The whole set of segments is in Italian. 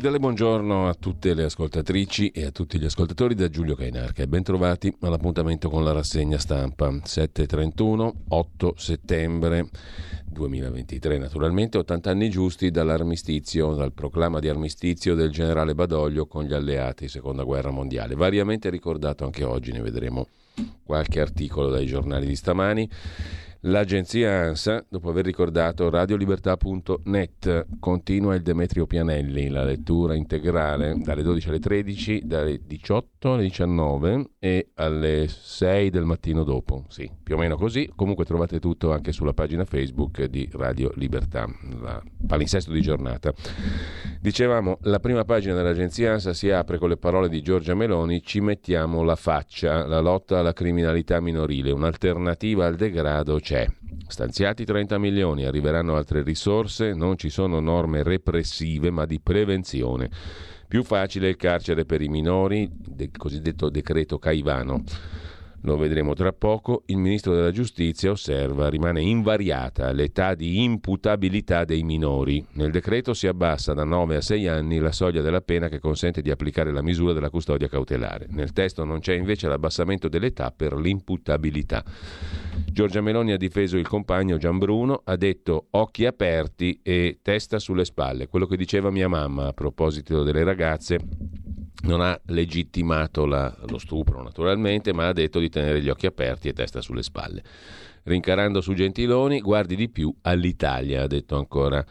Cordiale buongiorno a tutte le ascoltatrici e a tutti gli ascoltatori da Giulio Cainarca. E bentrovati all'appuntamento con la rassegna stampa. 7.31, 8 settembre 2023 naturalmente, 80 anni giusti dall'armistizio, dal proclama di armistizio del generale Badoglio con gli alleati, seconda guerra mondiale, variamente ricordato anche oggi, ne vedremo qualche articolo dai giornali di stamani. L'agenzia ANSA, dopo aver ricordato radiolibertà.net, continua il Demetrio Pianelli, la lettura integrale dalle 12 alle 13, dalle 18 alle 19 e alle 6 del mattino dopo. Sì, più o meno così. Comunque trovate tutto anche sulla pagina Facebook di Radio Libertà, la palinsesto di giornata. Dicevamo, la prima pagina dell'agenzia ANSA si apre con le parole di Giorgia Meloni, ci mettiamo la faccia, la lotta alla criminalità minorile, un'alternativa al degrado c'è. Stanziati 30 milioni, arriveranno altre risorse, non ci sono norme repressive ma di prevenzione. Più facile il carcere per i minori, del cosiddetto decreto Caivano. Lo vedremo tra poco. Il ministro della giustizia osserva rimane invariata l'età di imputabilità dei minori. Nel decreto si abbassa da 9 a 6 anni la soglia della pena che consente di applicare la misura della custodia cautelare. Nel testo non c'è invece l'abbassamento dell'età per l'imputabilità. Giorgia Meloni ha difeso il compagno Gianbruno, ha detto occhi aperti e testa sulle spalle. Quello che diceva mia mamma a proposito delle ragazze non ha legittimato la, lo stupro naturalmente, ma ha detto di tenere gli occhi aperti e testa sulle spalle. Rincarando su Gentiloni, guardi di più all'Italia, ha detto ancora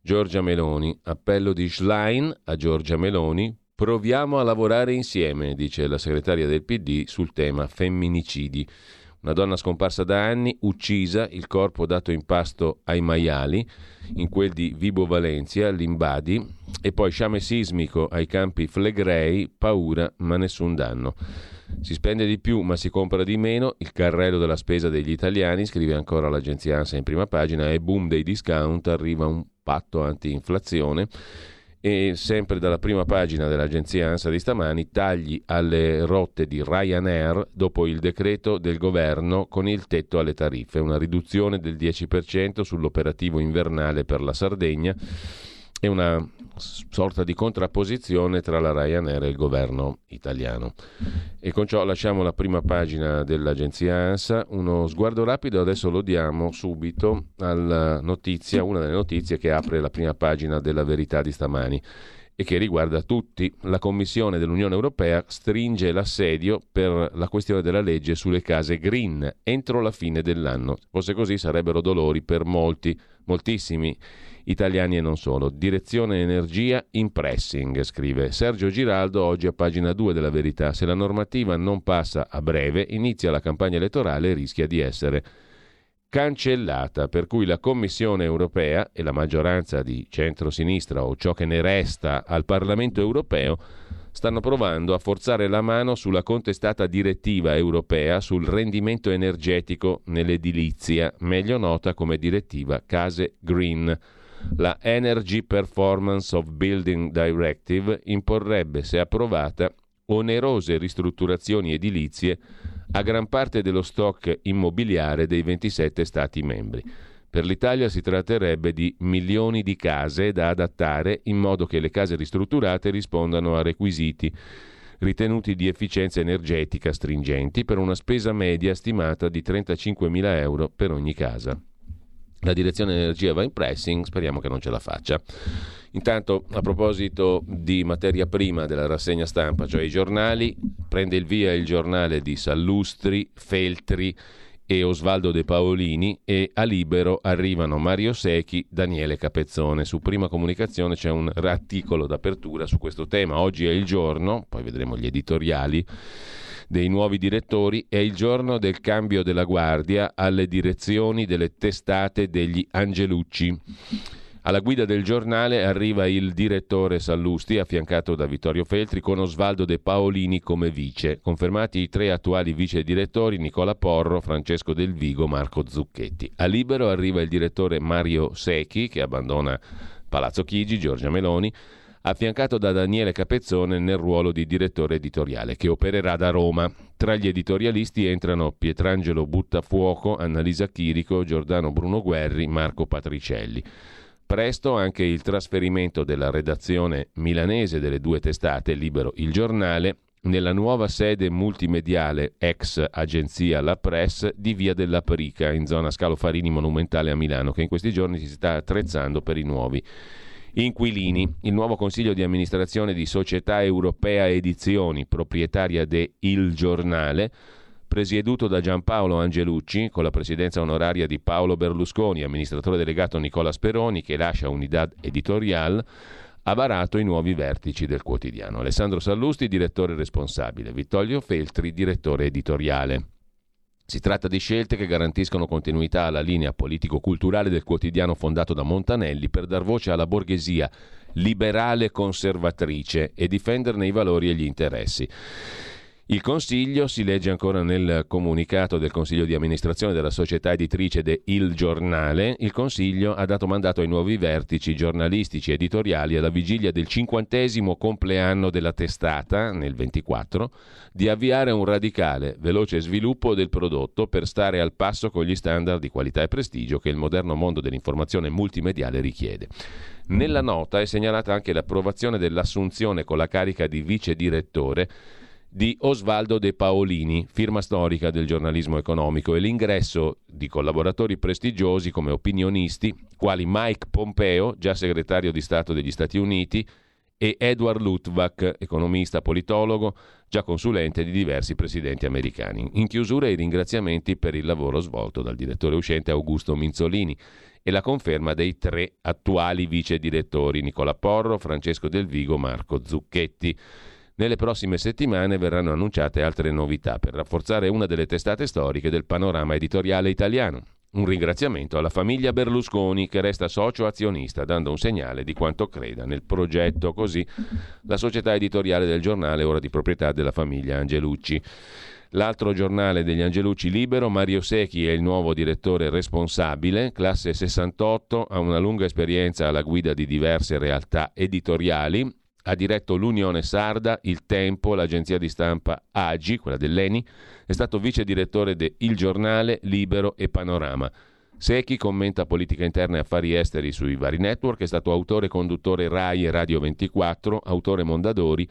Giorgia Meloni. Appello di Schlein a Giorgia Meloni. Proviamo a lavorare insieme, dice la segretaria del PD sul tema femminicidi. Una donna scomparsa da anni, uccisa, il corpo dato in pasto ai maiali, in quel di Vibo Valencia, Limbadi, e poi sciame sismico ai campi Flegrei, paura ma nessun danno. Si spende di più ma si compra di meno, il carrello della spesa degli italiani, scrive ancora l'agenzia ANSA in prima pagina, e boom dei discount, arriva un patto anti-inflazione e sempre dalla prima pagina dell'agenzia ANSA di stamani, tagli alle rotte di Ryanair dopo il decreto del governo con il tetto alle tariffe, una riduzione del 10% sull'operativo invernale per la Sardegna e una sorta di contrapposizione tra la Ryanair e il governo italiano. E con ciò lasciamo la prima pagina dell'agenzia ANSA. Uno sguardo rapido adesso lo diamo subito alla notizia, una delle notizie che apre la prima pagina della verità di stamani e che riguarda tutti. La Commissione dell'Unione Europea stringe l'assedio per la questione della legge sulle case green entro la fine dell'anno. Fosse così sarebbero dolori per molti, moltissimi italiani e non solo. Direzione energia in pressing, scrive Sergio Giraldo oggi a pagina 2 della Verità. Se la normativa non passa a breve, inizia la campagna elettorale e rischia di essere cancellata, per cui la Commissione europea e la maggioranza di centro-sinistra o ciò che ne resta al Parlamento europeo stanno provando a forzare la mano sulla contestata direttiva europea sul rendimento energetico nell'edilizia, meglio nota come direttiva Case Green. La Energy Performance of Building Directive imporrebbe, se approvata, onerose ristrutturazioni edilizie a gran parte dello stock immobiliare dei 27 Stati membri. Per l'Italia si tratterebbe di milioni di case da adattare in modo che le case ristrutturate rispondano a requisiti ritenuti di efficienza energetica stringenti per una spesa media stimata di 35.000 euro per ogni casa. La direzione energia va in pressing, speriamo che non ce la faccia. Intanto, a proposito di materia prima della rassegna stampa, cioè i giornali, prende il via il giornale di Sallustri, Feltri e Osvaldo De Paolini e a Libero arrivano Mario Secchi, Daniele Capezzone. Su Prima Comunicazione c'è un articolo d'apertura su questo tema. Oggi è il giorno, poi vedremo gli editoriali dei nuovi direttori, è il giorno del cambio della guardia alle direzioni delle testate degli Angelucci. Alla guida del giornale arriva il direttore Sallusti, affiancato da Vittorio Feltri, con Osvaldo De Paolini come vice. Confermati i tre attuali vice direttori, Nicola Porro, Francesco Del Vigo, Marco Zucchetti. A Libero arriva il direttore Mario Secchi, che abbandona Palazzo Chigi, Giorgia Meloni, affiancato da Daniele Capezzone nel ruolo di direttore editoriale, che opererà da Roma. Tra gli editorialisti entrano Pietrangelo Buttafuoco, Annalisa Chirico, Giordano Bruno Guerri, Marco Patricelli. Presto anche il trasferimento della redazione milanese delle due testate, Libero il giornale, nella nuova sede multimediale ex agenzia La Press di Via della Perica, in zona Scalo Farini Monumentale a Milano, che in questi giorni si sta attrezzando per i nuovi inquilini. Il nuovo consiglio di amministrazione di Società Europea Edizioni, proprietaria de Il Giornale, presieduto da Giampaolo Angelucci, con la presidenza onoraria di Paolo Berlusconi, amministratore delegato Nicola Speroni, che lascia Unidad Editorial, ha varato i nuovi vertici del quotidiano. Alessandro Sallusti, direttore responsabile, Vittorio Feltri, direttore editoriale. Si tratta di scelte che garantiscono continuità alla linea politico-culturale del quotidiano fondato da Montanelli per dar voce alla borghesia liberale conservatrice e difenderne i valori e gli interessi. Il Consiglio, si legge ancora nel comunicato del Consiglio di amministrazione della società editrice de Il Giornale, il Consiglio ha dato mandato ai nuovi vertici giornalistici editoriali alla vigilia del cinquantesimo compleanno della testata, nel 24, di avviare un radicale, veloce sviluppo del prodotto per stare al passo con gli standard di qualità e prestigio che il moderno mondo dell'informazione multimediale richiede. Nella nota è segnalata anche l'approvazione dell'assunzione con la carica di vice direttore di Osvaldo De Paolini, firma storica del giornalismo economico, e l'ingresso di collaboratori prestigiosi come opinionisti, quali Mike Pompeo, già segretario di Stato degli Stati Uniti, e Edward Luttwak, economista politologo, già consulente di diversi presidenti americani. In chiusura i ringraziamenti per il lavoro svolto dal direttore uscente Augusto Minzolini e la conferma dei tre attuali vice direttori Nicola Porro, Francesco Del Vigo, Marco Zucchetti. Nelle prossime settimane verranno annunciate altre novità per rafforzare una delle testate storiche del panorama editoriale italiano. Un ringraziamento alla famiglia Berlusconi che resta socio azionista, dando un segnale di quanto creda nel progetto. Così la società editoriale del giornale, ora di proprietà della famiglia Angelucci. L'altro giornale degli Angelucci Libero, Mario Secchi è il nuovo direttore responsabile, classe 68, ha una lunga esperienza alla guida di diverse realtà editoriali, ha diretto l'Unione Sarda, Il Tempo, l'agenzia di stampa Agi, quella dell'ENI, è stato vice direttore de Il Giornale, Libero e Panorama. Secchi commenta politica interna e affari esteri sui vari network, è stato autore e conduttore RAI e Radio 24, autore Mondadori,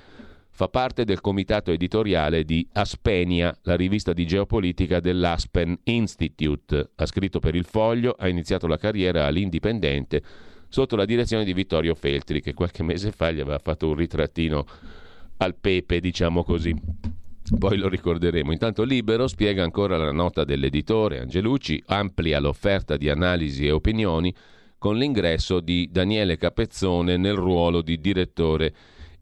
fa parte del comitato editoriale di Aspenia, la rivista di geopolitica dell'Aspen Institute. Ha scritto per Il Foglio, ha iniziato la carriera all'Indipendente sotto la direzione di Vittorio Feltri, che qualche mese fa gli aveva fatto un ritrattino al pepe, diciamo così. Poi lo ricorderemo. Intanto Libero spiega ancora la nota dell'editore Angelucci, amplia l'offerta di analisi e opinioni con l'ingresso di Daniele Capezzone nel ruolo di direttore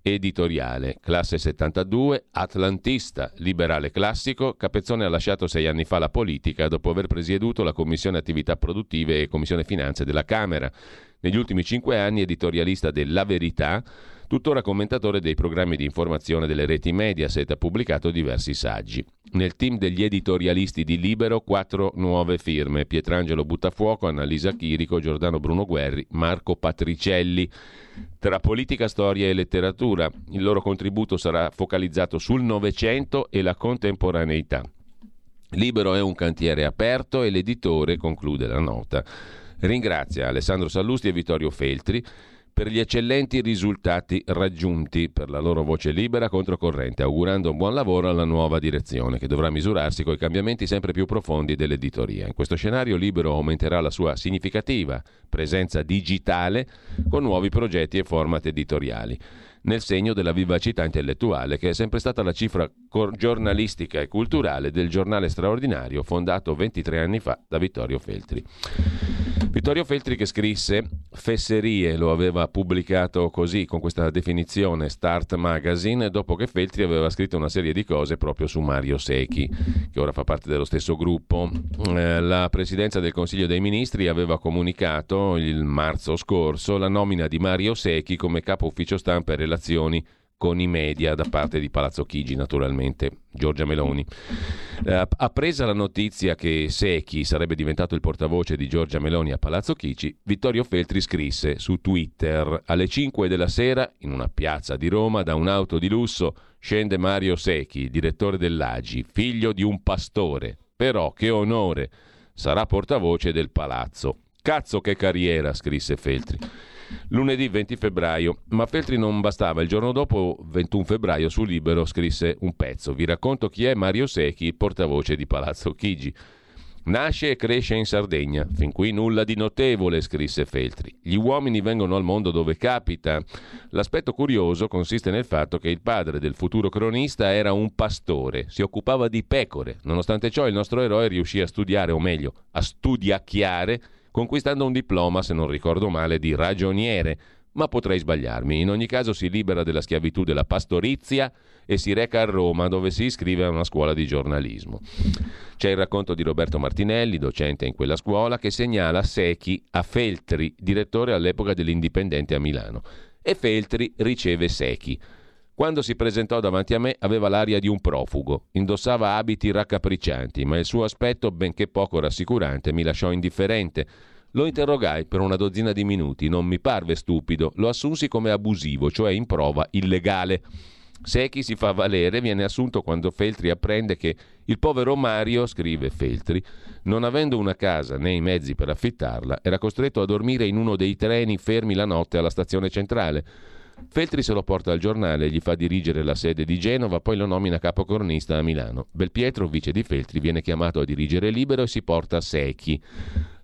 editoriale. Classe 72, atlantista, liberale classico, Capezzone ha lasciato sei anni fa la politica dopo aver presieduto la Commissione Attività Produttive e Commissione Finanze della Camera. Negli ultimi cinque anni editorialista della Verità, tuttora commentatore dei programmi di informazione delle reti Mediaset, ha pubblicato diversi saggi. Nel team degli editorialisti di Libero quattro nuove firme, Pietrangelo Buttafuoco, Annalisa Chirico, Giordano Bruno Guerri, Marco Patricelli. Tra politica, storia e letteratura, il loro contributo sarà focalizzato sul Novecento e la contemporaneità. Libero è un cantiere aperto e l'editore conclude la nota ringrazia Alessandro Sallusti e Vittorio Feltri per gli eccellenti risultati raggiunti per la loro voce libera controcorrente, augurando un buon lavoro alla nuova direzione che dovrà misurarsi con i cambiamenti sempre più profondi dell'editoria. In questo scenario Libero aumenterà la sua significativa presenza digitale con nuovi progetti e format editoriali nel segno della vivacità intellettuale, che è sempre stata la cifra giornalistica e culturale del giornale straordinario fondato 23 anni fa da Vittorio Feltri. Vittorio Feltri che scrisse Fesserie, lo aveva pubblicato così con questa definizione Start Magazine, dopo che Feltri aveva scritto una serie di cose proprio su Mario Secchi, che ora fa parte dello stesso gruppo. Eh, la Presidenza del Consiglio dei Ministri aveva comunicato il marzo scorso la nomina di Mario Secchi come capo ufficio stampa e relazioni con i media da parte di Palazzo Chigi, naturalmente, Giorgia Meloni. Eh, appresa la notizia che Secchi sarebbe diventato il portavoce di Giorgia Meloni a Palazzo Chigi, Vittorio Feltri scrisse su Twitter alle 5 della sera, in una piazza di Roma, da un'auto di lusso, scende Mario Secchi, direttore dell'Agi, figlio di un pastore. Però che onore! Sarà portavoce del palazzo. Cazzo che carriera, scrisse Feltri lunedì 20 febbraio. Ma Feltri non bastava, il giorno dopo, 21 febbraio, su Libero scrisse un pezzo. Vi racconto chi è Mario Secchi, portavoce di Palazzo Chigi. Nasce e cresce in Sardegna, fin qui nulla di notevole, scrisse Feltri. Gli uomini vengono al mondo dove capita. L'aspetto curioso consiste nel fatto che il padre del futuro cronista era un pastore, si occupava di pecore. Nonostante ciò il nostro eroe riuscì a studiare, o meglio, a studiacchiare conquistando un diploma, se non ricordo male, di ragioniere, ma potrei sbagliarmi. In ogni caso si libera della schiavitù della pastorizia e si reca a Roma dove si iscrive a una scuola di giornalismo. C'è il racconto di Roberto Martinelli, docente in quella scuola, che segnala Secchi a Feltri, direttore all'epoca dell'Indipendente a Milano. E Feltri riceve Secchi. Quando si presentò davanti a me aveva l'aria di un profugo, indossava abiti raccapriccianti, ma il suo aspetto, benché poco rassicurante, mi lasciò indifferente. Lo interrogai per una dozzina di minuti, non mi parve stupido, lo assunsi come abusivo, cioè in prova illegale. Se chi si fa valere viene assunto quando Feltri apprende che il povero Mario, scrive Feltri, non avendo una casa né i mezzi per affittarla, era costretto a dormire in uno dei treni fermi la notte alla stazione centrale Feltri se lo porta al giornale, gli fa dirigere la sede di Genova, poi lo nomina capocornista a Milano. Belpietro, vice di Feltri, viene chiamato a dirigere Libero e si porta Secchi.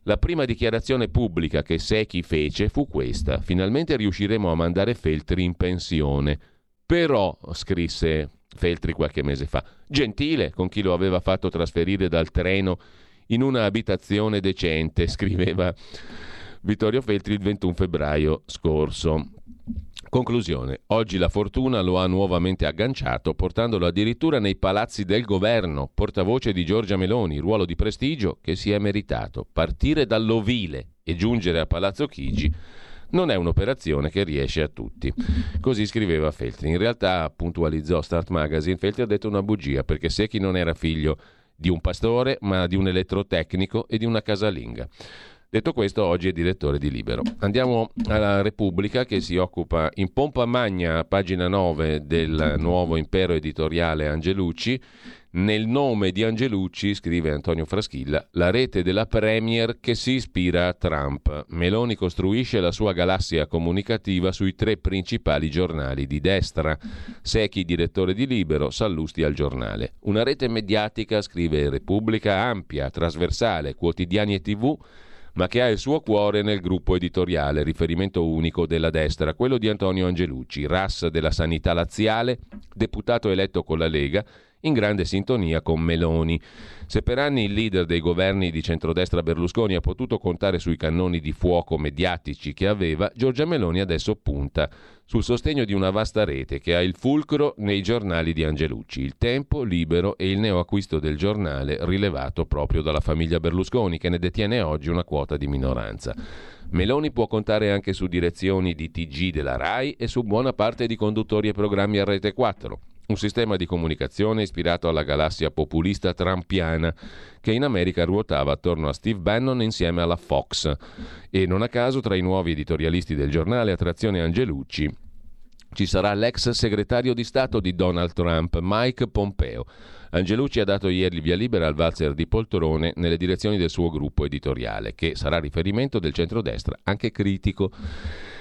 La prima dichiarazione pubblica che Secchi fece fu questa: finalmente riusciremo a mandare Feltri in pensione. Però, scrisse Feltri qualche mese fa, gentile con chi lo aveva fatto trasferire dal treno in una abitazione decente, scriveva Vittorio Feltri il 21 febbraio scorso. Conclusione. Oggi la fortuna lo ha nuovamente agganciato, portandolo addirittura nei palazzi del governo, portavoce di Giorgia Meloni, ruolo di prestigio che si è meritato. Partire dall'ovile e giungere a Palazzo Chigi non è un'operazione che riesce a tutti. Così scriveva Feltri. In realtà, puntualizzò Start Magazine, Feltri ha detto una bugia perché Secchi non era figlio di un pastore, ma di un elettrotecnico e di una casalinga. Detto questo, oggi è direttore di Libero. Andiamo alla Repubblica che si occupa in pompa magna, pagina 9 del nuovo impero editoriale Angelucci. Nel nome di Angelucci, scrive Antonio Fraschilla, la rete della Premier che si ispira a Trump. Meloni costruisce la sua galassia comunicativa sui tre principali giornali di destra. Secchi, direttore di Libero, Sallusti al giornale. Una rete mediatica, scrive Repubblica, ampia, trasversale, quotidiani e tv ma che ha il suo cuore nel gruppo editoriale, riferimento unico della destra, quello di Antonio Angelucci, RAS della sanità laziale, deputato eletto con la Lega, in grande sintonia con Meloni. Se per anni il leader dei governi di centrodestra Berlusconi ha potuto contare sui cannoni di fuoco mediatici che aveva, Giorgia Meloni adesso punta sul sostegno di una vasta rete che ha il fulcro nei giornali di Angelucci, Il Tempo, Libero e il neoacquisto del giornale rilevato proprio dalla famiglia Berlusconi che ne detiene oggi una quota di minoranza. Meloni può contare anche su direzioni di TG della RAI e su buona parte di conduttori e programmi a Rete 4 un sistema di comunicazione ispirato alla galassia populista trampiana che in America ruotava attorno a Steve Bannon insieme alla Fox. E non a caso tra i nuovi editorialisti del giornale Attrazione Angelucci ci sarà l'ex segretario di Stato di Donald Trump, Mike Pompeo. Angelucci ha dato ieri via libera al valzer di poltrone nelle direzioni del suo gruppo editoriale, che sarà riferimento del centrodestra, anche critico.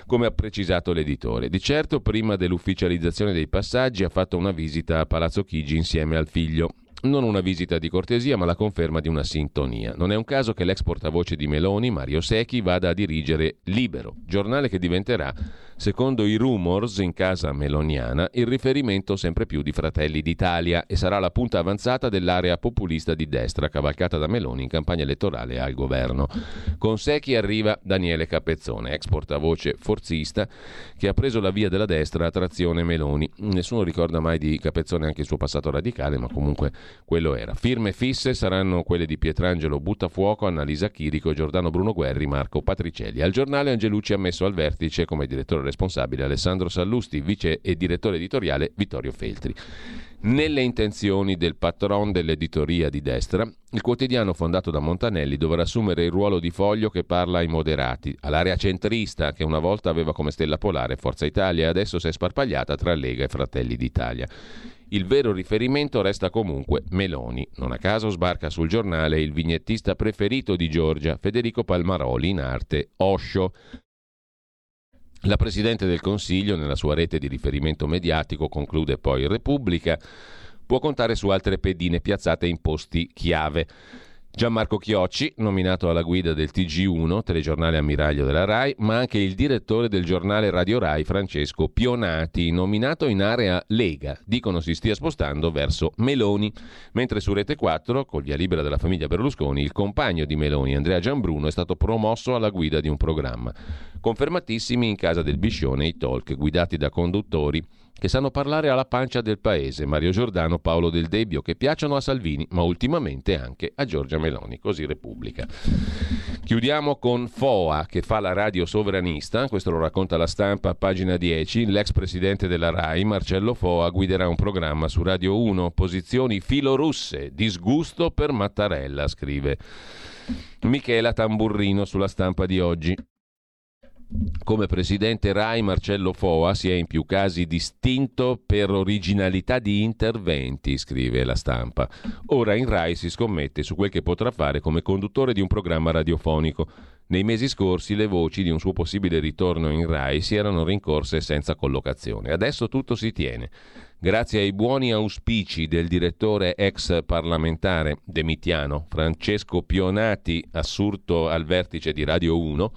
Come ha precisato l'editore. Di certo, prima dell'ufficializzazione dei passaggi, ha fatto una visita a Palazzo Chigi insieme al figlio. Non una visita di cortesia, ma la conferma di una sintonia. Non è un caso che l'ex portavoce di Meloni, Mario Secchi, vada a dirigere Libero, giornale che diventerà secondo i rumors in casa meloniana, il riferimento sempre più di Fratelli d'Italia e sarà la punta avanzata dell'area populista di destra cavalcata da Meloni in campagna elettorale al governo. Con sé chi arriva Daniele Capezzone, ex portavoce forzista che ha preso la via della destra a trazione Meloni. Nessuno ricorda mai di Capezzone anche il suo passato radicale, ma comunque quello era. Firme fisse saranno quelle di Pietrangelo Buttafuoco, Annalisa Chirico, Giordano Bruno Guerri, Marco Patricelli. Al giornale Angelucci ha messo al vertice come direttore responsabile Alessandro Sallusti, vice e direttore editoriale Vittorio Feltri. Nelle intenzioni del patron dell'editoria di destra, il quotidiano fondato da Montanelli dovrà assumere il ruolo di foglio che parla ai moderati, all'area centrista che una volta aveva come stella polare Forza Italia e adesso si è sparpagliata tra Lega e Fratelli d'Italia. Il vero riferimento resta comunque Meloni. Non a caso sbarca sul giornale il vignettista preferito di Giorgia, Federico Palmaroli, in arte Osho, la Presidente del Consiglio, nella sua rete di riferimento mediatico, conclude poi Repubblica, può contare su altre pedine piazzate in posti chiave. Gianmarco Chiocci, nominato alla guida del TG1, telegiornale ammiraglio della RAI, ma anche il direttore del giornale Radio RAI, Francesco Pionati, nominato in area Lega. Dicono si stia spostando verso Meloni, mentre su Rete 4, col via libera della famiglia Berlusconi, il compagno di Meloni, Andrea Gianbruno, è stato promosso alla guida di un programma. Confermatissimi in casa del Biscione i talk guidati da conduttori che sanno parlare alla pancia del paese, Mario Giordano, Paolo Del Debbio, che piacciono a Salvini, ma ultimamente anche a Giorgia Meloni, così Repubblica. Chiudiamo con FOA, che fa la radio sovranista, questo lo racconta la stampa a pagina 10, l'ex presidente della RAI, Marcello Foa, guiderà un programma su Radio 1, posizioni filorusse, disgusto per Mattarella, scrive Michela Tamburrino sulla stampa di oggi. Come presidente RAI Marcello Foa si è in più casi distinto per originalità di interventi, scrive la stampa. Ora in RAI si scommette su quel che potrà fare come conduttore di un programma radiofonico. Nei mesi scorsi le voci di un suo possibile ritorno in RAI si erano rincorse senza collocazione. Adesso tutto si tiene. Grazie ai buoni auspici del direttore ex parlamentare demitiano Francesco Pionati, assurto al vertice di Radio 1,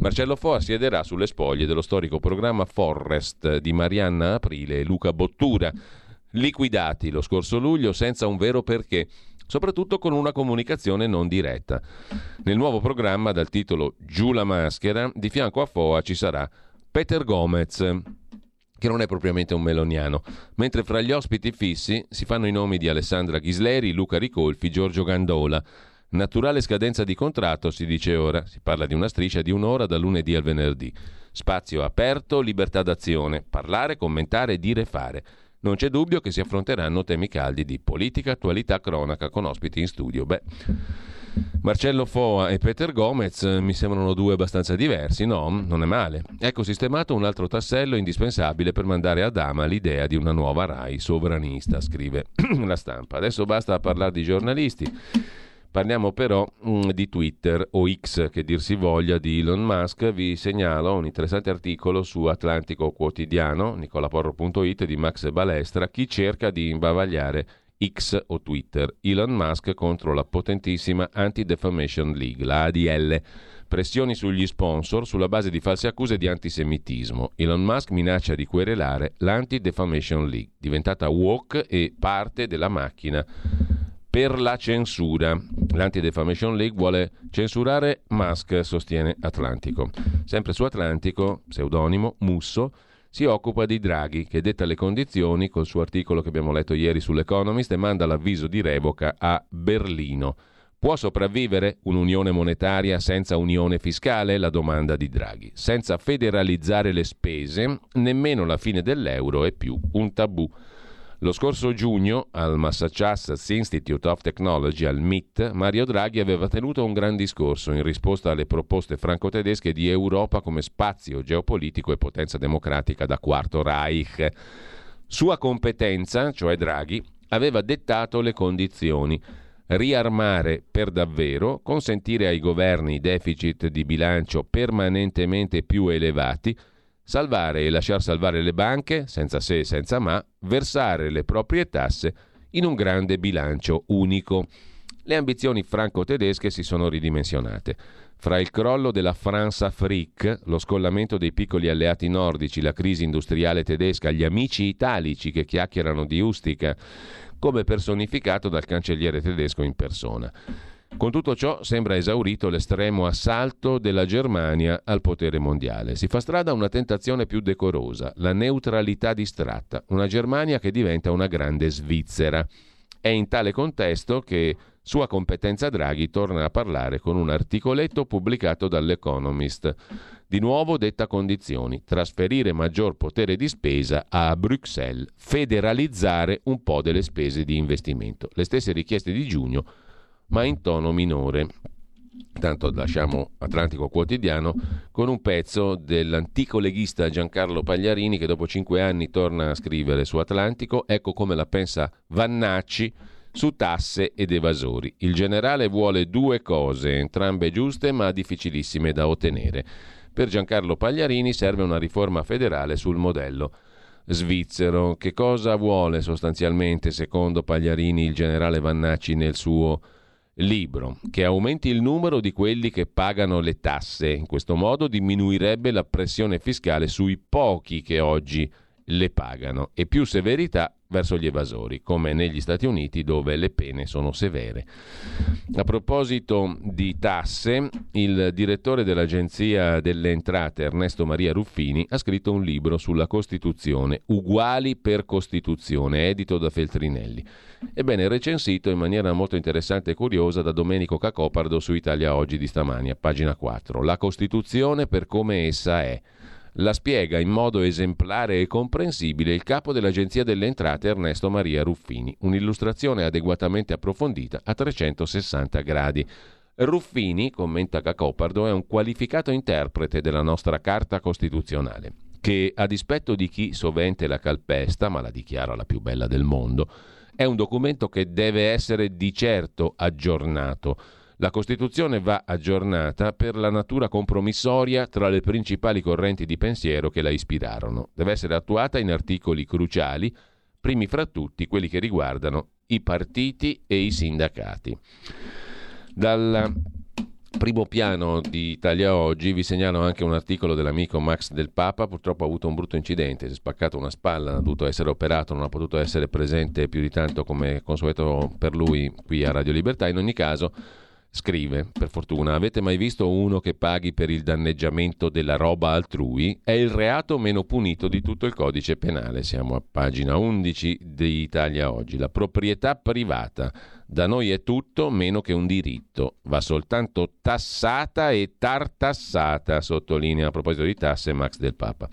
Marcello Foa siederà sulle spoglie dello storico programma Forrest di Marianna Aprile e Luca Bottura, liquidati lo scorso luglio senza un vero perché soprattutto con una comunicazione non diretta. Nel nuovo programma dal titolo Giù la maschera, di fianco a Foa ci sarà Peter Gomez, che non è propriamente un meloniano, mentre fra gli ospiti fissi si fanno i nomi di Alessandra Ghisleri, Luca Ricolfi, Giorgio Gandola. Naturale scadenza di contratto, si dice ora. Si parla di una striscia di un'ora da lunedì al venerdì. Spazio aperto, libertà d'azione, parlare, commentare, dire fare. Non c'è dubbio che si affronteranno temi caldi di politica, attualità, cronaca con ospiti in studio. Beh, Marcello Foa e Peter Gomez mi sembrano due abbastanza diversi, no? Non è male. Ecco sistemato un altro tassello indispensabile per mandare a dama l'idea di una nuova RAI sovranista, scrive la stampa. Adesso basta parlare di giornalisti. Parliamo però mh, mm, di Twitter o X che dir si voglia di Elon Musk. Vi segnalo un interessante articolo su Atlantico Quotidiano, nicolaporro.it di Max Balestra, chi cerca di imbavagliare X o Twitter. Elon Musk contro la potentissima Anti-Defamation League, la ADL. Pressioni sugli sponsor sulla base di false accuse di antisemitismo. Elon Musk minaccia di querelare l'Anti-Defamation League, diventata woke e parte della macchina per la censura. L'Anti-Defamation League vuole censurare Musk, sostiene Atlantico. Sempre su Atlantico, pseudonimo Musso, si occupa di Draghi, che detta le condizioni col suo articolo che abbiamo letto ieri sull'Economist e manda l'avviso di revoca a Berlino. Può sopravvivere un'unione monetaria senza unione fiscale? La domanda di Draghi. Senza federalizzare le spese, nemmeno la fine dell'euro è più un tabù. Lo scorso giugno al Massachusetts Institute of Technology, al MIT, Mario Draghi aveva tenuto un gran discorso in risposta alle proposte franco-tedesche di Europa come spazio geopolitico e potenza democratica da quarto Reich. Sua competenza, cioè Draghi, aveva dettato le condizioni. riarmare per davvero, consentire ai governi deficit di bilancio permanentemente più elevati, salvare e lasciar salvare le banche, senza se e senza ma, versare le proprie tasse in un grande bilancio unico. Le ambizioni franco-tedesche si sono ridimensionate. Fra il crollo della France Afrique, lo scollamento dei piccoli alleati nordici, la crisi industriale tedesca, gli amici italici che chiacchierano di Ustica, come personificato dal cancelliere tedesco in persona. Con tutto ciò sembra esaurito l'estremo assalto della Germania al potere mondiale. Si fa strada una tentazione più decorosa, la neutralità distratta, una Germania che diventa una grande Svizzera. È in tale contesto che sua competenza Draghi torna a parlare con un articoletto pubblicato dall'Economist. Di nuovo detta condizioni, trasferire maggior potere di spesa a Bruxelles, federalizzare un po' delle spese di investimento. Le stesse richieste di giugno ma in tono minore. Tanto lasciamo Atlantico Quotidiano con un pezzo dell'antico leghista Giancarlo Pagliarini che dopo cinque anni torna a scrivere su Atlantico. Ecco come la pensa Vannacci su tasse ed evasori. Il generale vuole due cose, entrambe giuste ma difficilissime da ottenere. Per Giancarlo Pagliarini serve una riforma federale sul modello svizzero. Che cosa vuole sostanzialmente, secondo Pagliarini, il generale Vannacci nel suo libro, che aumenti il numero di quelli che pagano le tasse. In questo modo diminuirebbe la pressione fiscale sui pochi che oggi le pagano e più severità verso gli evasori, come negli Stati Uniti dove le pene sono severe. A proposito di tasse, il direttore dell'Agenzia delle Entrate, Ernesto Maria Ruffini, ha scritto un libro sulla Costituzione, Uguali per Costituzione, edito da Feltrinelli. Ebbene, recensito in maniera molto interessante e curiosa da Domenico Cacopardo su Italia Oggi di stamani, a pagina 4. La Costituzione per come essa è la spiega in modo esemplare e comprensibile il capo dell'Agenzia delle Entrate Ernesto Maria Ruffini, un'illustrazione adeguatamente approfondita a 360 gradi. Ruffini, commenta Cacopardo, è un qualificato interprete della nostra Carta Costituzionale, che a dispetto di chi sovente la calpesta, ma la dichiara la più bella del mondo, è un documento che deve essere di certo aggiornato la Costituzione va aggiornata per la natura compromissoria tra le principali correnti di pensiero che la ispirarono. Deve essere attuata in articoli cruciali, primi fra tutti quelli che riguardano i partiti e i sindacati. Dal primo piano di Italia Oggi vi segnalo anche un articolo dell'amico Max del Papa, purtroppo ha avuto un brutto incidente, si è spaccato una spalla, ha dovuto essere operato, non ha potuto essere presente più di tanto come consueto per lui qui a Radio Libertà, in ogni caso Scrive, per fortuna, avete mai visto uno che paghi per il danneggiamento della roba altrui? È il reato meno punito di tutto il codice penale. Siamo a pagina 11 di Italia Oggi. La proprietà privata. Da noi è tutto meno che un diritto. Va soltanto tassata e tartassata, sottolinea a proposito di tasse Max del Papa.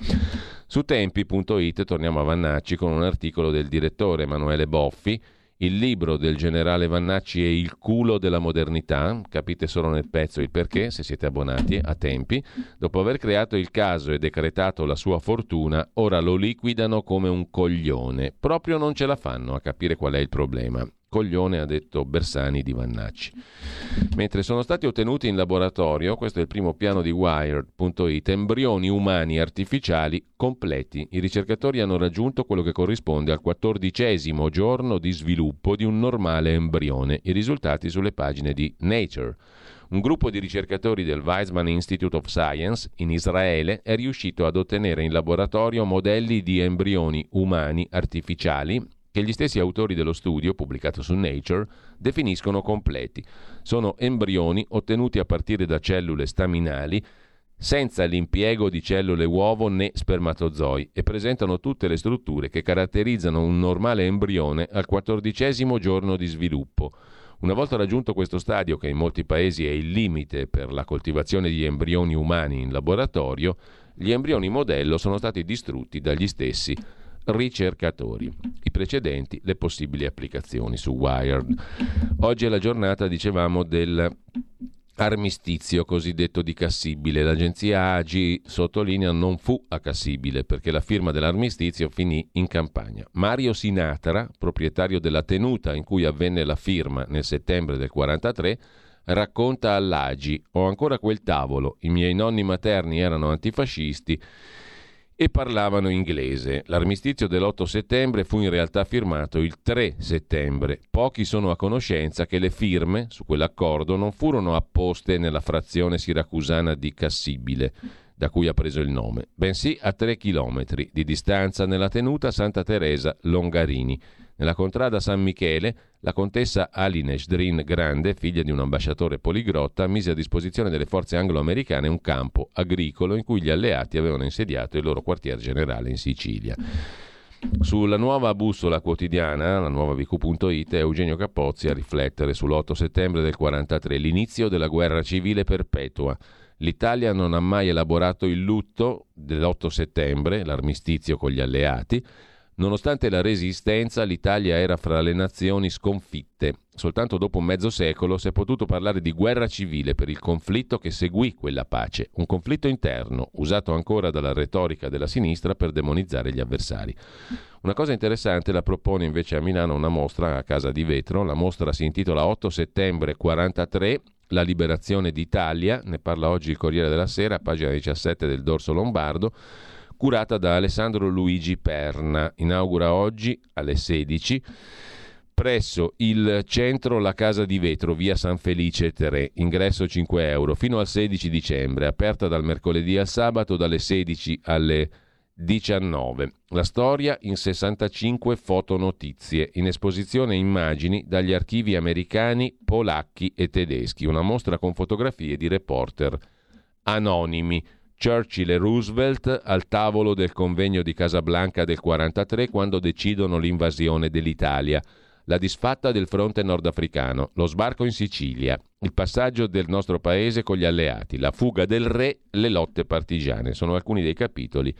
Su tempi.it torniamo a Vannacci con un articolo del direttore Emanuele Boffi il libro del generale Vannacci è il culo della modernità, capite solo nel pezzo il perché, se siete abbonati a tempi. Dopo aver creato il caso e decretato la sua fortuna, ora lo liquidano come un coglione. Proprio non ce la fanno a capire qual è il problema. Coglione ha detto Bersani di Vannacci. Mentre sono stati ottenuti in laboratorio, questo è il primo piano di Wired.it, embrioni umani artificiali completi. I ricercatori hanno raggiunto quello che corrisponde al quattordicesimo giorno di sviluppo di un normale embrione. I risultati sulle pagine di Nature. Un gruppo di ricercatori del Weizmann Institute of Science in Israele è riuscito ad ottenere in laboratorio modelli di embrioni umani artificiali che gli stessi autori dello studio, pubblicato su Nature, definiscono completi. Sono embrioni ottenuti a partire da cellule staminali senza l'impiego di cellule uovo né spermatozoi e presentano tutte le strutture che caratterizzano un normale embrione al quattordicesimo giorno di sviluppo. Una volta raggiunto questo stadio, che in molti paesi è il limite per la coltivazione di embrioni umani in laboratorio, gli embrioni modello sono stati distrutti dagli stessi ricercatori. I precedenti, le possibili applicazioni su Wired. Oggi è la giornata, dicevamo, del armistizio cosiddetto di Cassibile. L'agenzia AGI sottolinea non fu a Cassibile perché la firma dell'armistizio finì in campagna. Mario Sinatra, proprietario della tenuta in cui avvenne la firma nel settembre del 43, racconta all'Agi: Ho ancora quel tavolo, i miei nonni materni erano antifascisti e parlavano inglese. L'armistizio dell'8 settembre fu in realtà firmato il 3 settembre. Pochi sono a conoscenza che le firme su quell'accordo non furono apposte nella frazione siracusana di Cassibile, da cui ha preso il nome, bensì a 3 chilometri di distanza nella tenuta Santa Teresa Longarini. Nella contrada San Michele, la contessa Aline Shdrin Grande, figlia di un ambasciatore poligrotta, mise a disposizione delle forze anglo-americane un campo agricolo in cui gli alleati avevano insediato il loro quartier generale in Sicilia. Sulla nuova bussola quotidiana, la nuova VQ.it, Eugenio Capozzi a riflettere sull'8 settembre del 1943, l'inizio della guerra civile perpetua. L'Italia non ha mai elaborato il lutto dell'8 settembre, l'armistizio con gli alleati, Nonostante la resistenza, l'Italia era fra le nazioni sconfitte. Soltanto dopo mezzo secolo si è potuto parlare di guerra civile per il conflitto che seguì quella pace, un conflitto interno, usato ancora dalla retorica della sinistra per demonizzare gli avversari. Una cosa interessante la propone invece a Milano una mostra a Casa di Vetro, la mostra si intitola 8 settembre 43, la liberazione d'Italia, ne parla oggi il Corriere della Sera, pagina 17 del Dorso Lombardo curata da Alessandro Luigi Perna. Inaugura oggi alle 16 presso il centro La Casa di Vetro, via San Felice 3, ingresso 5 euro, fino al 16 dicembre, aperta dal mercoledì al sabato dalle 16 alle 19. La storia in 65 fotonotizie, in esposizione immagini dagli archivi americani, polacchi e tedeschi, una mostra con fotografie di reporter anonimi. Churchill e Roosevelt al tavolo del convegno di Casablanca del 1943 quando decidono l'invasione dell'Italia, la disfatta del fronte nordafricano, lo sbarco in Sicilia, il passaggio del nostro paese con gli alleati, la fuga del re, le lotte partigiane. Sono alcuni dei capitoli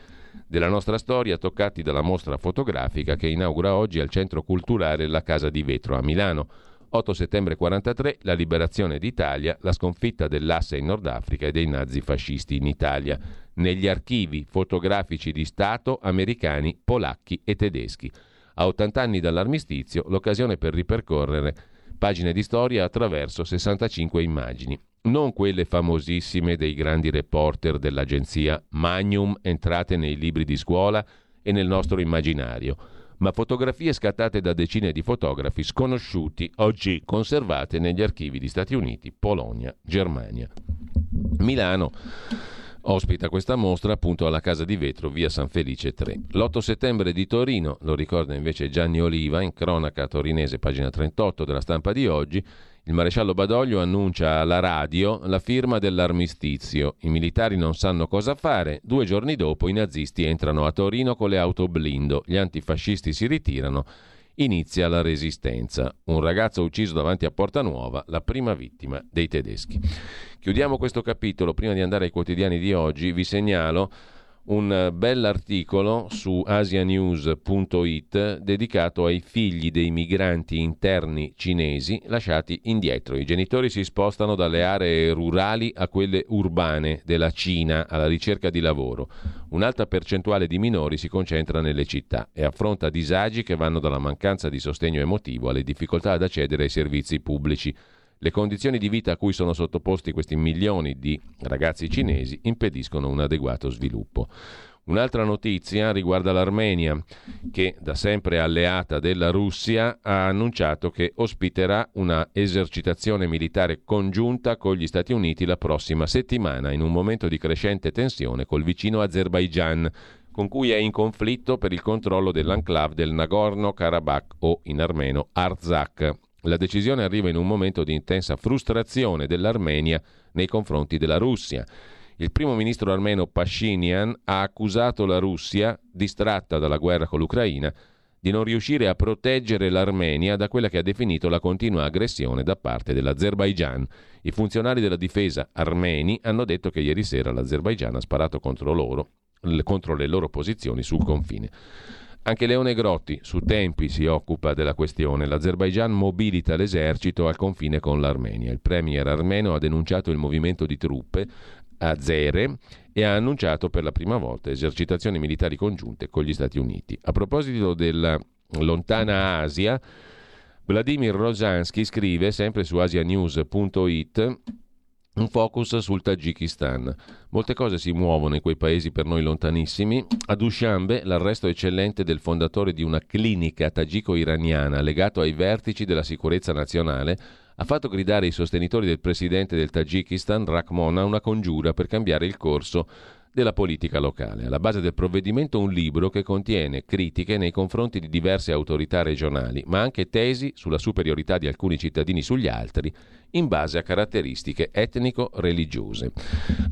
della nostra storia toccati dalla mostra fotografica che inaugura oggi al Centro Culturale La Casa di Vetro a Milano. 8 settembre 43, la liberazione d'Italia, la sconfitta dell'asse in Nord Africa e dei nazifascisti in Italia, negli archivi fotografici di Stato americani, polacchi e tedeschi. A 80 anni dall'armistizio, l'occasione per ripercorrere pagine di storia attraverso 65 immagini. Non quelle famosissime dei grandi reporter dell'agenzia Magnum entrate nei libri di scuola e nel nostro immaginario ma fotografie scattate da decine di fotografi sconosciuti, oggi conservate negli archivi di Stati Uniti, Polonia, Germania. Milano ospita questa mostra appunto alla Casa di Vetro, via San Felice 3. L'8 settembre di Torino, lo ricorda invece Gianni Oliva in cronaca torinese, pagina 38 della stampa di oggi, il maresciallo Badoglio annuncia alla radio la firma dell'armistizio. I militari non sanno cosa fare. Due giorni dopo i nazisti entrano a Torino con le auto blindo. Gli antifascisti si ritirano. Inizia la resistenza. Un ragazzo ucciso davanti a Porta Nuova, la prima vittima dei tedeschi. Chiudiamo questo capitolo. Prima di andare ai quotidiani di oggi, vi segnalo un bell'articolo su asianews.it dedicato ai figli dei migranti interni cinesi lasciati indietro. I genitori si spostano dalle aree rurali a quelle urbane della Cina alla ricerca di lavoro. Un'alta percentuale di minori si concentra nelle città e affronta disagi che vanno dalla mancanza di sostegno emotivo alle difficoltà ad accedere ai servizi pubblici. Le condizioni di vita a cui sono sottoposti questi milioni di ragazzi cinesi impediscono un adeguato sviluppo. Un'altra notizia riguarda l'Armenia, che da sempre alleata della Russia ha annunciato che ospiterà una esercitazione militare congiunta con gli Stati Uniti la prossima settimana, in un momento di crescente tensione col vicino Azerbaigian, con cui è in conflitto per il controllo dell'enclave del Nagorno-Karabakh o in armeno Arzakh. La decisione arriva in un momento di intensa frustrazione dell'Armenia nei confronti della Russia. Il primo ministro armeno Pashinyan ha accusato la Russia, distratta dalla guerra con l'Ucraina, di non riuscire a proteggere l'Armenia da quella che ha definito la continua aggressione da parte dell'Azerbaigian. I funzionari della difesa armeni hanno detto che ieri sera l'Azerbaigian ha sparato contro loro, contro le loro posizioni sul confine. Anche Leone Grotti su Tempi si occupa della questione. L'Azerbaigian mobilita l'esercito al confine con l'Armenia. Il premier armeno ha denunciato il movimento di truppe a Zere e ha annunciato per la prima volta esercitazioni militari congiunte con gli Stati Uniti. A proposito della lontana Asia, Vladimir Rosansky scrive sempre su asianews.it un focus sul Tagikistan. Molte cose si muovono in quei paesi per noi lontanissimi. A Dushanbe, l'arresto eccellente del fondatore di una clinica tagico-iraniana legato ai vertici della sicurezza nazionale ha fatto gridare i sostenitori del presidente del Tagikistan, Rakhmon, a una congiura per cambiare il corso della politica locale. Alla base del provvedimento un libro che contiene critiche nei confronti di diverse autorità regionali, ma anche tesi sulla superiorità di alcuni cittadini sugli altri in base a caratteristiche etnico-religiose.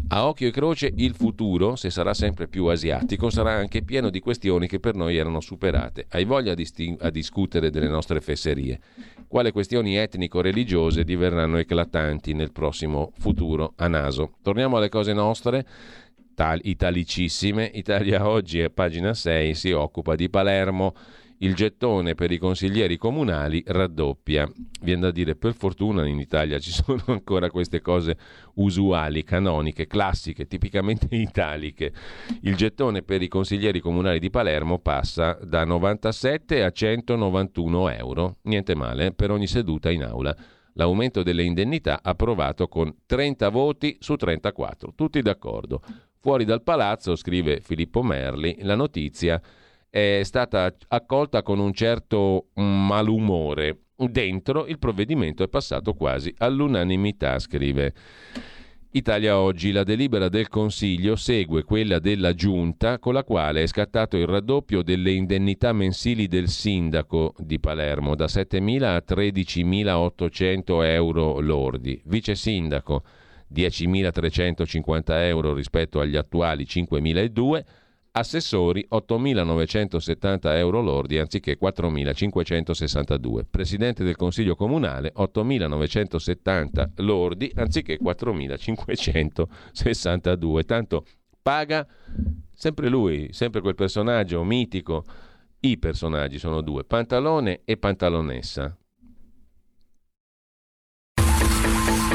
A occhio e croce il futuro, se sarà sempre più asiatico, sarà anche pieno di questioni che per noi erano superate. Hai voglia di sti- a discutere delle nostre fesserie? Quale questioni etnico-religiose diverranno eclatanti nel prossimo futuro a naso? Torniamo alle cose nostre italicissime. Italia Oggi, a pagina 6, si occupa di Palermo. Il gettone per i consiglieri comunali raddoppia. Viene da dire, per fortuna in Italia ci sono ancora queste cose usuali, canoniche, classiche, tipicamente italiche. Il gettone per i consiglieri comunali di Palermo passa da 97 a 191 euro. Niente male, per ogni seduta in aula l'aumento delle indennità approvato con 30 voti su 34, tutti d'accordo. Fuori dal palazzo, scrive Filippo Merli, la notizia è stata accolta con un certo malumore. Dentro il provvedimento è passato quasi all'unanimità, scrive Italia Oggi. La delibera del Consiglio segue quella della Giunta con la quale è scattato il raddoppio delle indennità mensili del sindaco di Palermo da 7.000 a 13.800 euro lordi. Vice sindaco 10.350 euro rispetto agli attuali 5.002, assessori 8.970 euro lordi anziché 4.562, presidente del Consiglio Comunale 8.970 lordi anziché 4.562, tanto paga sempre lui, sempre quel personaggio mitico, i personaggi sono due, Pantalone e Pantalonessa,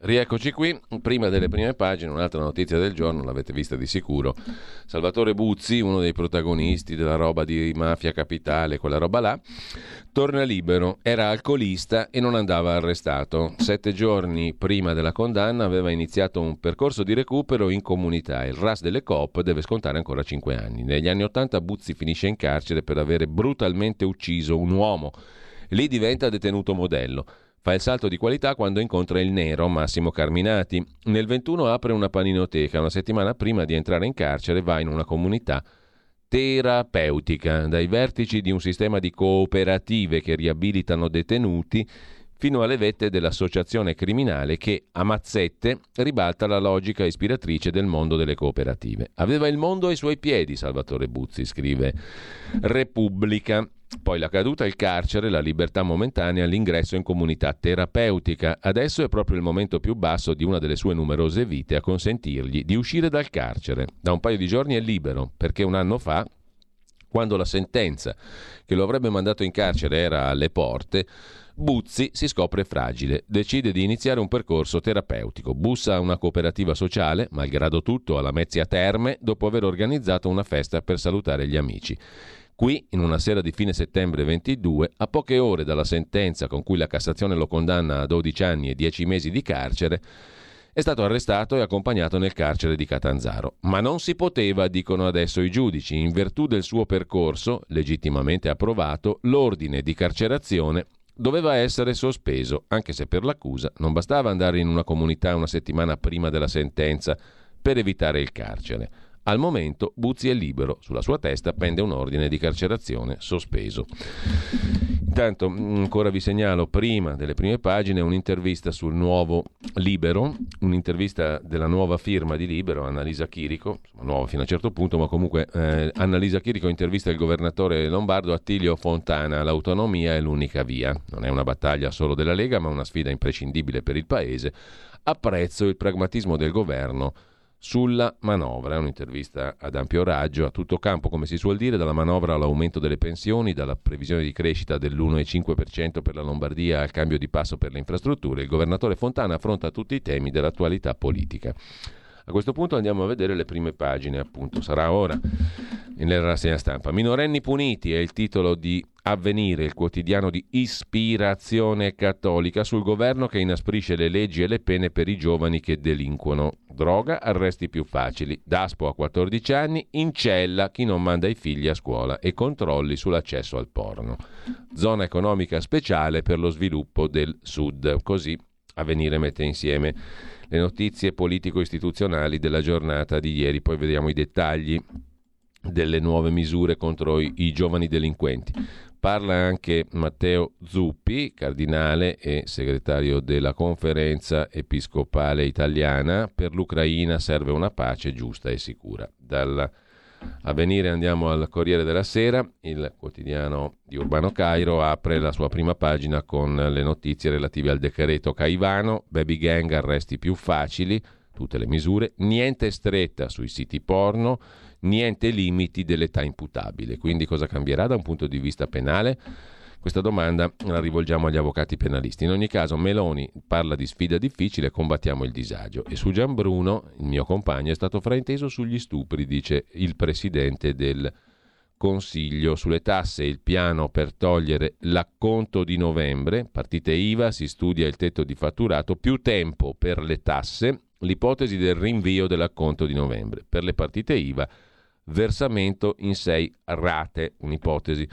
Rieccoci qui, prima delle prime pagine, un'altra notizia del giorno, l'avete vista di sicuro. Salvatore Buzzi, uno dei protagonisti della roba di Mafia Capitale, quella roba là, torna libero, era alcolista e non andava arrestato. Sette giorni prima della condanna aveva iniziato un percorso di recupero in comunità. Il RAS delle COP deve scontare ancora cinque anni. Negli anni Ottanta Buzzi finisce in carcere per avere brutalmente ucciso un uomo. Lì diventa detenuto modello. Fa il salto di qualità quando incontra il nero Massimo Carminati. Nel 21 apre una paninoteca. Una settimana prima di entrare in carcere va in una comunità terapeutica, dai vertici di un sistema di cooperative che riabilitano detenuti fino alle vette dell'associazione criminale che a mazzette ribalta la logica ispiratrice del mondo delle cooperative. Aveva il mondo ai suoi piedi Salvatore Buzzi, scrive Repubblica. Poi la caduta, il carcere, la libertà momentanea, l'ingresso in comunità terapeutica. Adesso è proprio il momento più basso di una delle sue numerose vite a consentirgli di uscire dal carcere. Da un paio di giorni è libero, perché un anno fa, quando la sentenza che lo avrebbe mandato in carcere era alle porte, Buzzi si scopre fragile, decide di iniziare un percorso terapeutico, bussa a una cooperativa sociale, malgrado tutto alla Mezzia Terme, dopo aver organizzato una festa per salutare gli amici. Qui, in una sera di fine settembre 22, a poche ore dalla sentenza con cui la Cassazione lo condanna a 12 anni e 10 mesi di carcere, è stato arrestato e accompagnato nel carcere di Catanzaro. Ma non si poteva, dicono adesso i giudici, in virtù del suo percorso, legittimamente approvato, l'ordine di carcerazione doveva essere sospeso, anche se per l'accusa non bastava andare in una comunità una settimana prima della sentenza per evitare il carcere. Al momento Buzzi è libero, sulla sua testa pende un ordine di carcerazione sospeso. Intanto mm, ancora vi segnalo prima delle prime pagine un'intervista sul nuovo Libero, un'intervista della nuova firma di Libero, Annalisa Chirico, nuova fino a un certo punto, ma comunque eh, Annalisa Chirico intervista il governatore lombardo Attilio Fontana, l'autonomia è l'unica via, non è una battaglia solo della Lega, ma una sfida imprescindibile per il Paese. Apprezzo il pragmatismo del governo sulla manovra. È un'intervista ad ampio raggio, a tutto campo, come si suol dire, dalla manovra all'aumento delle pensioni, dalla previsione di crescita dell'1,5% per la Lombardia al cambio di passo per le infrastrutture. Il governatore Fontana affronta tutti i temi dell'attualità politica. A questo punto andiamo a vedere le prime pagine, appunto, sarà ora nella rassegna stampa. Minorenni puniti è il titolo di Avvenire, il quotidiano di ispirazione cattolica sul governo che inasprisce le leggi e le pene per i giovani che delinquono. Droga, arresti più facili, Daspo a 14 anni, in cella chi non manda i figli a scuola e controlli sull'accesso al porno. Zona economica speciale per lo sviluppo del Sud. Così Avvenire mette insieme le notizie politico-istituzionali della giornata di ieri, poi vediamo i dettagli delle nuove misure contro i, i giovani delinquenti. Parla anche Matteo Zuppi, cardinale e segretario della conferenza episcopale italiana. Per l'Ucraina serve una pace giusta e sicura. Dalla a venire andiamo al Corriere della Sera, il quotidiano di Urbano Cairo apre la sua prima pagina con le notizie relative al decreto Caivano, baby gang arresti più facili, tutte le misure, niente stretta sui siti porno, niente limiti dell'età imputabile. Quindi cosa cambierà da un punto di vista penale? Questa domanda la rivolgiamo agli avvocati penalisti. In ogni caso, Meloni parla di sfida difficile, combattiamo il disagio. E su Gianbruno, il mio compagno, è stato frainteso sugli stupri, dice il presidente del Consiglio. Sulle tasse il piano per togliere l'acconto di novembre, partite IVA, si studia il tetto di fatturato, più tempo per le tasse, l'ipotesi del rinvio dell'acconto di novembre. Per le partite IVA, versamento in sei rate, un'ipotesi.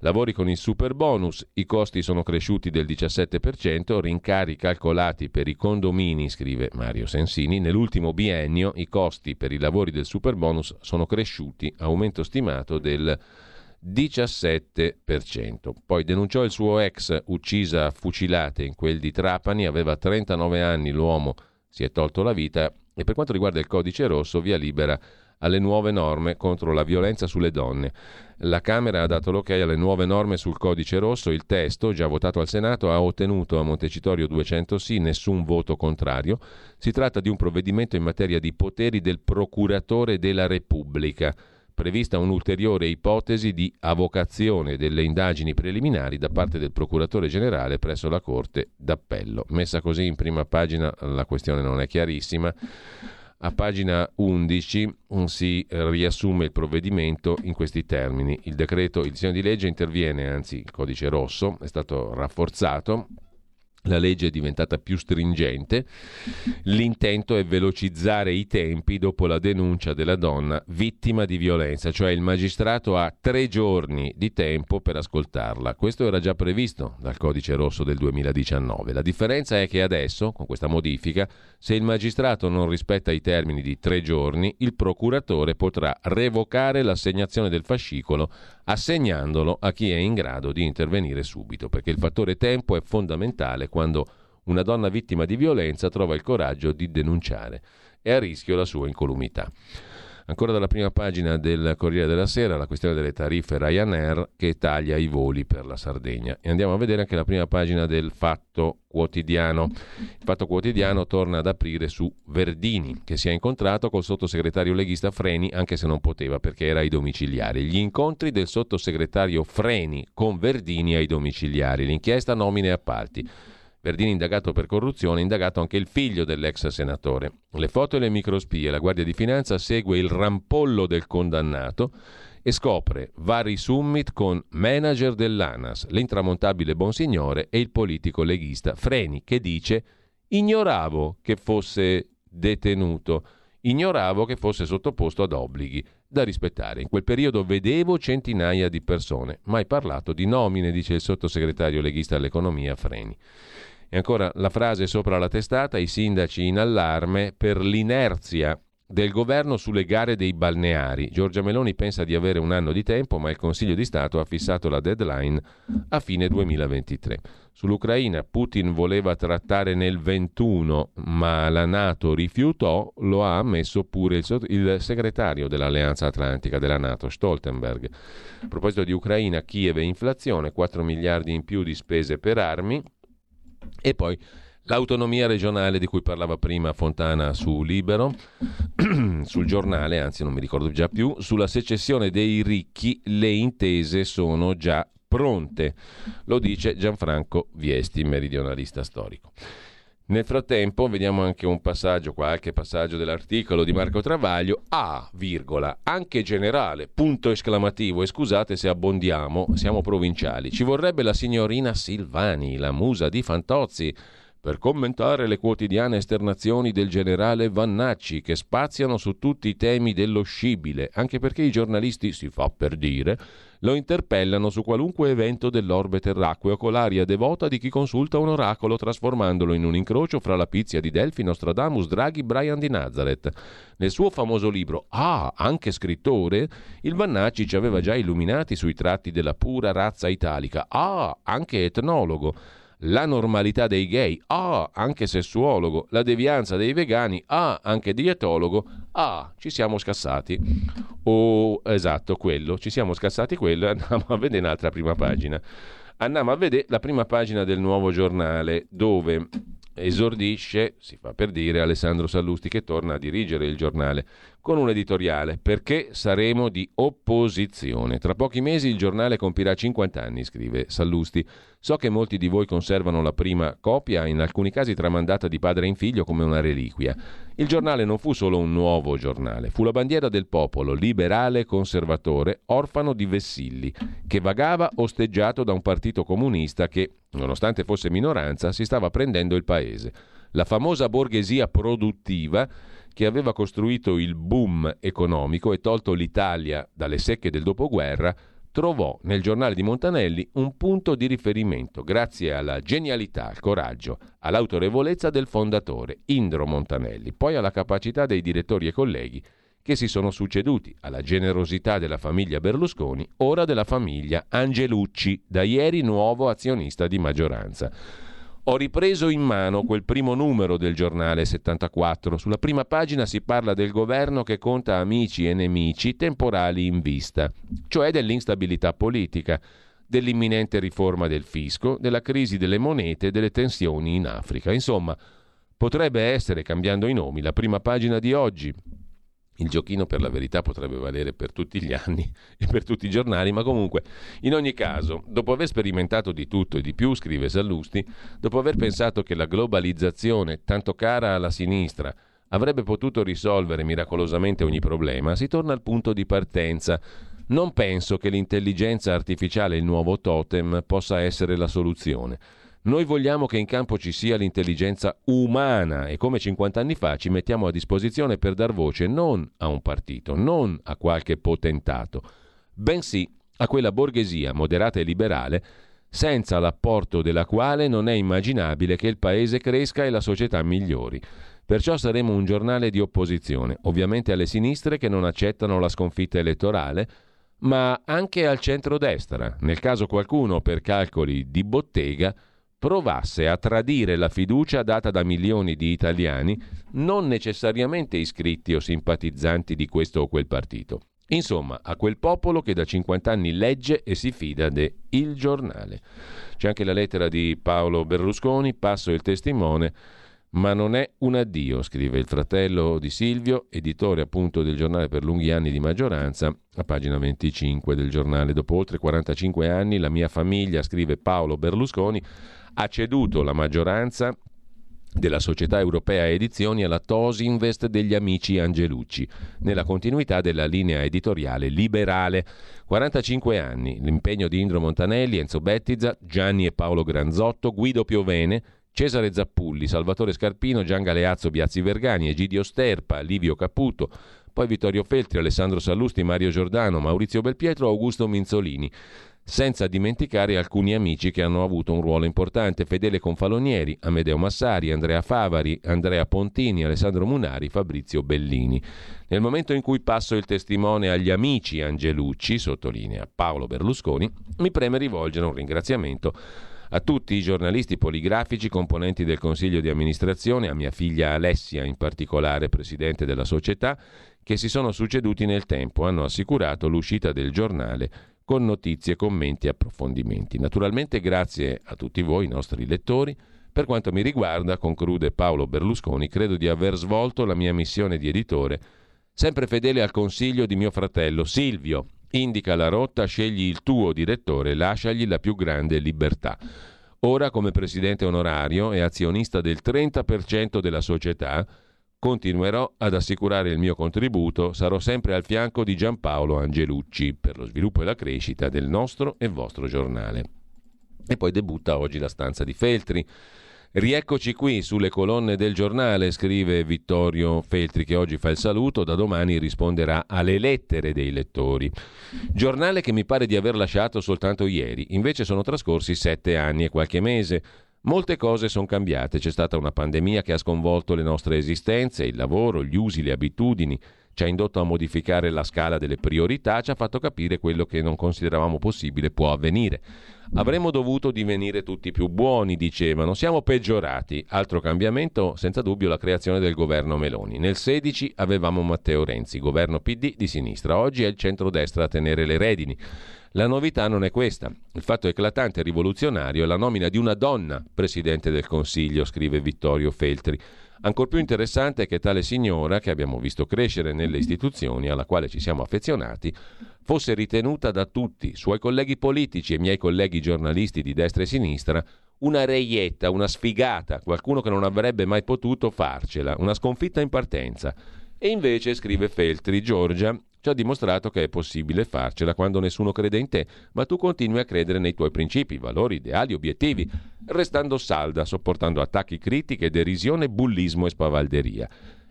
Lavori con il super bonus, i costi sono cresciuti del 17%, rincari calcolati per i condomini, scrive Mario Sensini, nell'ultimo biennio i costi per i lavori del super bonus sono cresciuti, aumento stimato del 17%. Poi denunciò il suo ex uccisa a fucilate in quel di Trapani, aveva 39 anni l'uomo, si è tolto la vita e per quanto riguarda il codice rosso via libera alle nuove norme contro la violenza sulle donne. La Camera ha dato l'ok alle nuove norme sul codice rosso, il testo, già votato al Senato, ha ottenuto a Montecitorio 200 sì, nessun voto contrario. Si tratta di un provvedimento in materia di poteri del procuratore della Repubblica prevista un'ulteriore ipotesi di avocazione delle indagini preliminari da parte del procuratore generale presso la Corte d'Appello. Messa così in prima pagina la questione non è chiarissima. A pagina 11 mm, si riassume il provvedimento in questi termini. Il decreto, il disegno di legge interviene, anzi il codice rosso è stato rafforzato la legge è diventata più stringente, l'intento è velocizzare i tempi dopo la denuncia della donna vittima di violenza, cioè il magistrato ha tre giorni di tempo per ascoltarla. Questo era già previsto dal codice rosso del 2019. La differenza è che adesso, con questa modifica, se il magistrato non rispetta i termini di tre giorni, il procuratore potrà revocare l'assegnazione del fascicolo assegnandolo a chi è in grado di intervenire subito, perché il fattore tempo è fondamentale quando una donna vittima di violenza trova il coraggio di denunciare. È a rischio la sua incolumità. Ancora dalla prima pagina del Corriere della Sera la questione delle tariffe Ryanair che taglia i voli per la Sardegna. E andiamo a vedere anche la prima pagina del Fatto Quotidiano. Il Fatto Quotidiano torna ad aprire su Verdini, che si è incontrato col sottosegretario leghista Freni, anche se non poteva perché era ai domiciliari. Gli incontri del sottosegretario Freni con Verdini ai domiciliari. L'inchiesta nomine e appalti. Verdini indagato per corruzione, indagato anche il figlio dell'ex senatore. Le foto e le microspie, la Guardia di Finanza segue il rampollo del condannato e scopre vari summit con manager dell'ANAS, l'intramontabile Bonsignore e il politico leghista Freni che dice ignoravo che fosse detenuto, ignoravo che fosse sottoposto ad obblighi da rispettare. In quel periodo vedevo centinaia di persone, mai parlato di nomine, dice il sottosegretario leghista all'economia Freni. E ancora la frase sopra la testata, i sindaci in allarme per l'inerzia del governo sulle gare dei balneari. Giorgia Meloni pensa di avere un anno di tempo, ma il Consiglio di Stato ha fissato la deadline a fine 2023. Sull'Ucraina Putin voleva trattare nel 21, ma la Nato rifiutò, lo ha ammesso pure il, il segretario dell'Alleanza Atlantica della Nato, Stoltenberg. A proposito di Ucraina, Kiev e inflazione, 4 miliardi in più di spese per armi e poi L'autonomia regionale di cui parlava prima Fontana su Libero, sul giornale, anzi non mi ricordo già più, sulla secessione dei ricchi le intese sono già pronte, lo dice Gianfranco Viesti, meridionalista storico. Nel frattempo vediamo anche un passaggio, qualche passaggio dell'articolo di Marco Travaglio, A, virgola, anche generale, punto esclamativo, e scusate se abbondiamo, siamo provinciali, ci vorrebbe la signorina Silvani, la musa di Fantozzi, per commentare le quotidiane esternazioni del generale Vannacci che spaziano su tutti i temi dello scibile, anche perché i giornalisti, si fa per dire, lo interpellano su qualunque evento dell'orbe terracqueo con l'aria devota di chi consulta un oracolo trasformandolo in un incrocio fra la pizia di Delfi, Nostradamus, Draghi, Brian di Nazareth. Nel suo famoso libro Ah, anche scrittore, il Vannacci ci aveva già illuminati sui tratti della pura razza italica. Ah, anche etnologo la normalità dei gay, ah, anche sessuologo, la devianza dei vegani, ah, anche dietologo, ah, ci siamo scassati. Oh, esatto, quello, ci siamo scassati quello, andiamo a vedere un'altra prima pagina. Andiamo a vedere la prima pagina del nuovo giornale dove esordisce, si fa per dire, Alessandro Sallusti che torna a dirigere il giornale con un editoriale perché saremo di opposizione. Tra pochi mesi il giornale compirà 50 anni, scrive Sallusti. So che molti di voi conservano la prima copia, in alcuni casi tramandata di padre in figlio come una reliquia. Il giornale non fu solo un nuovo giornale, fu la bandiera del popolo, liberale conservatore, orfano di vessilli, che vagava osteggiato da un partito comunista che, nonostante fosse minoranza, si stava prendendo il paese. La famosa borghesia produttiva che aveva costruito il boom economico e tolto l'Italia dalle secche del dopoguerra, trovò nel giornale di Montanelli un punto di riferimento grazie alla genialità, al coraggio, all'autorevolezza del fondatore, Indro Montanelli, poi alla capacità dei direttori e colleghi che si sono succeduti, alla generosità della famiglia Berlusconi, ora della famiglia Angelucci, da ieri nuovo azionista di maggioranza. Ho ripreso in mano quel primo numero del giornale 74. Sulla prima pagina si parla del governo che conta amici e nemici temporali in vista, cioè dell'instabilità politica, dell'imminente riforma del fisco, della crisi delle monete, delle tensioni in Africa. Insomma, potrebbe essere, cambiando i nomi, la prima pagina di oggi, il giochino per la verità potrebbe valere per tutti gli anni e per tutti i giornali, ma comunque, in ogni caso, dopo aver sperimentato di tutto e di più, scrive Sallusti, dopo aver pensato che la globalizzazione, tanto cara alla sinistra, avrebbe potuto risolvere miracolosamente ogni problema, si torna al punto di partenza. Non penso che l'intelligenza artificiale, il nuovo totem, possa essere la soluzione. Noi vogliamo che in campo ci sia l'intelligenza umana e come 50 anni fa ci mettiamo a disposizione per dar voce non a un partito, non a qualche potentato, bensì a quella borghesia moderata e liberale senza l'apporto della quale non è immaginabile che il paese cresca e la società migliori. Perciò saremo un giornale di opposizione, ovviamente alle sinistre che non accettano la sconfitta elettorale, ma anche al centro-destra, nel caso qualcuno per calcoli di bottega provasse a tradire la fiducia data da milioni di italiani non necessariamente iscritti o simpatizzanti di questo o quel partito. Insomma, a quel popolo che da 50 anni legge e si fida de Il Giornale. C'è anche la lettera di Paolo Berlusconi, passo il testimone, ma non è un addio, scrive il fratello di Silvio, editore appunto del giornale per lunghi anni di maggioranza, a pagina 25 del giornale. Dopo oltre 45 anni la mia famiglia, scrive Paolo Berlusconi, ha ceduto la maggioranza della società europea edizioni alla Tosinvest degli amici Angelucci, nella continuità della linea editoriale liberale. 45 anni, l'impegno di Indro Montanelli, Enzo Bettiza, Gianni e Paolo Granzotto, Guido Piovene, Cesare Zappulli, Salvatore Scarpino, Gian Galeazzo Biazzi Vergani, Egidio Sterpa, Livio Caputo, poi Vittorio Feltri, Alessandro Sallusti, Mario Giordano, Maurizio Belpietro, Augusto Minzolini senza dimenticare alcuni amici che hanno avuto un ruolo importante, Fedele Confalonieri, Amedeo Massari, Andrea Favari, Andrea Pontini, Alessandro Munari, Fabrizio Bellini. Nel momento in cui passo il testimone agli amici Angelucci, sottolinea Paolo Berlusconi, mi preme rivolgere un ringraziamento a tutti i giornalisti poligrafici componenti del Consiglio di amministrazione, a mia figlia Alessia in particolare, presidente della società, che si sono succeduti nel tempo, hanno assicurato l'uscita del giornale con notizie, commenti e approfondimenti. Naturalmente grazie a tutti voi, nostri lettori. Per quanto mi riguarda, conclude Paolo Berlusconi, credo di aver svolto la mia missione di editore, sempre fedele al consiglio di mio fratello Silvio. Indica la rotta, scegli il tuo direttore, lasciagli la più grande libertà. Ora, come presidente onorario e azionista del 30% della società, Continuerò ad assicurare il mio contributo, sarò sempre al fianco di Giampaolo Angelucci per lo sviluppo e la crescita del nostro e vostro giornale. E poi debutta oggi la stanza di Feltri. Rieccoci qui sulle colonne del giornale, scrive Vittorio Feltri che oggi fa il saluto, da domani risponderà alle lettere dei lettori. Giornale che mi pare di aver lasciato soltanto ieri, invece sono trascorsi sette anni e qualche mese. Molte cose sono cambiate, c'è stata una pandemia che ha sconvolto le nostre esistenze, il lavoro, gli usi, le abitudini, ci ha indotto a modificare la scala delle priorità, ci ha fatto capire quello che non consideravamo possibile può avvenire. Avremmo dovuto divenire tutti più buoni, dicevano, siamo peggiorati. Altro cambiamento, senza dubbio, la creazione del governo Meloni. Nel 16 avevamo Matteo Renzi, governo PD di sinistra, oggi è il centrodestra a tenere le redini. La novità non è questa. Il fatto eclatante e rivoluzionario è la nomina di una donna presidente del Consiglio, scrive Vittorio Feltri. Ancor più interessante è che tale signora, che abbiamo visto crescere nelle istituzioni, alla quale ci siamo affezionati, fosse ritenuta da tutti, suoi colleghi politici e miei colleghi giornalisti di destra e sinistra, una reietta, una sfigata, qualcuno che non avrebbe mai potuto farcela, una sconfitta in partenza. E invece, scrive Feltri, Giorgia ci ha dimostrato che è possibile farcela quando nessuno crede in te, ma tu continui a credere nei tuoi principi, valori, ideali, obiettivi, restando salda, sopportando attacchi, critiche, derisione, bullismo e spavalderia.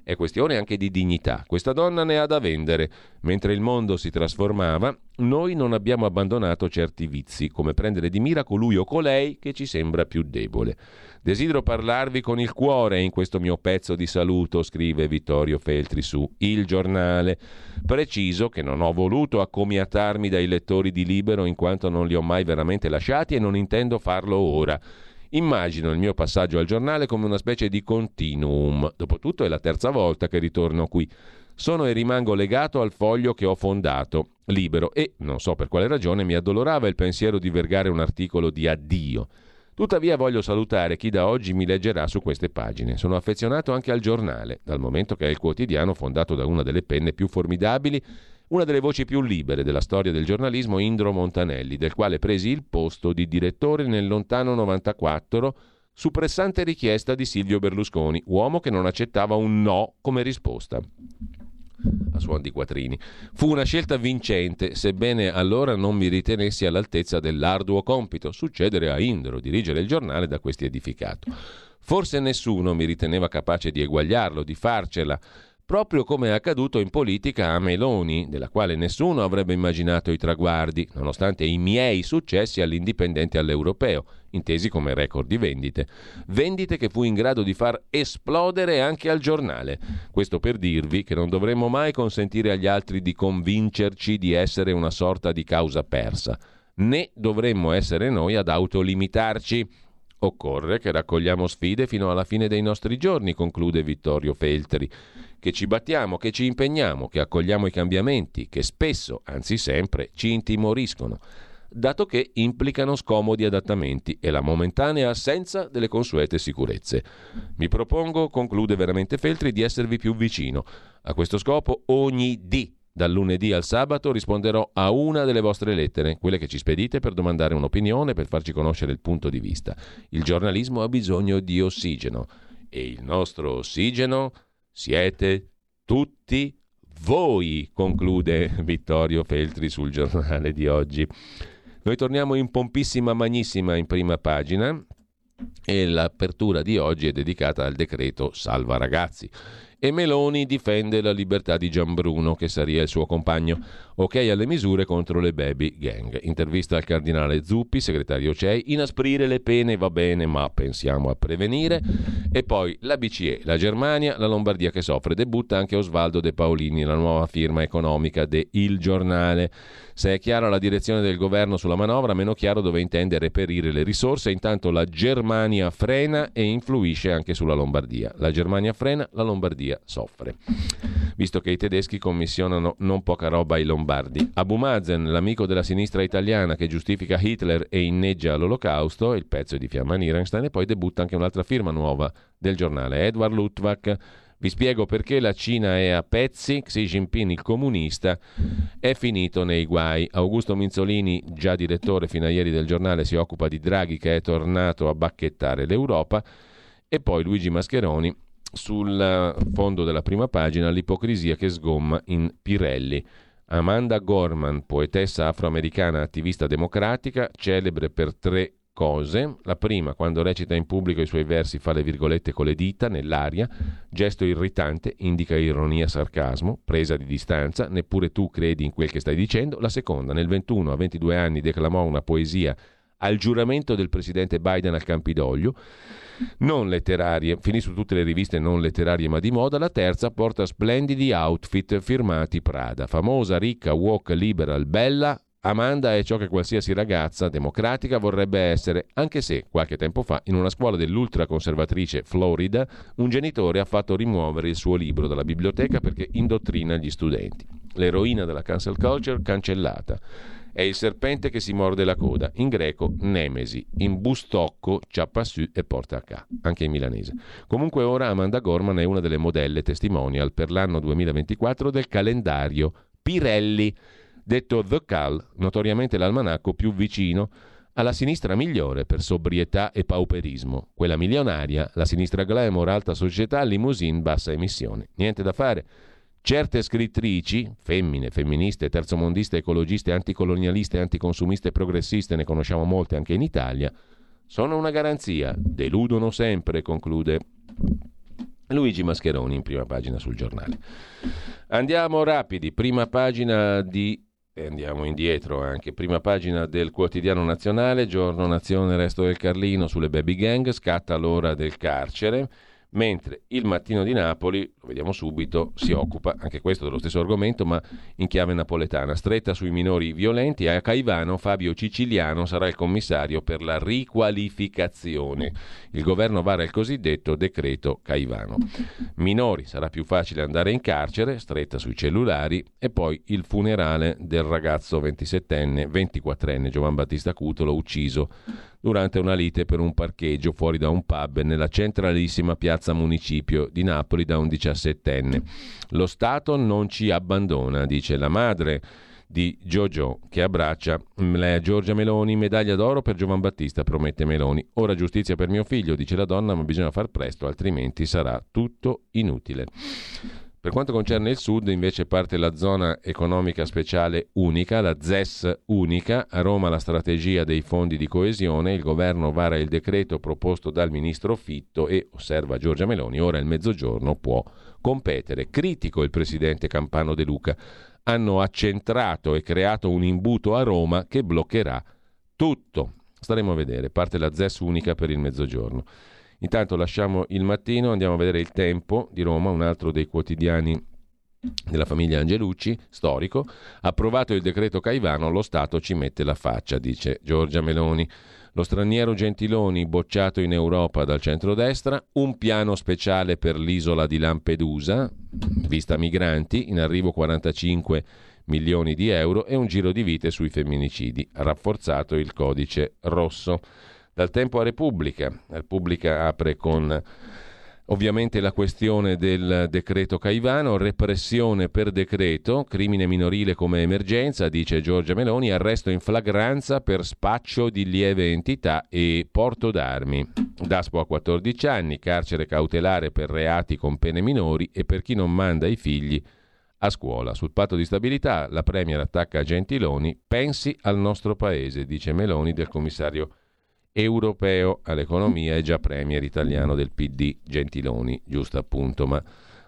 È questione anche di dignità. Questa donna ne ha da vendere. Mentre il mondo si trasformava, noi non abbiamo abbandonato certi vizi, come prendere di mira colui o colei che ci sembra più debole. Desidero parlarvi con il cuore in questo mio pezzo di saluto, scrive Vittorio Feltri su Il Giornale. Preciso che non ho voluto accomiatarmi dai lettori di Libero in quanto non li ho mai veramente lasciati e non intendo farlo ora. Immagino il mio passaggio al giornale come una specie di continuum. Dopotutto è la terza volta che ritorno qui. Sono e rimango legato al foglio che ho fondato, libero, e, non so per quale ragione, mi addolorava il pensiero di vergare un articolo di addio. Tuttavia voglio salutare chi da oggi mi leggerà su queste pagine. Sono affezionato anche al giornale, dal momento che è il quotidiano fondato da una delle penne più formidabili una delle voci più libere della storia del giornalismo, Indro Montanelli, del quale presi il posto di direttore nel lontano 94 su pressante richiesta di Silvio Berlusconi, uomo che non accettava un no come risposta. A suon di quattrini. Fu una scelta vincente, sebbene allora non mi ritenessi all'altezza dell'arduo compito, succedere a Indro, dirigere il giornale da questi edificato. Forse nessuno mi riteneva capace di eguagliarlo, di farcela, proprio come è accaduto in politica a Meloni, della quale nessuno avrebbe immaginato i traguardi, nonostante i miei successi all'indipendente all'europeo, intesi come record di vendite. Vendite che fu in grado di far esplodere anche al giornale. Questo per dirvi che non dovremmo mai consentire agli altri di convincerci di essere una sorta di causa persa, né dovremmo essere noi ad autolimitarci. Occorre che raccogliamo sfide fino alla fine dei nostri giorni, conclude Vittorio Feltri che ci battiamo, che ci impegniamo, che accogliamo i cambiamenti, che spesso, anzi sempre, ci intimoriscono, dato che implicano scomodi adattamenti e la momentanea assenza delle consuete sicurezze. Mi propongo, conclude veramente Feltri, di esservi più vicino. A questo scopo ogni dì dal lunedì al sabato risponderò a una delle vostre lettere, quelle che ci spedite per domandare un'opinione, per farci conoscere il punto di vista. Il giornalismo ha bisogno di ossigeno e il nostro ossigeno siete tutti voi, conclude Vittorio Feltri sul giornale di oggi. Noi torniamo in pompissima magnissima in prima pagina e l'apertura di oggi è dedicata al decreto Salva Ragazzi e Meloni difende la libertà di Gianbruno, che sarebbe il suo compagno. Ok alle misure contro le baby gang. Intervista al cardinale Zuppi, segretario CEI. Inasprire le pene va bene, ma pensiamo a prevenire. E poi la BCE, la Germania, la Lombardia che soffre. Debutta anche Osvaldo De Paolini, la nuova firma economica de Il Giornale. Se è chiara la direzione del governo sulla manovra, meno chiaro dove intende reperire le risorse. Intanto la Germania frena e influisce anche sulla Lombardia. La Germania frena, la Lombardia soffre. Visto che i tedeschi commissionano non poca roba ai lombardi. Abu Mazen, l'amico della sinistra italiana che giustifica Hitler e inneggia l'olocausto, il pezzo di Fiamma Nierenstein, e poi debutta anche un'altra firma nuova del giornale, Edward Luttwak vi spiego perché la Cina è a pezzi, Xi Jinping il comunista è finito nei guai. Augusto Minzolini, già direttore fino a ieri del giornale, si occupa di Draghi che è tornato a bacchettare l'Europa e poi Luigi Mascheroni sul fondo della prima pagina l'ipocrisia che sgomma in Pirelli. Amanda Gorman, poetessa afroamericana attivista democratica, celebre per tre cose. La prima, quando recita in pubblico i suoi versi, fa le virgolette con le dita nell'aria, gesto irritante, indica ironia, sarcasmo, presa di distanza, neppure tu credi in quel che stai dicendo. La seconda, nel 21 a 22 anni declamò una poesia al giuramento del presidente Biden al Campidoglio, non letterarie, finì su tutte le riviste non letterarie ma di moda, la terza porta splendidi outfit firmati Prada, famosa, ricca, walk, liberal, bella, Amanda è ciò che qualsiasi ragazza democratica vorrebbe essere, anche se qualche tempo fa in una scuola dell'ultraconservatrice Florida un genitore ha fatto rimuovere il suo libro dalla biblioteca perché indottrina gli studenti. L'eroina della cancel culture cancellata. È il serpente che si morde la coda, in greco Nemesi, in bustocco ciappa su e porta a ca, anche in milanese. Comunque ora Amanda Gorman è una delle modelle testimonial per l'anno 2024 del calendario Pirelli detto The Cal, notoriamente l'almanacco più vicino alla sinistra migliore per sobrietà e pauperismo, quella milionaria, la sinistra glamour, alta società, limousine, bassa emissione. Niente da fare. Certe scrittrici, femmine, femministe, terzomondiste, ecologiste, anticolonialiste, anticonsumiste, progressiste, ne conosciamo molte anche in Italia, sono una garanzia, deludono sempre, conclude Luigi Mascheroni in prima pagina sul giornale. Andiamo rapidi, prima pagina di e andiamo indietro anche. Prima pagina del quotidiano nazionale, giorno nazione, resto del Carlino sulle baby gang, scatta l'ora del carcere mentre il mattino di Napoli, lo vediamo subito, si occupa anche questo dello stesso argomento, ma in chiave napoletana, stretta sui minori violenti. A Caivano Fabio Ciciliano sarà il commissario per la riqualificazione. Il governo vara il cosiddetto decreto Caivano. Minori, sarà più facile andare in carcere, stretta sui cellulari, e poi il funerale del ragazzo 27enne, 24enne Giovan Battista Cutolo, ucciso durante una lite per un parcheggio fuori da un pub nella centralissima piazza Municipio di Napoli da un diciassettenne. Lo Stato non ci abbandona, dice la madre di Jojo che abbraccia Giorgia Meloni, medaglia d'oro per Giovan Battista, promette Meloni. Ora giustizia per mio figlio, dice la donna, ma bisogna far presto, altrimenti sarà tutto inutile. Per quanto concerne il sud, invece, parte la zona economica speciale unica, la ZES unica. A Roma la strategia dei fondi di coesione. Il governo vara il decreto proposto dal ministro Fitto e, osserva Giorgia Meloni, ora il mezzogiorno può competere. Critico il presidente Campano De Luca. Hanno accentrato e creato un imbuto a Roma che bloccherà tutto. Staremo a vedere. Parte la ZES unica per il mezzogiorno. Intanto lasciamo il mattino, andiamo a vedere il Tempo di Roma, un altro dei quotidiani della famiglia Angelucci, storico, approvato il decreto Caivano, lo Stato ci mette la faccia, dice Giorgia Meloni. Lo straniero Gentiloni, bocciato in Europa dal centrodestra, un piano speciale per l'isola di Lampedusa, vista migranti, in arrivo 45 milioni di euro e un giro di vite sui femminicidi, rafforzato il codice rosso. Dal tempo a Repubblica. Repubblica apre con Ovviamente la questione del decreto Caivano, repressione per decreto, crimine minorile come emergenza, dice Giorgia Meloni, arresto in flagranza per spaccio di lieve entità e porto d'armi. Daspo a 14 anni, carcere cautelare per reati con pene minori e per chi non manda i figli a scuola. Sul patto di stabilità la Premier attacca Gentiloni, pensi al nostro paese, dice Meloni del commissario europeo all'economia e già premier italiano del PD Gentiloni, giusto appunto, ma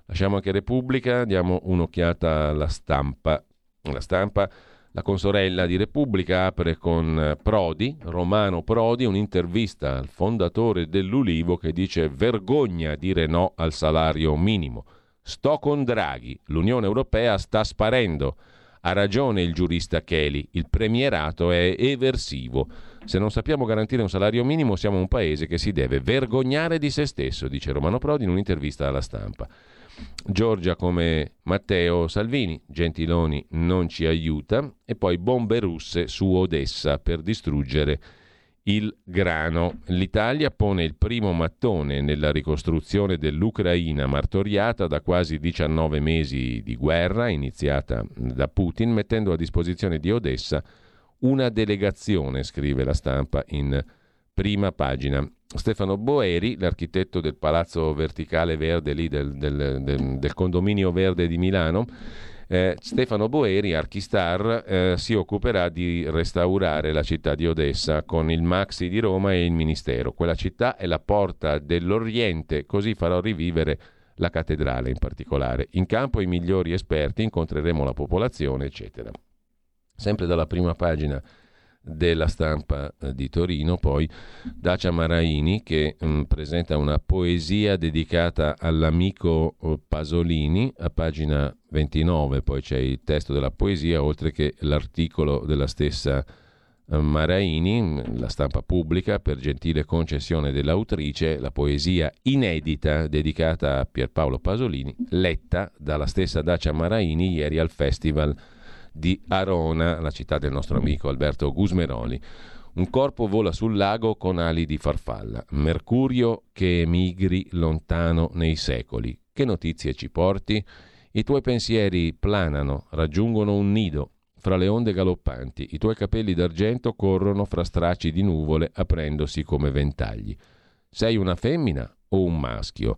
lasciamo anche Repubblica, diamo un'occhiata alla stampa. La stampa, la consorella di Repubblica apre con Prodi, Romano Prodi, un'intervista al fondatore dell'Ulivo che dice vergogna dire no al salario minimo. Sto con Draghi, l'Unione Europea sta sparendo. Ha ragione il giurista Kelly, il premierato è eversivo. Se non sappiamo garantire un salario minimo siamo un paese che si deve vergognare di se stesso, dice Romano Prodi in un'intervista alla stampa. Giorgia come Matteo Salvini, Gentiloni non ci aiuta e poi bombe russe su Odessa per distruggere il grano. L'Italia pone il primo mattone nella ricostruzione dell'Ucraina martoriata da quasi 19 mesi di guerra iniziata da Putin, mettendo a disposizione di Odessa una delegazione, scrive la stampa in prima pagina. Stefano Boeri, l'architetto del palazzo verticale verde lì del, del, del, del condominio verde di Milano, eh, Stefano Boeri, Archistar, eh, si occuperà di restaurare la città di Odessa con il Maxi di Roma e il Ministero. Quella città è la porta dell'Oriente, così farò rivivere la cattedrale in particolare. In campo i migliori esperti, incontreremo la popolazione, eccetera. Sempre dalla prima pagina della stampa eh, di Torino, poi Dacia Maraini che mh, mm, presenta una poesia dedicata all'amico eh, Pasolini a pagina 29, poi c'è il testo della poesia oltre che l'articolo della stessa eh, Maraini, mm, la stampa pubblica per gentile concessione dell'autrice, la poesia inedita dedicata a Pierpaolo Pasolini, letta dalla stessa Dacia Maraini ieri al Festival di Arona, la città del nostro amico Alberto Gusmeroli. Un corpo vola sul lago con ali di farfalla. Mercurio che emigri lontano nei secoli. Che notizie ci porti? I tuoi pensieri planano, raggiungono un nido fra le onde galoppanti. I tuoi capelli d'argento corrono fra stracci di nuvole aprendosi come ventagli. Sei una femmina o un maschio?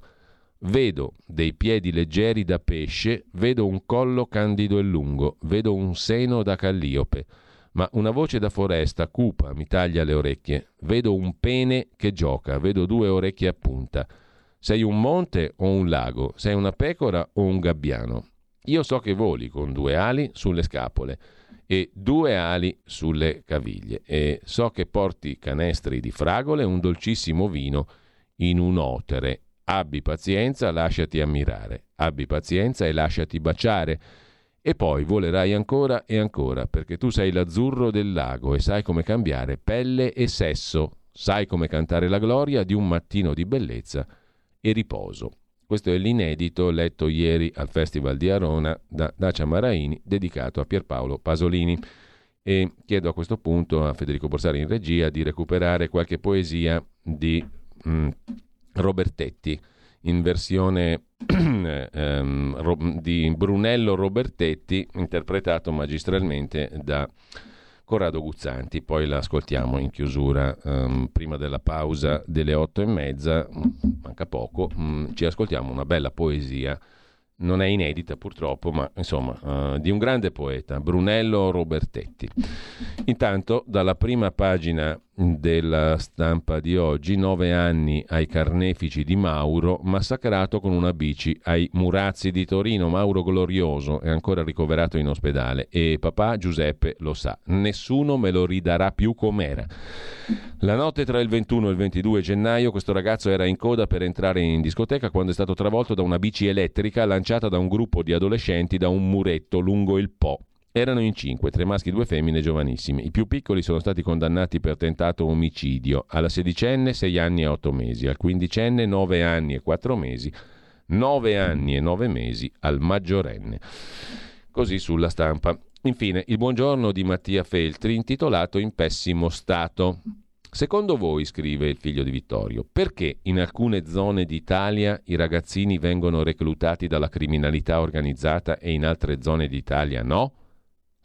Vedo dei piedi leggeri da pesce, vedo un collo candido e lungo, vedo un seno da calliope, ma una voce da foresta cupa mi taglia le orecchie. Vedo un pene che gioca, vedo due orecchie a punta. Sei un monte o un lago? Sei una pecora o un gabbiano? Io so che voli con due ali sulle scapole e due ali sulle caviglie e so che porti canestri di fragole e un dolcissimo vino in un otere Abbi pazienza, lasciati ammirare, abbi pazienza e lasciati baciare. E poi volerai ancora e ancora, perché tu sei l'azzurro del lago e sai come cambiare pelle e sesso, sai come cantare la gloria di un mattino di bellezza e riposo. Questo è l'inedito letto ieri al Festival di Arona da Dacia Maraini, dedicato a Pierpaolo Pasolini. E chiedo a questo punto a Federico Borsari in regia di recuperare qualche poesia di mm, Robertetti in versione ehm, di Brunello Robertetti interpretato magistralmente da Corrado Guzzanti. Poi la ascoltiamo in chiusura ehm, prima della pausa delle otto e mezza, manca poco, mh, mm, ci ascoltiamo una bella poesia non è inedita purtroppo, ma insomma, uh, di un grande poeta, Brunello Robertetti. Intanto, dalla prima pagina della stampa di oggi, nove anni ai carnefici di Mauro, massacrato con una bici ai Murazzi di Torino. Mauro glorioso è ancora ricoverato in ospedale e papà Giuseppe lo sa. Nessuno me lo ridarà più com'era. La notte tra il 21 e il 22 gennaio questo ragazzo era in coda per entrare in discoteca quando è stato travolto da una bici elettrica lanciata da un gruppo di adolescenti da un muretto lungo il Po erano in cinque, tre maschi e due femmine giovanissimi. I più piccoli sono stati condannati per tentato omicidio. Alla sedicenne sei anni e otto mesi, al quindicenne nove anni e quattro mesi, nove anni e nove mesi al maggiorenne. Così sulla stampa. Infine, il buongiorno di Mattia Feltri intitolato In pessimo stato. Secondo voi, scrive il figlio di Vittorio, perché in alcune zone d'Italia i ragazzini vengono reclutati dalla criminalità organizzata e in altre zone d'Italia no?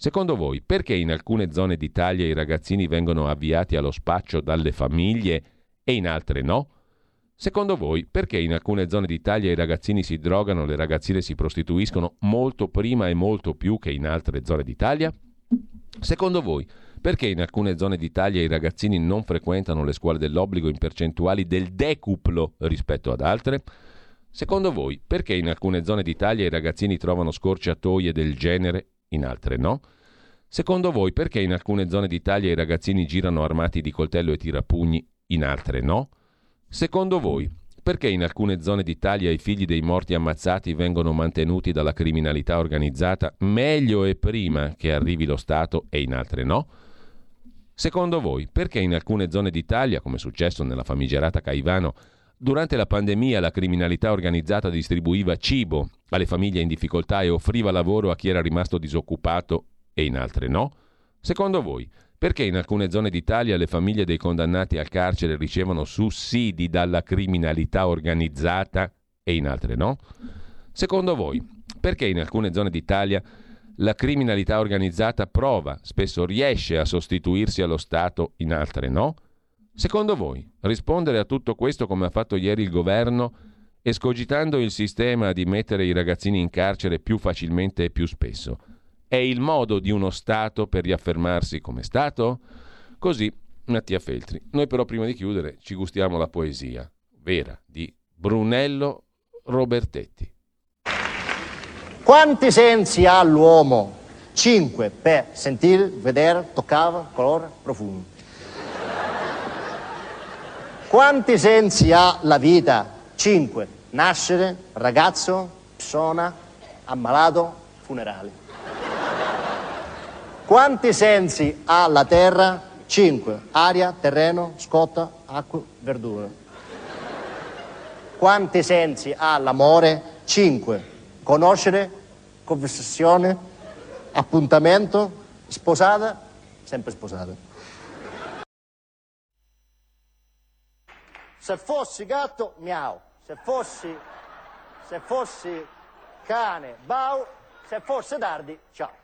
Secondo voi, perché in alcune zone d'Italia i ragazzini vengono avviati allo spaccio dalle famiglie e in altre no? Secondo voi, perché in alcune zone d'Italia i ragazzini si drogano, le ragazzine si prostituiscono molto prima e molto più che in altre zone d'Italia? Secondo voi, perché in alcune zone d'Italia i ragazzini non frequentano le scuole dell'obbligo in percentuali del decuplo rispetto ad altre? Secondo voi, perché in alcune zone d'Italia i ragazzini trovano scorciatoie del genere, in altre no? Secondo voi, perché in alcune zone d'Italia i ragazzini girano armati di coltello e tirapugni, in altre no? Secondo voi, perché in alcune zone d'Italia i figli dei morti ammazzati vengono mantenuti dalla criminalità organizzata meglio e prima che arrivi lo Stato e in altre no? Secondo voi, perché in alcune zone d'Italia, come è successo nella famigerata Caivano, durante la pandemia la criminalità organizzata distribuiva cibo alle famiglie in difficoltà e offriva lavoro a chi era rimasto disoccupato e in altre no? Secondo voi, perché in alcune zone d'Italia le famiglie dei condannati al carcere ricevono sussidi dalla criminalità organizzata e in altre no? Secondo voi, perché in alcune zone d'Italia la criminalità organizzata prova, spesso riesce a sostituirsi allo Stato, in altre no? Secondo voi, rispondere a tutto questo come ha fatto ieri il governo, escogitando il sistema di mettere i ragazzini in carcere più facilmente e più spesso, è il modo di uno Stato per riaffermarsi come Stato? Così Mattia Feltri. Noi però prima di chiudere ci gustiamo la poesia vera di Brunello Robertetti. Quanti sensi ha l'uomo? Cinque per sentire, vedere, toccare, colore, profumo. Quanti sensi ha la vita? Cinque. Nascere, ragazzo, persona, ammalato, funerali. Quanti sensi ha la terra? Cinque. Aria, terreno, scotta, acqua, verdura. Quanti sensi ha l'amore? Cinque conoscere, conversazione, appuntamento, sposata, sempre sposata. Se fossi gatto, miau. Se fossi, se fossi cane, bau. Se fosse tardi, ciao.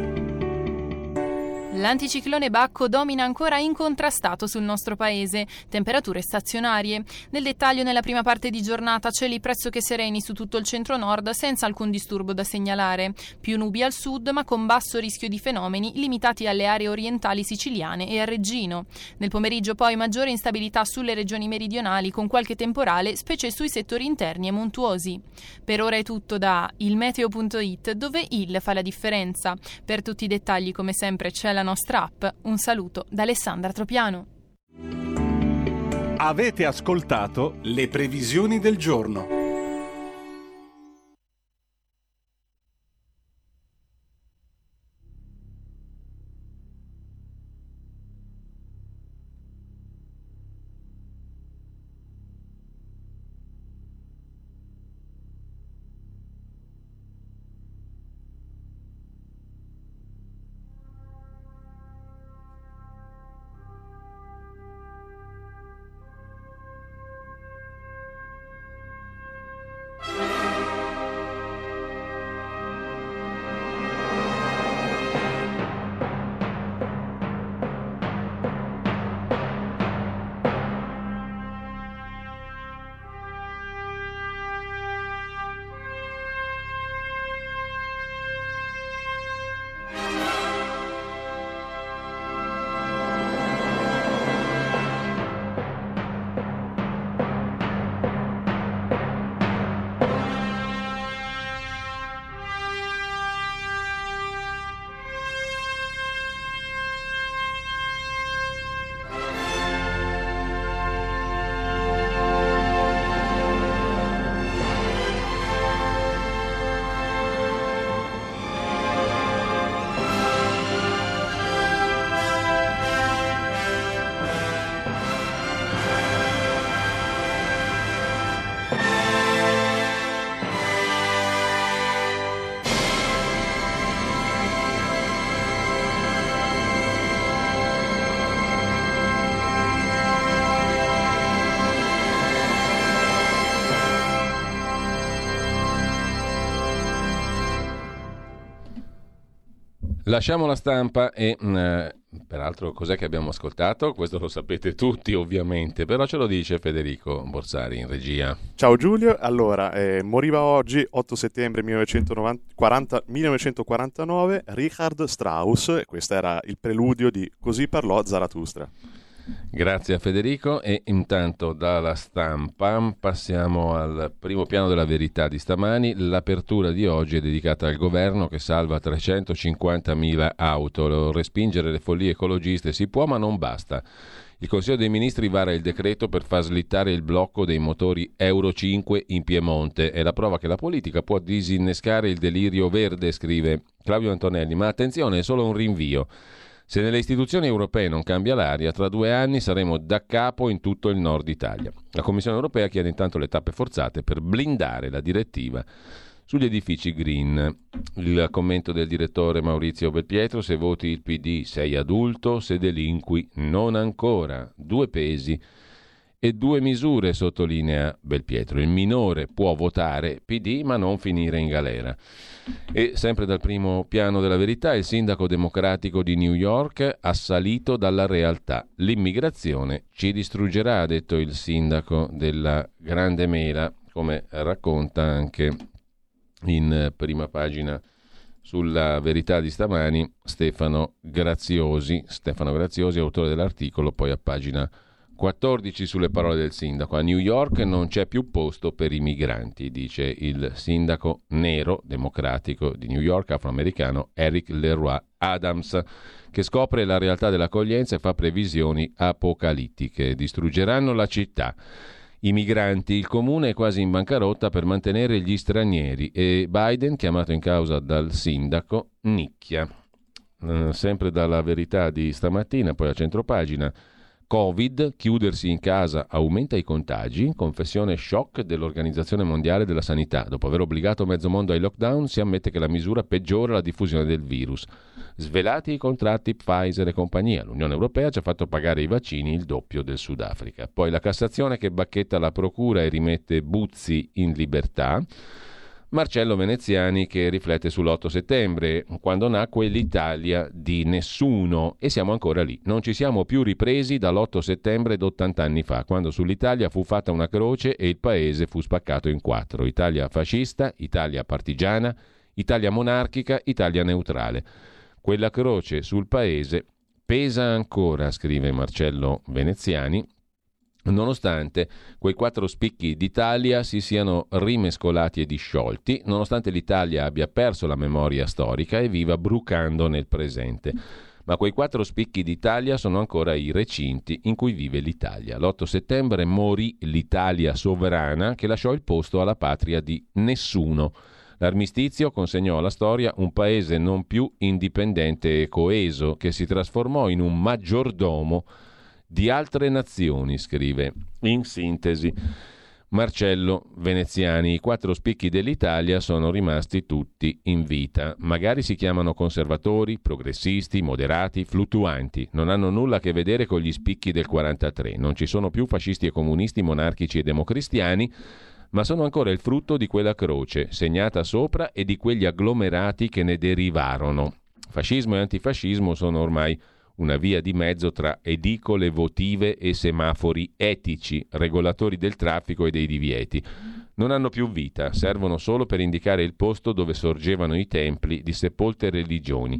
L'anticiclone Bacco domina ancora incontrastato sul nostro paese, temperature stazionarie. Nel dettaglio nella prima parte di giornata cieli pressoché sereni su tutto il centro-nord senza alcun disturbo da segnalare. Più nubi al sud ma con basso rischio di fenomeni limitati alle aree orientali siciliane e a Reggino. Nel pomeriggio poi maggiore instabilità sulle regioni meridionali con qualche temporale, specie sui settori interni e montuosi. Per ora è tutto da ilmeteo.it dove il fa la differenza. Per tutti i dettagli come sempre c'è la nostra app. Un saluto da Alessandra Tropiano. Avete ascoltato le previsioni del giorno. Lasciamo la stampa e mh, mm, peraltro cos'è che abbiamo ascoltato? Questo lo sapete tutti ovviamente, però ce lo dice Federico Borsari in regia. Ciao Giulio, allora eh, moriva oggi 8 settembre 1940, 1949 Richard Strauss, questo era il preludio di Così parlò Zarathustra. Grazie a Federico e intanto dalla stampa passiamo al primo piano della verità di stamani. L'apertura di oggi è dedicata al governo che salva 350.000 auto. Respingere le follie ecologiste si può ma non basta. Il Consiglio dei Ministri vara il decreto per far slittare il blocco dei motori Euro 5 in Piemonte. È la prova che la politica può disinnescare il delirio verde, scrive Claudio Antonelli. Ma attenzione, è solo un rinvio. Se nelle istituzioni europee non cambia l'aria, tra due anni saremo da capo in tutto il nord Italia. La Commissione europea chiede intanto le tappe forzate per blindare la direttiva sugli edifici green. Il commento del direttore Maurizio Belpietro, se voti il PD sei adulto, se delinqui non ancora. Due pesi e due misure, sottolinea Belpietro. Il minore può votare PD ma non finire in galera. E sempre dal primo piano della verità, il sindaco democratico di New York assalito dalla realtà. L'immigrazione ci distruggerà, ha detto il sindaco della Grande Mela, come racconta anche in prima pagina sulla verità di stamani Stefano Graziosi, Stefano Graziosi, autore dell'articolo, poi a pagina 14 sulle parole del sindaco. A New York non c'è più posto per i migranti, dice il sindaco nero democratico di New York, afroamericano Eric Leroy Adams, che scopre la realtà dell'accoglienza e fa previsioni apocalittiche. Distruggeranno la città. I migranti, il comune è quasi in bancarotta per mantenere gli stranieri e Biden, chiamato in causa dal sindaco, nicchia. Eh, sempre dalla verità di stamattina, poi a centropagina. Covid, chiudersi in casa aumenta i contagi, confessione shock dell'Organizzazione Mondiale della Sanità. Dopo aver obbligato mezzo mondo ai lockdown, si ammette che la misura peggiora la diffusione del virus. Svelati i contratti Pfizer e compagnia. L'Unione Europea ci ha fatto pagare i vaccini il doppio del Sudafrica. Poi la Cassazione che bacchetta la Procura e rimette Buzzi in libertà. Marcello Veneziani che riflette sull'8 settembre, quando nacque l'Italia di nessuno e siamo ancora lì. Non ci siamo più ripresi dall'8 settembre d'80 anni fa, quando sull'Italia fu fatta una croce e il paese fu spaccato in quattro. Italia fascista, Italia partigiana, Italia monarchica, Italia neutrale. Quella croce sul paese pesa ancora, scrive Marcello Veneziani, Nonostante quei quattro spicchi d'Italia si siano rimescolati e disciolti, nonostante l'Italia abbia perso la memoria storica e viva brucando nel presente. Ma quei quattro spicchi d'Italia sono ancora i recinti in cui vive l'Italia. L'8 settembre morì l'Italia sovrana che lasciò il posto alla patria di nessuno. L'armistizio consegnò alla storia un paese non più indipendente e coeso, che si trasformò in un maggiordomo di altre nazioni, scrive in sintesi. Marcello Veneziani, i quattro spicchi dell'Italia sono rimasti tutti in vita. Magari si chiamano conservatori, progressisti, moderati, fluttuanti. Non hanno nulla a che vedere con gli spicchi del 43. Non ci sono più fascisti e comunisti, monarchici e democristiani, ma sono ancora il frutto di quella croce, segnata sopra, e di quegli agglomerati che ne derivarono. Fascismo e antifascismo sono ormai una via di mezzo tra edicole votive e semafori etici, regolatori del traffico e dei divieti. Non hanno più vita, servono solo per indicare il posto dove sorgevano i templi di sepolte religioni.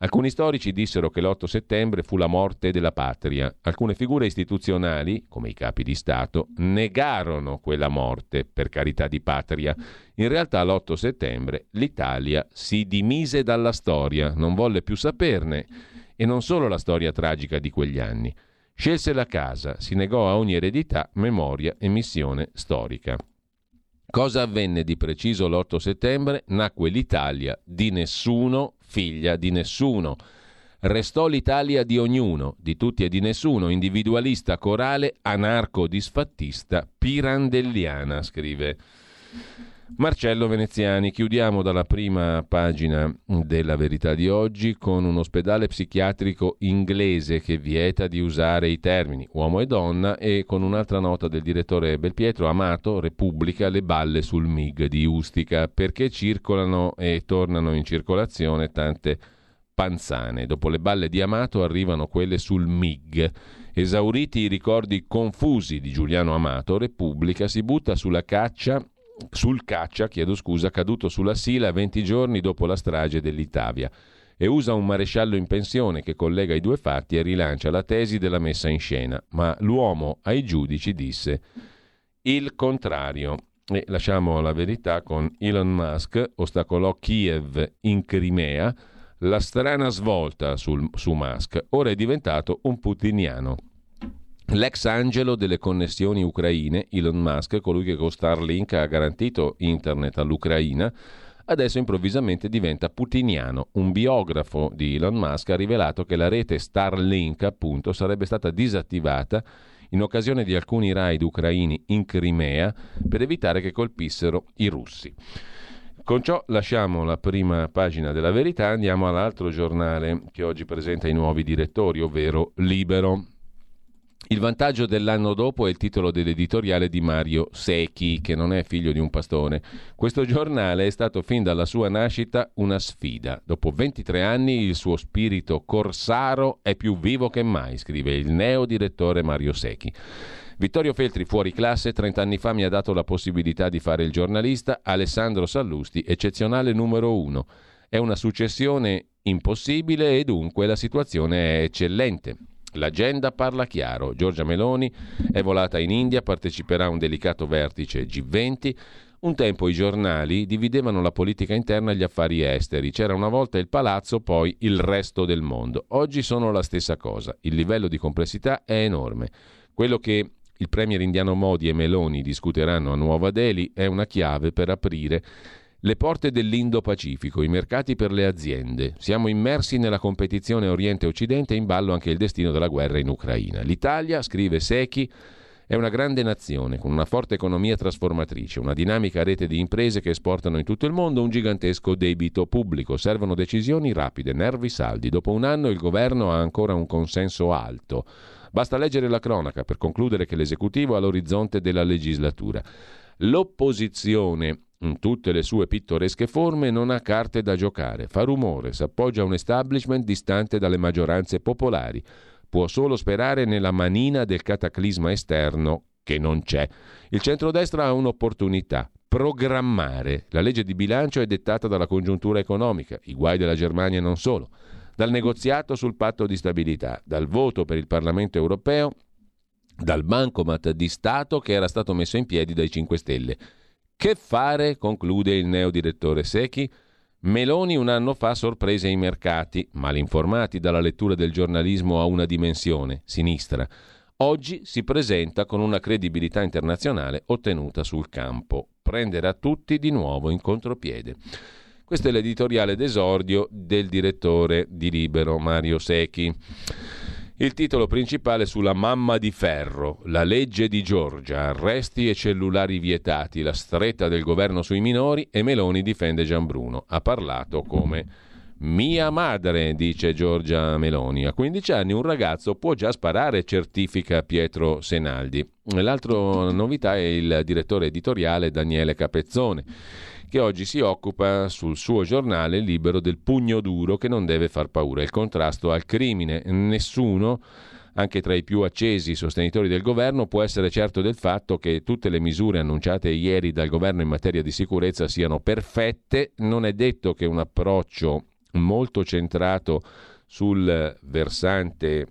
Alcuni storici dissero che l'8 settembre fu la morte della patria. Alcune figure istituzionali, come i capi di Stato, negarono quella morte per carità di patria. In realtà l'8 settembre l'Italia si dimise dalla storia, non volle più saperne e non solo la storia tragica di quegli anni. Scelse la casa, si negò a ogni eredità, memoria e missione storica. Cosa avvenne di preciso l'8 settembre? Nacque l'Italia di nessuno, figlia di nessuno. Restò l'Italia di ognuno, di tutti e di nessuno, individualista, corale, anarco-disfattista, pirandelliana, scrive Marcello Veneziani, chiudiamo dalla prima pagina della verità di oggi con un ospedale psichiatrico inglese che vieta di usare i termini uomo e donna e con un'altra nota del direttore Belpietro, Amato, Repubblica, le balle sul MIG di Ustica, perché circolano e tornano in circolazione tante Panzane. Dopo le balle di Amato arrivano quelle sul MIG. Esauriti i ricordi confusi di Giuliano Amato, Repubblica si butta sulla caccia sul caccia, chiedo scusa, caduto sulla Sila 20 giorni dopo la strage dell'Itavia e usa un maresciallo in pensione che collega i due fatti e rilancia la tesi della messa in scena. Ma l'uomo ai giudici disse il contrario. E lasciamo la verità con Elon Musk, ostacolò Kiev in Crimea, la strana svolta sul, su Musk, ora è diventato un putiniano. L'ex angelo delle connessioni ucraine, Elon Musk, colui che con Starlink ha garantito internet all'Ucraina, adesso improvvisamente diventa putiniano. Un biografo di Elon Musk ha rivelato che la rete Starlink, appunto, sarebbe stata disattivata in occasione di alcuni raid ucraini in Crimea per evitare che colpissero i russi. Con ciò lasciamo la prima pagina della verità, andiamo all'altro giornale che oggi presenta i nuovi direttori, ovvero Libero. Il vantaggio dell'anno dopo è il titolo dell'editoriale di Mario Secchi, che non è figlio di un pastore. Questo giornale è stato fin dalla sua nascita una sfida. Dopo 23 anni il suo spirito corsaro è più vivo che mai, scrive il neo direttore Mario Secchi. Vittorio Feltri fuori classe, 30 anni fa mi ha dato la possibilità di fare il giornalista, Alessandro Sallusti, eccezionale numero uno. È una successione impossibile e dunque la situazione è eccellente. L'agenda parla chiaro. Giorgia Meloni è volata in India, parteciperà a un delicato vertice G20. Un tempo i giornali dividevano la politica interna e gli affari esteri. C'era una volta il palazzo, poi il resto del mondo. Oggi sono la stessa cosa. Il livello di complessità è enorme. Quello che il premier indiano Modi e Meloni discuteranno a Nuova Delhi è una chiave per aprire le porte dell'Indo-Pacifico, i mercati per le aziende. Siamo immersi nella competizione Oriente-Occidente e in ballo anche il destino della guerra in Ucraina. L'Italia, scrive Secchi, è una grande nazione con una forte economia trasformatrice, una dinamica rete di imprese che esportano in tutto il mondo un gigantesco debito pubblico. Servono decisioni rapide, nervi saldi. Dopo un anno il governo ha ancora un consenso alto. Basta leggere la cronaca per concludere che l'esecutivo ha l'orizzonte della legislatura. L'opposizione in tutte le sue pittoresche forme non ha carte da giocare, fa rumore, s'appoggia a un establishment distante dalle maggioranze popolari, può solo sperare nella manina del cataclisma esterno che non c'è. Il centrodestra ha un'opportunità, programmare. La legge di bilancio è dettata dalla congiuntura economica, i guai della Germania non solo, dal negoziato sul patto di stabilità, dal voto per il Parlamento europeo, dal bancomat di Stato che era stato messo in piedi dai 5 Stelle che fare, conclude il neodirettore Secchi? Meloni un anno fa sorprese i mercati, malinformati dalla lettura del giornalismo a una dimensione, sinistra. Oggi si presenta con una credibilità internazionale ottenuta sul campo. Prenderà tutti di nuovo in contropiede. Questo è l'editoriale d'esordio del direttore di Libero, Mario Secchi. Il titolo principale sulla mamma di ferro, la legge di Giorgia, arresti e cellulari vietati, la stretta del governo sui minori e Meloni difende Gianbruno. Ha parlato come mia madre, dice Giorgia Meloni. A 15 anni un ragazzo può già sparare, certifica Pietro Senaldi. L'altra novità è il direttore editoriale Daniele Capezzone che oggi si occupa sul suo giornale libero del pugno duro che non deve far paura, il contrasto al crimine. Nessuno anche tra i più accesi sostenitori del governo, può essere certo del fatto che tutte le misure annunciate ieri dal governo in materia di sicurezza siano perfette. Non è detto che un approccio molto centrato sul versante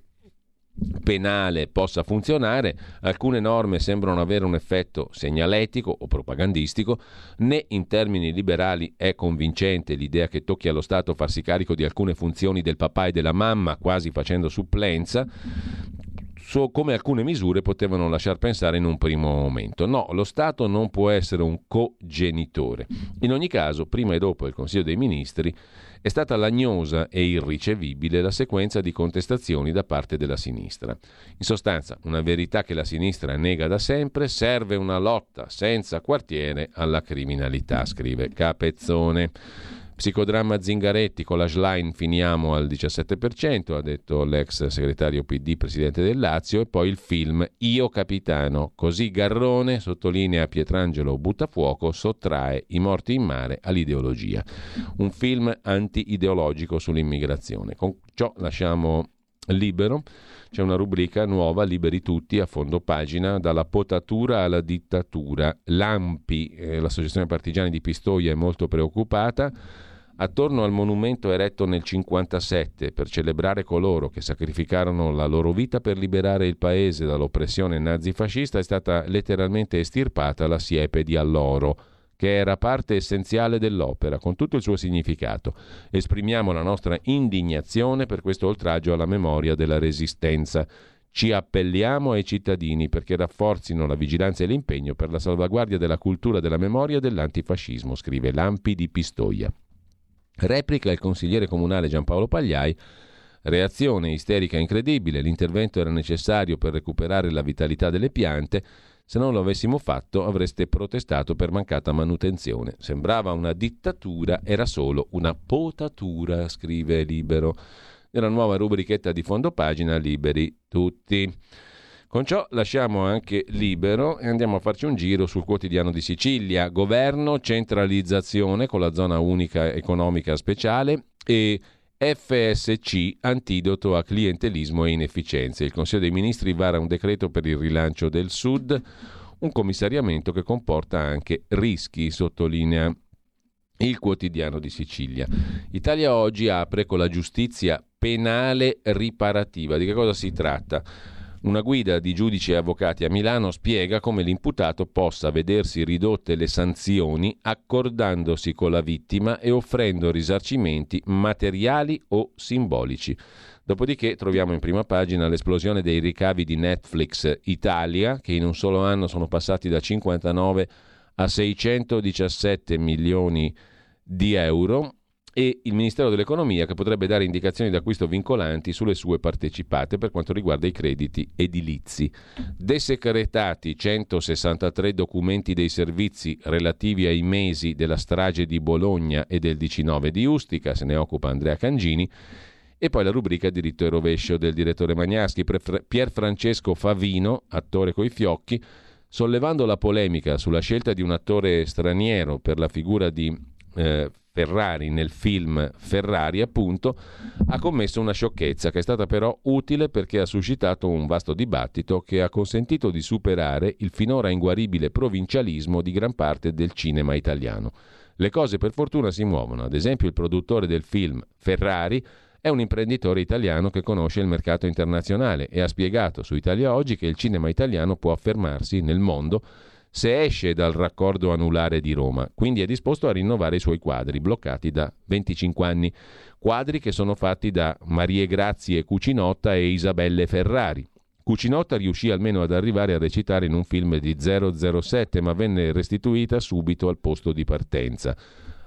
penale possa funzionare, alcune norme sembrano avere un effetto segnaletico o propagandistico, né in termini liberali è convincente l'idea che tocchi allo Stato farsi carico di alcune funzioni del papà e della mamma, quasi facendo supplenza, so come alcune misure potevano lasciar pensare in un primo momento. No, lo Stato non può essere un cogenitore. In ogni caso, prima e dopo il Consiglio dei Ministri, è stata lagnosa e irricevibile la sequenza di contestazioni da parte della sinistra. In sostanza, una verità che la sinistra nega da sempre, serve una lotta senza quartiere alla criminalità, scrive Capezzone. Psicodramma Zingaretti con la Schlein finiamo al 17%, ha detto l'ex segretario PD, presidente del Lazio, e poi il film Io Capitano, così Garrone, sottolinea Pietrangelo Buttafuoco, sottrae i morti in mare all'ideologia. Un film anti-ideologico sull'immigrazione. Con ciò lasciamo libero. C'è una rubrica nuova, Liberi tutti, a fondo pagina, dalla potatura alla dittatura. L'AMPI, eh, l'Associazione Partigiani di Pistoia, è molto preoccupata attorno al monumento eretto nel 1957 per celebrare coloro che sacrificarono la loro vita per liberare il paese dall'oppressione nazifascista è stata letteralmente estirpata la siepe di alloro che era parte essenziale dell'opera, con tutto il suo significato. Esprimiamo la nostra indignazione per questo oltraggio alla memoria della Resistenza. Ci appelliamo ai cittadini perché rafforzino la vigilanza e l'impegno per la salvaguardia della cultura della memoria e dell'antifascismo, scrive Lampi di Pistoia. Replica il consigliere comunale Giampaolo Pagliai. Reazione isterica incredibile, l'intervento era necessario per recuperare la vitalità delle piante, se non lo avessimo fatto avreste protestato per mancata manutenzione. Sembrava una dittatura, era solo una potatura, scrive Libero. Nella nuova rubrichetta di fondo pagina Liberi tutti. Con ciò lasciamo anche libero e andiamo a farci un giro sul quotidiano di Sicilia. Governo, centralizzazione con la zona unica economica speciale e FSC, antidoto a clientelismo e inefficienze. Il Consiglio dei Ministri vara un decreto per il rilancio del Sud, un commissariamento che comporta anche rischi, sottolinea il quotidiano di Sicilia. Italia oggi apre con la giustizia penale riparativa. Di che cosa si tratta? Una guida di giudici e avvocati a Milano spiega come l'imputato possa vedersi ridotte le sanzioni accordandosi con la vittima e offrendo risarcimenti materiali o simbolici. Dopodiché troviamo in prima pagina l'esplosione dei ricavi di Netflix Italia, che in un solo anno sono passati da 59 a 617 milioni di euro, e il Ministero dell'Economia che potrebbe dare indicazioni d'acquisto vincolanti sulle sue partecipate per quanto riguarda i crediti edilizi. Desecretati 163 documenti dei servizi relativi ai mesi della strage di Bologna e del 19 di Ustica, se ne occupa Andrea Cangini. E poi la rubrica diritto e rovescio del direttore Magnaschi, Pier Francesco Favino, attore coi fiocchi, sollevando la polemica sulla scelta di un attore straniero per la figura di eh, Ferrari nel film Ferrari, appunto, ha commesso una sciocchezza che è stata però utile perché ha suscitato un vasto dibattito che ha consentito di superare il finora inguaribile provincialismo di gran parte del cinema italiano. Le cose per fortuna si muovono, ad esempio il produttore del film Ferrari è un imprenditore italiano che conosce il mercato internazionale e ha spiegato su Italia Oggi che il cinema italiano può affermarsi nel mondo se esce dal raccordo anulare di Roma, quindi è disposto a rinnovare i suoi quadri, bloccati da 25 anni. Quadri che sono fatti da Marie Grazie Cucinotta e Isabelle Ferrari. Cucinotta riuscì almeno ad arrivare a recitare in un film di 007, ma venne restituita subito al posto di partenza.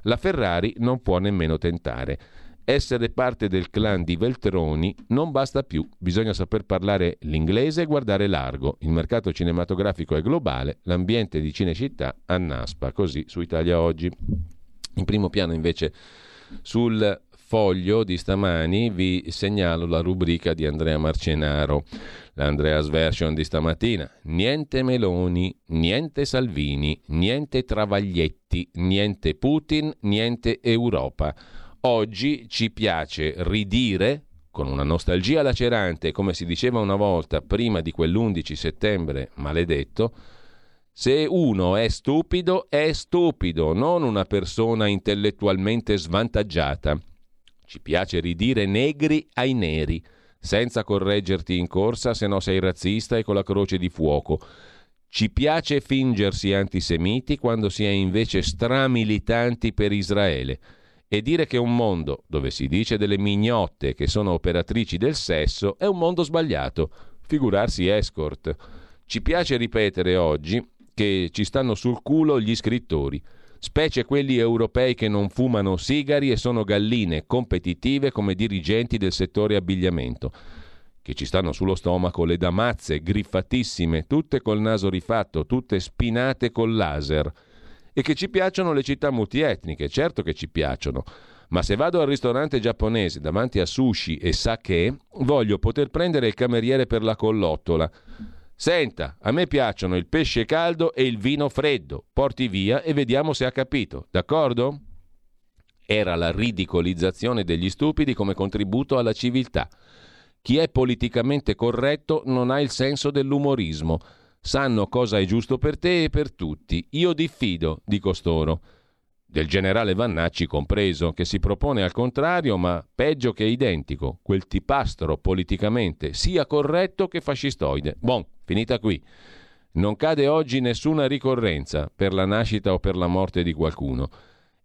La Ferrari non può nemmeno tentare. Essere parte del clan di Veltroni non basta più, bisogna saper parlare l'inglese e guardare largo. Il mercato cinematografico è globale, l'ambiente di Cinecittà annaspa, così su Italia Oggi. In primo piano invece sul foglio di stamani vi segnalo la rubrica di Andrea Marcenaro, l'Andreas Version di stamattina. Niente Meloni, niente Salvini, niente Travaglietti, niente Putin, niente Europa. Oggi ci piace ridire con una nostalgia lacerante, come si diceva una volta prima di quell'11 settembre maledetto, se uno è stupido, è stupido, non una persona intellettualmente svantaggiata. Ci piace ridire negri ai neri, senza correggerti in corsa se no sei razzista e con la croce di fuoco. Ci piace fingersi antisemiti quando si è invece stramilitanti per Israele e dire che un mondo dove si dice delle mignotte che sono operatrici del sesso è un mondo sbagliato, figurarsi escort. Ci piace ripetere oggi che ci stanno sul culo gli scrittori, specie quelli europei che non fumano sigari e sono galline competitive come dirigenti del settore abbigliamento, che ci stanno sullo stomaco le damazze griffatissime, tutte col naso rifatto, tutte spinate col laser E che ci piacciono le città multietniche, certo che ci piacciono. Ma se vado al ristorante giapponese davanti a sushi e sake, voglio poter prendere il cameriere per la collottola. Senta, a me piacciono il pesce caldo e il vino freddo. Porti via e vediamo se ha capito, d'accordo? Era la ridicolizzazione degli stupidi come contributo alla civiltà. Chi è politicamente corretto non ha il senso dell'umorismo. Sanno cosa è giusto per te e per tutti. Io diffido di costoro del generale Vannacci compreso, che si propone al contrario, ma peggio che identico, quel tipastro politicamente sia corretto che fascistoide. Bon, finita qui. Non cade oggi nessuna ricorrenza per la nascita o per la morte di qualcuno.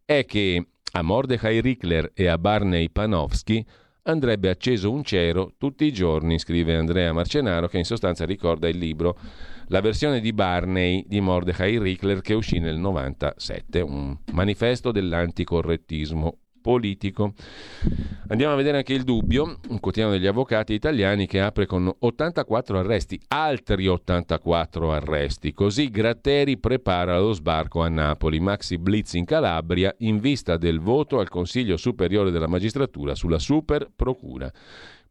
È che a Mordechai Rickler e a Barney Panofsky andrebbe acceso un cero tutti i giorni, scrive Andrea Marcenaro, che in sostanza ricorda il libro la versione di Barney di Mordecai Rickler che uscì nel 97, un manifesto dell'anticorrettismo politico. Andiamo a vedere anche il dubbio, un quotidiano degli avvocati italiani che apre con 84 arresti, altri 84 arresti. Così Gratteri prepara lo sbarco a Napoli, maxi blitz in Calabria in vista del voto al Consiglio Superiore della Magistratura sulla super procura.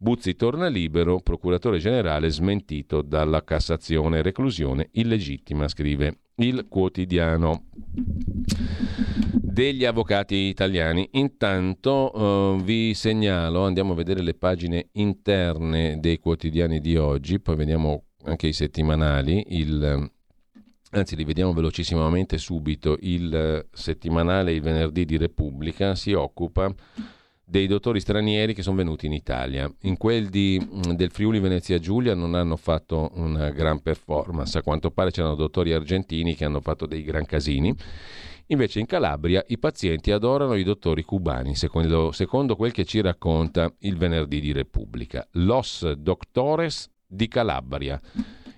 Buzzi torna libero, procuratore generale smentito dalla Cassazione, reclusione illegittima, scrive il quotidiano. Degli avvocati italiani. Intanto uh, vi segnalo, andiamo a vedere le pagine interne dei quotidiani di oggi, poi vediamo anche i settimanali, il, anzi li vediamo velocissimamente subito, il settimanale il venerdì di Repubblica si occupa dei dottori stranieri che sono venuti in Italia. In quel di, mm, del Friuli Venezia Giulia non hanno fatto una gran performance, a quanto pare c'erano dottori argentini che hanno fatto dei gran casini. Invece in Calabria i pazienti adorano i dottori cubani, secondo, secondo quel che ci racconta il venerdì di Repubblica. Los Doctores di Calabria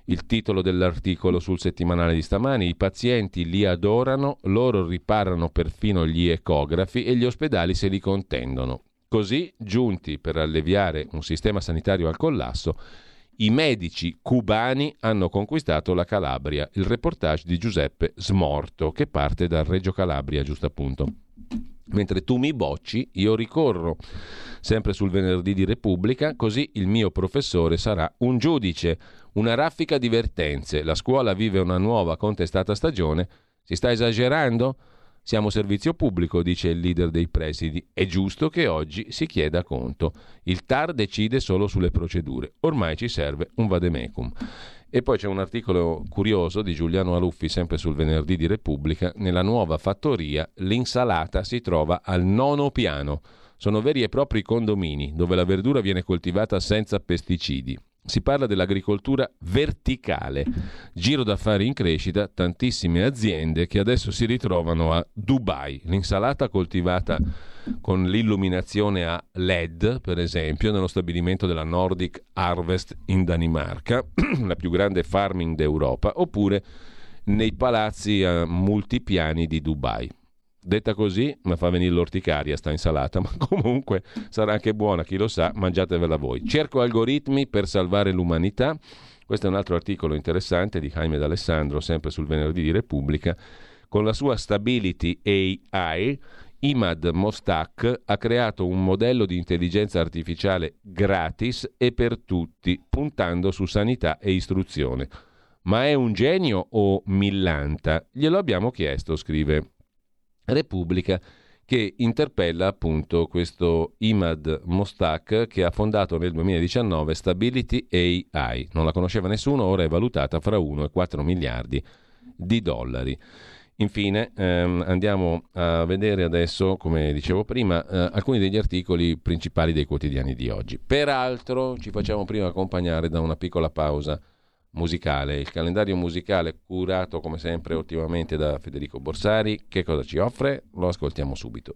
il titolo dell'articolo sul settimanale di stamani, i pazienti li adorano, loro riparano perfino gli ecografi e gli ospedali se li contendono. Così, giunti per alleviare un sistema sanitario al collasso, i medici cubani hanno conquistato la Calabria. Il reportage di Giuseppe Smorto, che parte dal Reggio Calabria, giusto appunto. Mentre tu mi bocci, io ricorro. Sempre sul venerdì di Repubblica, così il mio professore sarà un giudice, una raffica di vertenze. La scuola vive una nuova contestata stagione. Si sta esagerando? Siamo servizio pubblico, dice il leader dei presidi. È giusto che oggi si chieda conto. Il TAR decide solo sulle procedure. Ormai ci serve un vademecum. E poi c'è un articolo curioso di Giuliano Aluffi, sempre sul venerdì di Repubblica. Nella nuova fattoria l'insalata si trova al nono piano. Sono veri e propri condomini dove la verdura viene coltivata senza pesticidi. Si parla dell'agricoltura verticale, giro d'affari in crescita, tantissime aziende che adesso si ritrovano a Dubai. L'insalata coltivata con l'illuminazione a LED, per esempio, nello stabilimento della Nordic Harvest in Danimarca, la più grande farming d'Europa, oppure nei palazzi a multipiani di Dubai. Detta così, mi fa venire l'orticaria sta insalata, ma comunque sarà anche buona, chi lo sa, mangiatevela voi. Cerco algoritmi per salvare l'umanità. Questo è un altro articolo interessante di Jaime D'Alessandro, sempre sul venerdì di Repubblica. Con la sua Stability AI, Imad Mostak ha creato un modello di intelligenza artificiale gratis e per tutti, puntando su sanità e istruzione. Ma è un genio o millanta? Glielo abbiamo chiesto, scrive Repubblica che interpella appunto questo Imad Mostak che ha fondato nel 2019 Stability AI. Non la conosceva nessuno, ora è valutata fra 1 e 4 miliardi di dollari. Infine ehm, andiamo a vedere adesso, come dicevo prima, eh, alcuni degli articoli principali dei quotidiani di oggi. Peraltro ci facciamo prima accompagnare da una piccola pausa musicale. Il calendario musicale curato come sempre ottimamente da Federico Borsari. Che cosa ci offre? Lo ascoltiamo subito.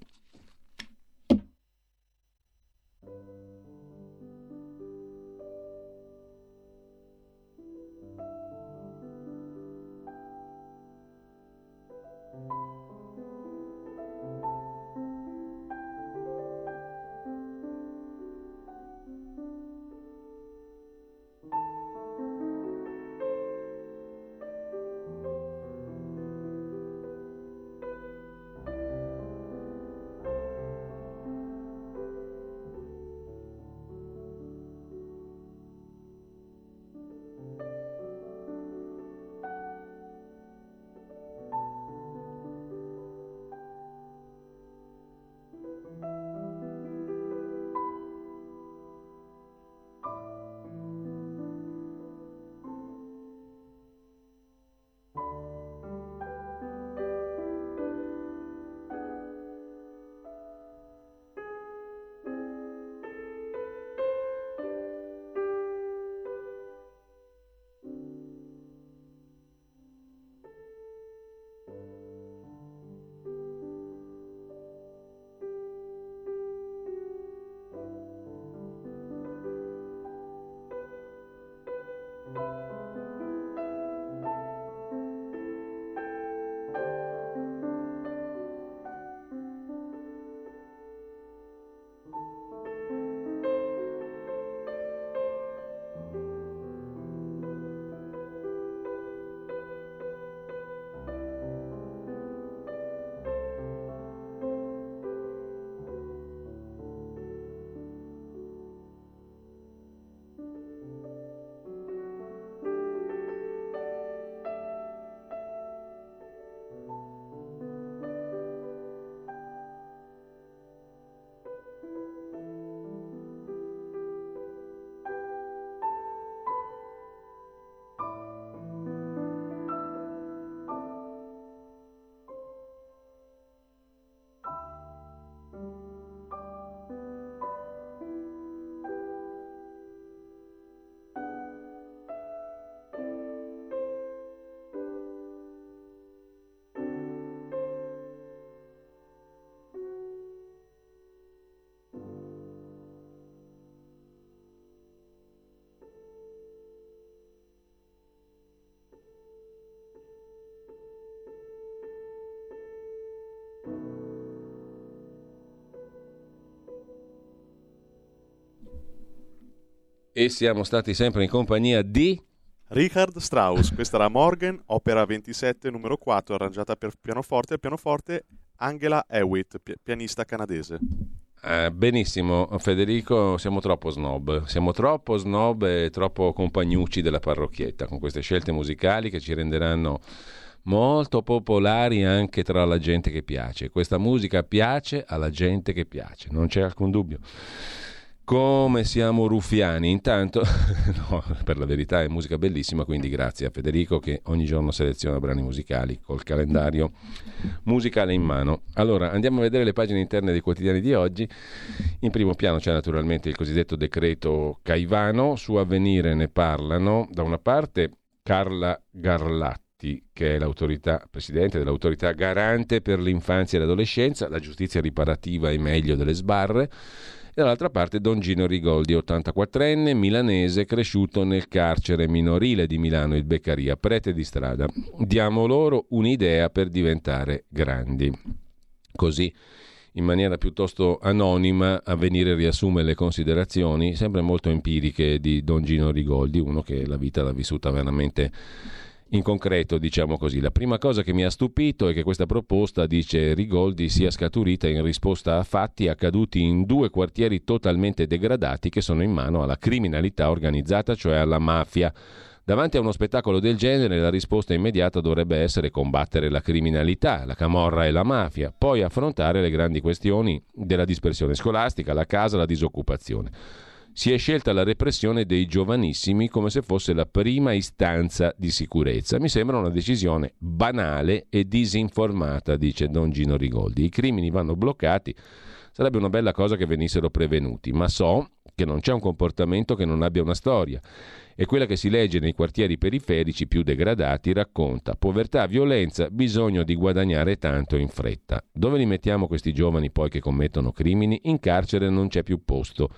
E siamo stati sempre in compagnia di Richard Strauss, questa era Morgan, opera 27, numero 4, arrangiata per pianoforte. Al pianoforte Angela Hewitt, pianista canadese. Eh, benissimo, Federico, siamo troppo snob, siamo troppo snob e troppo compagnucci della parrocchietta con queste scelte musicali che ci renderanno molto popolari anche tra la gente che piace. Questa musica piace alla gente che piace, non c'è alcun dubbio. Come siamo ruffiani, intanto, no, per la verità è musica bellissima, quindi grazie a Federico che ogni giorno seleziona brani musicali col calendario musicale in mano. Allora, andiamo a vedere le pagine interne dei quotidiani di oggi. In primo piano c'è naturalmente il cosiddetto decreto Caivano, su Avvenire ne parlano. Da una parte Carla Garlatti che è l'autorità, presidente dell'autorità garante per l'infanzia e l'adolescenza, la giustizia riparativa e meglio delle sbarre, dall'altra parte Don Gino Rigoldi, 84enne, milanese, cresciuto nel carcere minorile di Milano, il Beccaria, prete di strada. Diamo loro un'idea per diventare grandi. Così in maniera piuttosto anonima a venire riassume le considerazioni, sempre molto empiriche, di Don Gino Rigoldi, uno che la vita l'ha vissuta veramente in concreto, diciamo così, la prima cosa che mi ha stupito è che questa proposta, dice Rigoldi, sia scaturita in risposta a fatti accaduti in due quartieri totalmente degradati che sono in mano alla criminalità organizzata, cioè alla mafia. Davanti a uno spettacolo del genere la risposta immediata dovrebbe essere combattere la criminalità, la camorra e la mafia, poi affrontare le grandi questioni della dispersione scolastica, la casa, la disoccupazione si è scelta la repressione dei giovanissimi come se fosse la prima istanza di sicurezza. Mi sembra una decisione banale e disinformata, dice Don Gino Rigoldi. I crimini vanno bloccati. Sarebbe una bella cosa che venissero prevenuti, ma so che non c'è un comportamento che non abbia una storia. E quella che si legge nei quartieri periferici più degradati racconta povertà, violenza, bisogno di guadagnare tanto in fretta. Dove li mettiamo questi giovani poi che commettono crimini? In carcere non c'è più posto.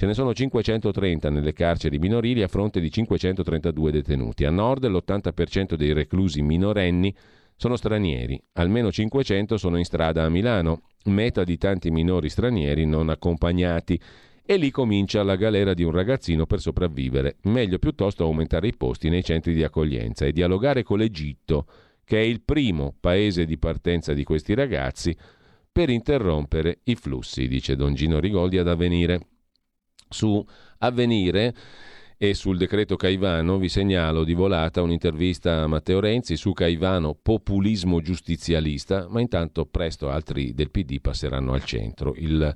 Ce ne sono 530 nelle carceri minorili a fronte di 532 detenuti. A nord l'80% dei reclusi minorenni sono stranieri, almeno 500 sono in strada a Milano, meta di tanti minori stranieri non accompagnati. E lì comincia la galera di un ragazzino per sopravvivere. Meglio piuttosto aumentare i posti nei centri di accoglienza e dialogare con l'Egitto, che è il primo paese di partenza di questi ragazzi, per interrompere i flussi, dice Don Gino Rigoldi ad avvenire. Su Avvenire e sul decreto Caivano vi segnalo di volata un'intervista a Matteo Renzi su Caivano populismo giustizialista, ma intanto presto altri del PD passeranno al centro. Il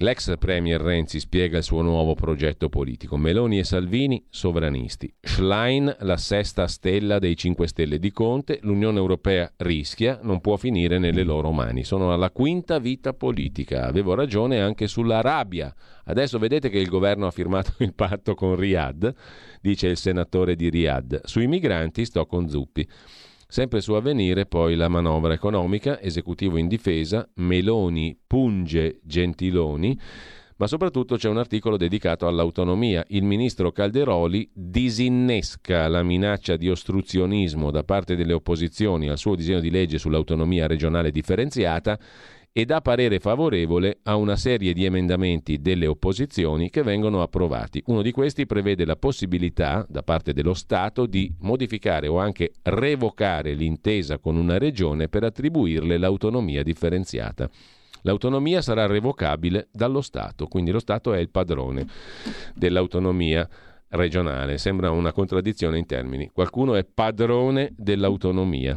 L'ex premier Renzi spiega il suo nuovo progetto politico. Meloni e Salvini sovranisti. Schlein la sesta stella dei 5 Stelle di Conte. L'Unione Europea rischia, non può finire nelle loro mani. Sono alla quinta vita politica. Avevo ragione anche sull'Arabia. Adesso vedete che il governo ha firmato il patto con Riyadh, dice il senatore di Riyadh. Sui migranti sto con Zuppi. Sempre su avvenire poi la manovra economica, esecutivo in difesa, Meloni punge Gentiloni, ma soprattutto c'è un articolo dedicato all'autonomia. Il ministro Calderoli disinnesca la minaccia di ostruzionismo da parte delle opposizioni al suo disegno di legge sull'autonomia regionale differenziata e dà parere favorevole a una serie di emendamenti delle opposizioni che vengono approvati. Uno di questi prevede la possibilità da parte dello Stato di modificare o anche revocare l'intesa con una regione per attribuirle l'autonomia differenziata. L'autonomia sarà revocabile dallo Stato, quindi lo Stato è il padrone dell'autonomia regionale. Sembra una contraddizione in termini. Qualcuno è padrone dell'autonomia.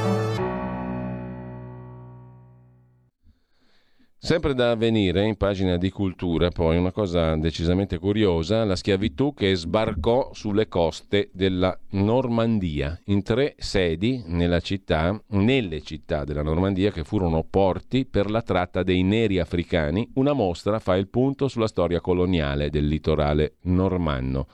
Sempre da avvenire in pagina di cultura, poi una cosa decisamente curiosa, la schiavitù che sbarcò sulle coste della Normandia, in tre sedi città, nelle città della Normandia che furono porti per la tratta dei neri africani. Una mostra fa il punto sulla storia coloniale del litorale normanno.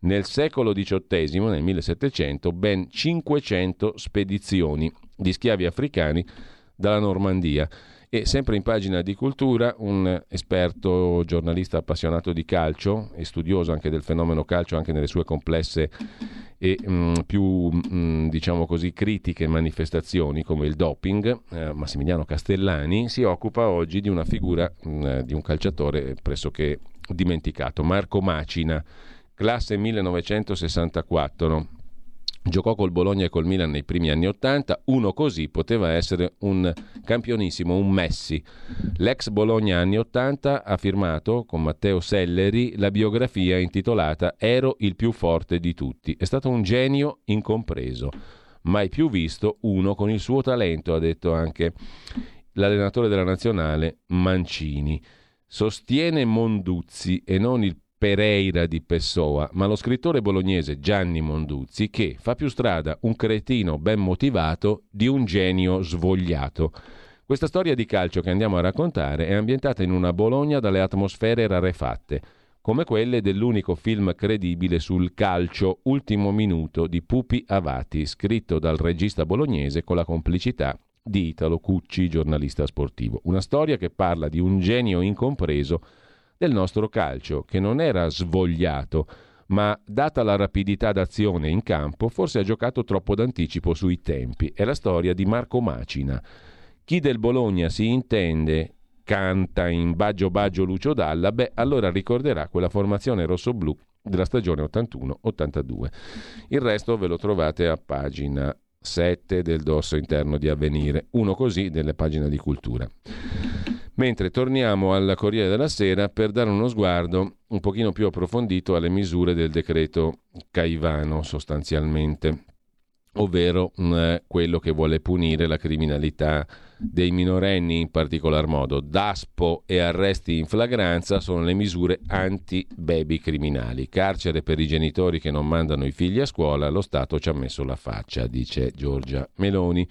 Nel secolo XVIII, nel 1700, ben 500 spedizioni di schiavi africani dalla Normandia e sempre in pagina di cultura, un esperto giornalista appassionato di calcio e studioso anche del fenomeno calcio, anche nelle sue complesse e mh, mm, più mh, mm, diciamo così critiche manifestazioni come il doping, eh, Massimiliano Castellani, si occupa oggi di una figura mh, mm, di un calciatore pressoché dimenticato, Marco Macina, classe 1964 Giocò col Bologna e col Milan nei primi anni Ottanta, uno così poteva essere un campionissimo, un Messi. L'ex Bologna anni Ottanta ha firmato con Matteo Selleri la biografia intitolata Ero il più forte di tutti. È stato un genio incompreso, mai più visto uno con il suo talento, ha detto anche l'allenatore della nazionale Mancini. Sostiene Monduzzi e non il Pereira di Pessoa, ma lo scrittore bolognese Gianni Monduzzi che fa più strada un cretino ben motivato di un genio svogliato. Questa storia di calcio che andiamo a raccontare è ambientata in una Bologna dalle atmosfere rarefatte, come quelle dell'unico film credibile sul calcio Ultimo minuto di Pupi Avati, scritto dal regista bolognese con la complicità di Italo Cucci, giornalista sportivo. Una storia che parla di un genio incompreso del nostro calcio, che non era svogliato, ma data la rapidità d'azione in campo, forse ha giocato troppo d'anticipo sui tempi. È la storia di Marco Macina. Chi del Bologna si intende canta in Baggio Baggio Lucio Dalla, beh, allora ricorderà quella formazione rossoblù della stagione 81-82. Il resto ve lo trovate a pagina 7 del dorso interno di Avvenire, uno così delle pagine di cultura. Mentre torniamo al Corriere della Sera per dare uno sguardo un pochino più approfondito alle misure del decreto Caivano sostanzialmente, ovvero mh, quello che vuole punire la criminalità dei minorenni in particolar modo. DASPO e arresti in flagranza sono le misure anti-baby criminali. Carcere per i genitori che non mandano i figli a scuola, lo Stato ci ha messo la faccia, dice Giorgia Meloni.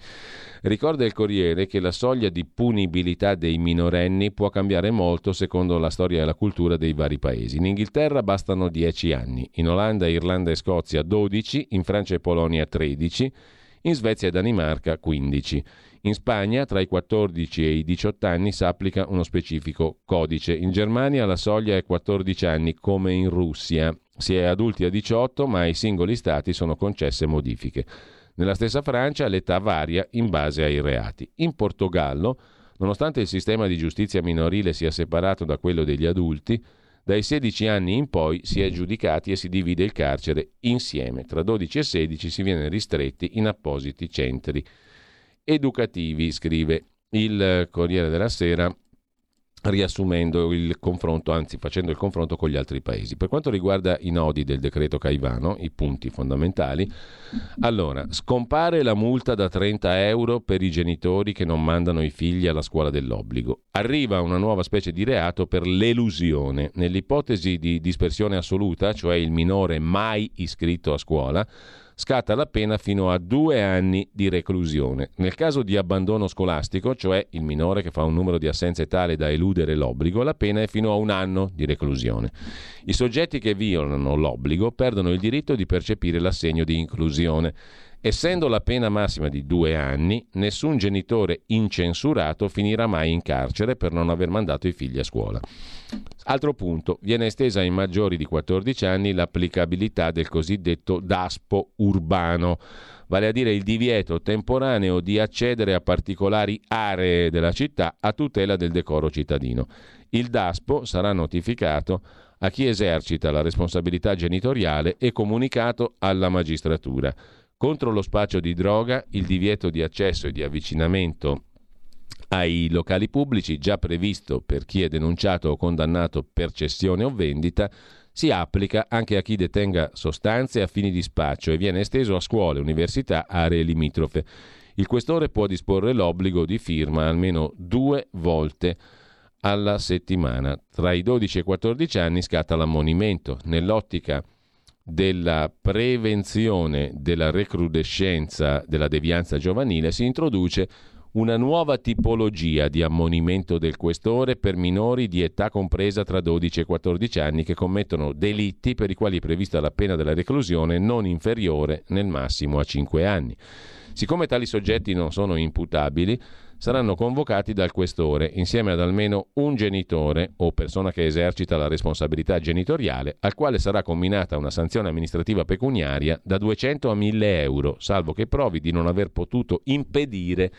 Ricorda il Corriere che la soglia di punibilità dei minorenni può cambiare molto secondo la storia e la cultura dei vari paesi. In Inghilterra bastano 10 anni, in Olanda, Irlanda e Scozia 12, in Francia e Polonia 13, in Svezia e Danimarca 15. In Spagna tra i 14 e i 18 anni si applica uno specifico codice. In Germania la soglia è 14 anni come in Russia. Si è adulti a 18 ma ai singoli stati sono concesse modifiche. Nella stessa Francia l'età varia in base ai reati. In Portogallo, nonostante il sistema di giustizia minorile sia separato da quello degli adulti, dai 16 anni in poi si è giudicati e si divide il carcere insieme. Tra 12 e 16 si viene ristretti in appositi centri educativi, scrive il Corriere della Sera riassumendo il confronto, anzi facendo il confronto con gli altri paesi. Per quanto riguarda i nodi del decreto Caivano, i punti fondamentali, allora, scompare la multa da 30 euro per i genitori che non mandano i figli alla scuola dell'obbligo. Arriva una nuova specie di reato per l'elusione. Nell'ipotesi di dispersione assoluta, cioè il minore mai iscritto a scuola, scatta la pena fino a due anni di reclusione. Nel caso di abbandono scolastico, cioè il minore che fa un numero di assenze tale da eludere l'obbligo, la pena è fino a un anno di reclusione. I soggetti che violano l'obbligo perdono il diritto di percepire l'assegno di inclusione. Essendo la pena massima di due anni, nessun genitore incensurato finirà mai in carcere per non aver mandato i figli a scuola. Altro punto, viene estesa ai maggiori di 14 anni l'applicabilità del cosiddetto DASPO urbano, vale a dire il divieto temporaneo di accedere a particolari aree della città a tutela del decoro cittadino. Il DASPO sarà notificato a chi esercita la responsabilità genitoriale e comunicato alla magistratura. Contro lo spaccio di droga, il divieto di accesso e di avvicinamento ai locali pubblici, già previsto per chi è denunciato o condannato per cessione o vendita, si applica anche a chi detenga sostanze a fini di spaccio e viene esteso a scuole, università, aree limitrofe. Il questore può disporre l'obbligo di firma almeno due volte alla settimana. Tra i 12 e i 14 anni scatta l'ammonimento. Nell'ottica della prevenzione della recrudescenza della devianza giovanile si introduce una nuova tipologia di ammonimento del questore per minori di età compresa tra 12 e 14 anni che commettono delitti per i quali è prevista la pena della reclusione non inferiore nel massimo a 5 anni. Siccome tali soggetti non sono imputabili, saranno convocati dal questore insieme ad almeno un genitore o persona che esercita la responsabilità genitoriale, al quale sarà combinata una sanzione amministrativa pecuniaria da 200 a 1000 euro, salvo che provi di non aver potuto impedire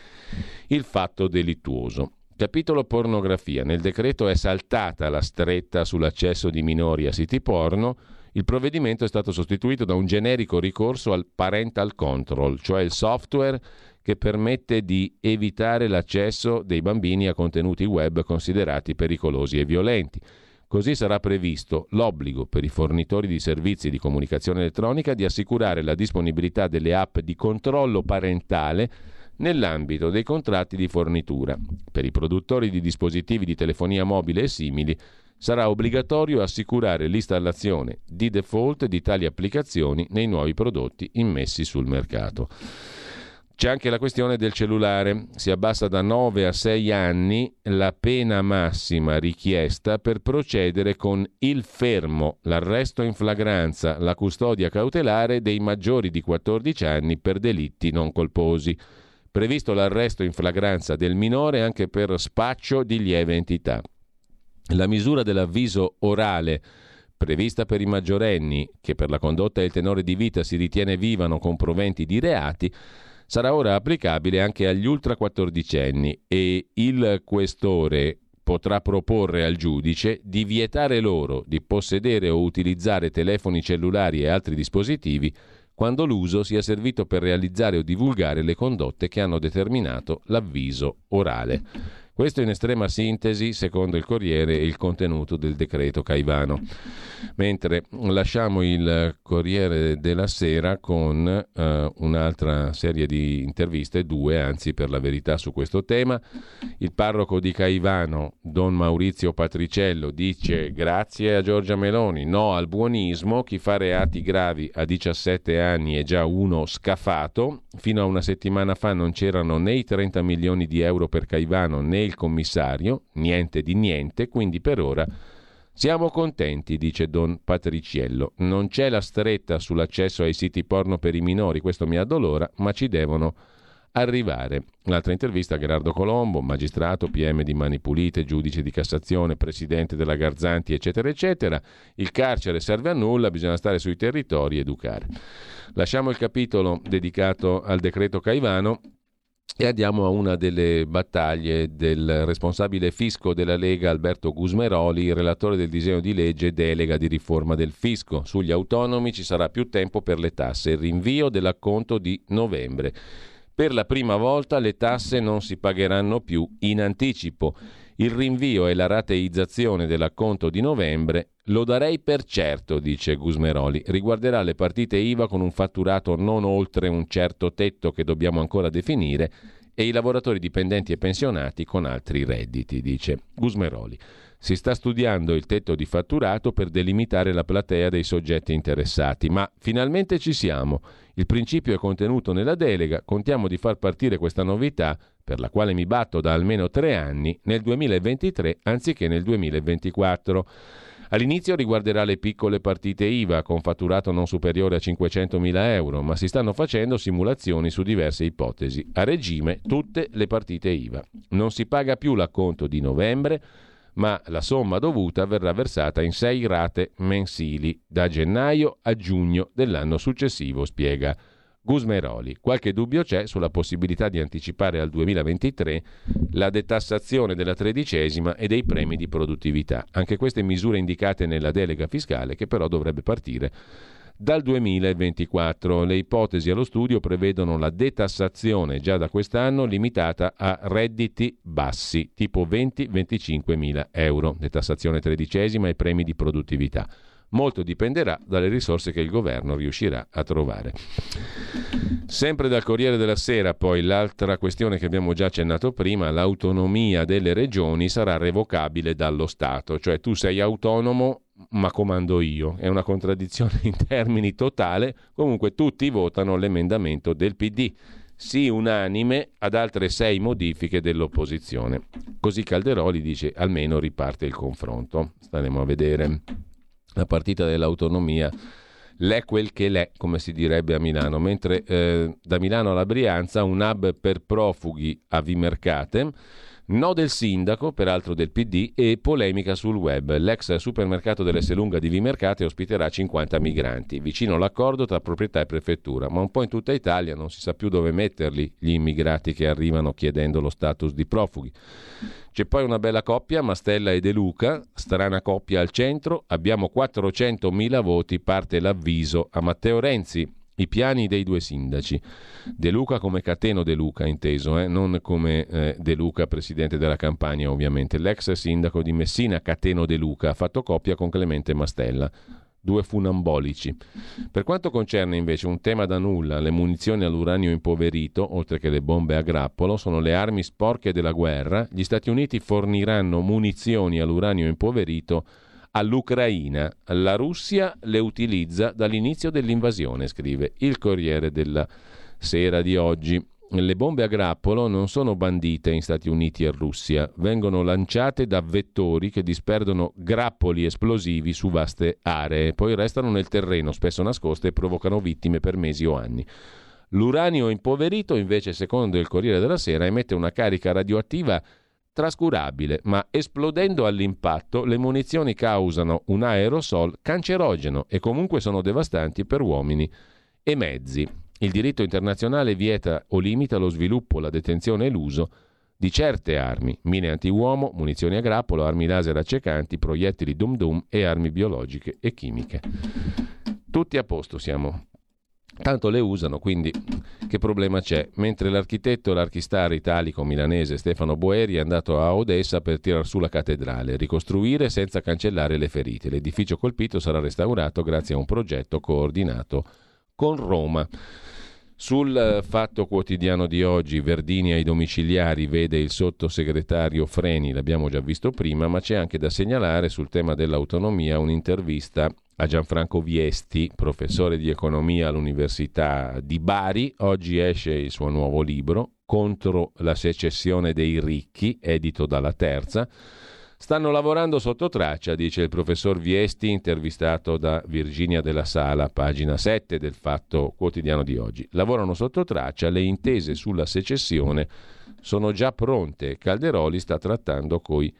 il fatto delittuoso. Capitolo pornografia. Nel decreto è saltata la stretta sull'accesso di minori a siti porno. Il provvedimento è stato sostituito da un generico ricorso al parental control, cioè il software che permette di evitare l'accesso dei bambini a contenuti web considerati pericolosi e violenti. Così sarà previsto l'obbligo per i fornitori di servizi di comunicazione elettronica di assicurare la disponibilità delle app di controllo parentale nell'ambito dei contratti di fornitura. Per i produttori di dispositivi di telefonia mobile e simili sarà obbligatorio assicurare l'installazione di default di tali applicazioni nei nuovi prodotti immessi sul mercato. C'è anche la questione del cellulare. Si abbassa da 9 a 6 anni la pena massima richiesta per procedere con il fermo, l'arresto in flagranza, la custodia cautelare dei maggiori di 14 anni per delitti non colposi. Previsto l'arresto in flagranza del minore anche per spaccio di lieve entità. La misura dell'avviso orale prevista per i maggiorenni, che per la condotta e il tenore di vita si ritiene vivano con proventi di reati, sarà ora applicabile anche agli ultra quattordicenni e il questore potrà proporre al giudice di vietare loro di possedere o utilizzare telefoni cellulari e altri dispositivi quando l'uso sia servito per realizzare o divulgare le condotte che hanno determinato l'avviso orale. Questo in estrema sintesi, secondo il Corriere, il contenuto del decreto Caivano. Mentre lasciamo il Corriere della Sera con uh, un'altra serie di interviste, due anzi per la verità su questo tema. Il parroco di Caivano, Don Maurizio Patriciello, dice grazie a Giorgia Meloni, no al buonismo, chi fa reati gravi a 17 anni è già uno scafato. Fino a una settimana fa non c'erano né i 30 milioni di euro per Caivano né il commissario, niente di niente, quindi per ora siamo contenti, dice Don Patriciello. Non c'è la stretta sull'accesso ai siti porno per i minori, questo mi addolora, ma ci devono arrivare. L'altra intervista a Gerardo Colombo, magistrato, PM di Mani Pulite, giudice di Cassazione, presidente della Garzanti, eccetera, eccetera. Il carcere serve a nulla, bisogna stare sui territori e educare. Lasciamo il capitolo dedicato al decreto Caivano e andiamo a una delle battaglie del responsabile fisco della Lega Alberto Gusmeroli, relatore del disegno di legge delega di riforma del fisco. Sugli autonomi ci sarà più tempo per le tasse, il rinvio dell'acconto di novembre. Per la prima volta le tasse non si pagheranno più in anticipo. Il rinvio e la rateizzazione dell'acconto di novembre lo darei per certo, dice Gusmeroli. Riguarderà le partite IVA con un fatturato non oltre un certo tetto che dobbiamo ancora definire e i lavoratori dipendenti e pensionati con altri redditi, dice Gusmeroli. Si sta studiando il tetto di fatturato per delimitare la platea dei soggetti interessati, ma finalmente ci siamo. Il principio è contenuto nella delega, contiamo di far partire questa novità per la quale mi batto da almeno tre anni, nel 2023 anziché nel 2024. All'inizio riguarderà le piccole partite IVA con fatturato non superiore a 500.000 euro, ma si stanno facendo simulazioni su diverse ipotesi. A regime tutte le partite IVA. Non si paga più l'acconto di novembre, ma la somma dovuta verrà versata in sei rate mensili da gennaio a giugno dell'anno successivo, spiega Gusmeroli. Qualche dubbio c'è sulla possibilità di anticipare al 2023 la detassazione della tredicesima e dei premi di produttività. Anche queste misure indicate nella delega fiscale che però dovrebbe partire dal 2024. Le ipotesi allo studio prevedono la detassazione già da quest'anno limitata a redditi bassi, tipo 20-25 mila euro, detassazione tredicesima e premi di produttività molto dipenderà dalle risorse che il governo riuscirà a trovare. Sempre dal Corriere della Sera, poi l'altra questione che abbiamo già accennato prima, l'autonomia delle regioni sarà revocabile dallo Stato, cioè tu sei autonomo ma comando io. È una contraddizione in termini totale, comunque tutti votano l'emendamento del PD sì unanime ad altre sei modifiche dell'opposizione. Così Calderoli dice almeno riparte il confronto. Staremo a vedere la partita dell'autonomia. L'è quel che l'è, come si direbbe a Milano, mentre eh, da Milano alla Brianza un hub per profughi a Vimercate No del sindaco, peraltro del PD, e polemica sul web. L'ex supermercato dell'Esselunga di Vimercate ospiterà 50 migranti, vicino l'accordo tra proprietà e prefettura, ma un po' in tutta Italia non si sa più dove metterli gli immigrati che arrivano chiedendo lo status di profughi. C'è poi una bella coppia, Mastella e De Luca, strana coppia al centro, abbiamo 400.000 voti, parte l'avviso a Matteo Renzi, i piani dei due sindaci. De Luca come Cateno De Luca, inteso, eh? non come eh, De Luca, presidente della campagna, ovviamente. L'ex sindaco di Messina, Cateno De Luca, ha fatto coppia con Clemente Mastella. Due funambolici. Per quanto concerne invece un tema da nulla, le munizioni all'uranio impoverito, oltre che le bombe a grappolo, sono le armi sporche della guerra, gli Stati Uniti forniranno munizioni all'uranio impoverito all'Ucraina. La Russia le utilizza dall'inizio dell'invasione, scrive il Corriere della Sera di oggi. Le bombe a grappolo non sono bandite in Stati Uniti e Russia, vengono lanciate da vettori che disperdono grappoli esplosivi su vaste aree, poi restano nel terreno, spesso nascoste, e provocano vittime per mesi o anni. L'uranio impoverito, invece, secondo il Corriere della Sera, emette una carica radioattiva trascurabile, ma esplodendo all'impatto le munizioni causano un aerosol cancerogeno e comunque sono devastanti per uomini e mezzi. Il diritto internazionale vieta o limita lo sviluppo, la detenzione e l'uso di certe armi, mine antiuomo, munizioni a grappolo, armi laser accecanti, proiettili dum dum e armi biologiche e chimiche. Tutti a posto siamo Tanto le usano, quindi che problema c'è? Mentre l'architetto, l'archistar italico milanese Stefano Boeri è andato a Odessa per tirar su la cattedrale, ricostruire senza cancellare le ferite. L'edificio colpito sarà restaurato grazie a un progetto coordinato con Roma. Sul fatto quotidiano di oggi, Verdini ai domiciliari vede il sottosegretario Freni, l'abbiamo già visto prima, ma c'è anche da segnalare sul tema dell'autonomia un'intervista a Gianfranco Viesti, professore di economia all'Università di Bari. Oggi esce il suo nuovo libro, Contro la secessione dei ricchi, edito dalla Terza. Stanno lavorando sotto traccia, dice il professor Viesti, intervistato da Virginia della Sala, pagina 7 del Fatto Quotidiano di oggi. Lavorano sotto traccia, le intese sulla secessione sono già pronte. Calderoli sta trattando coi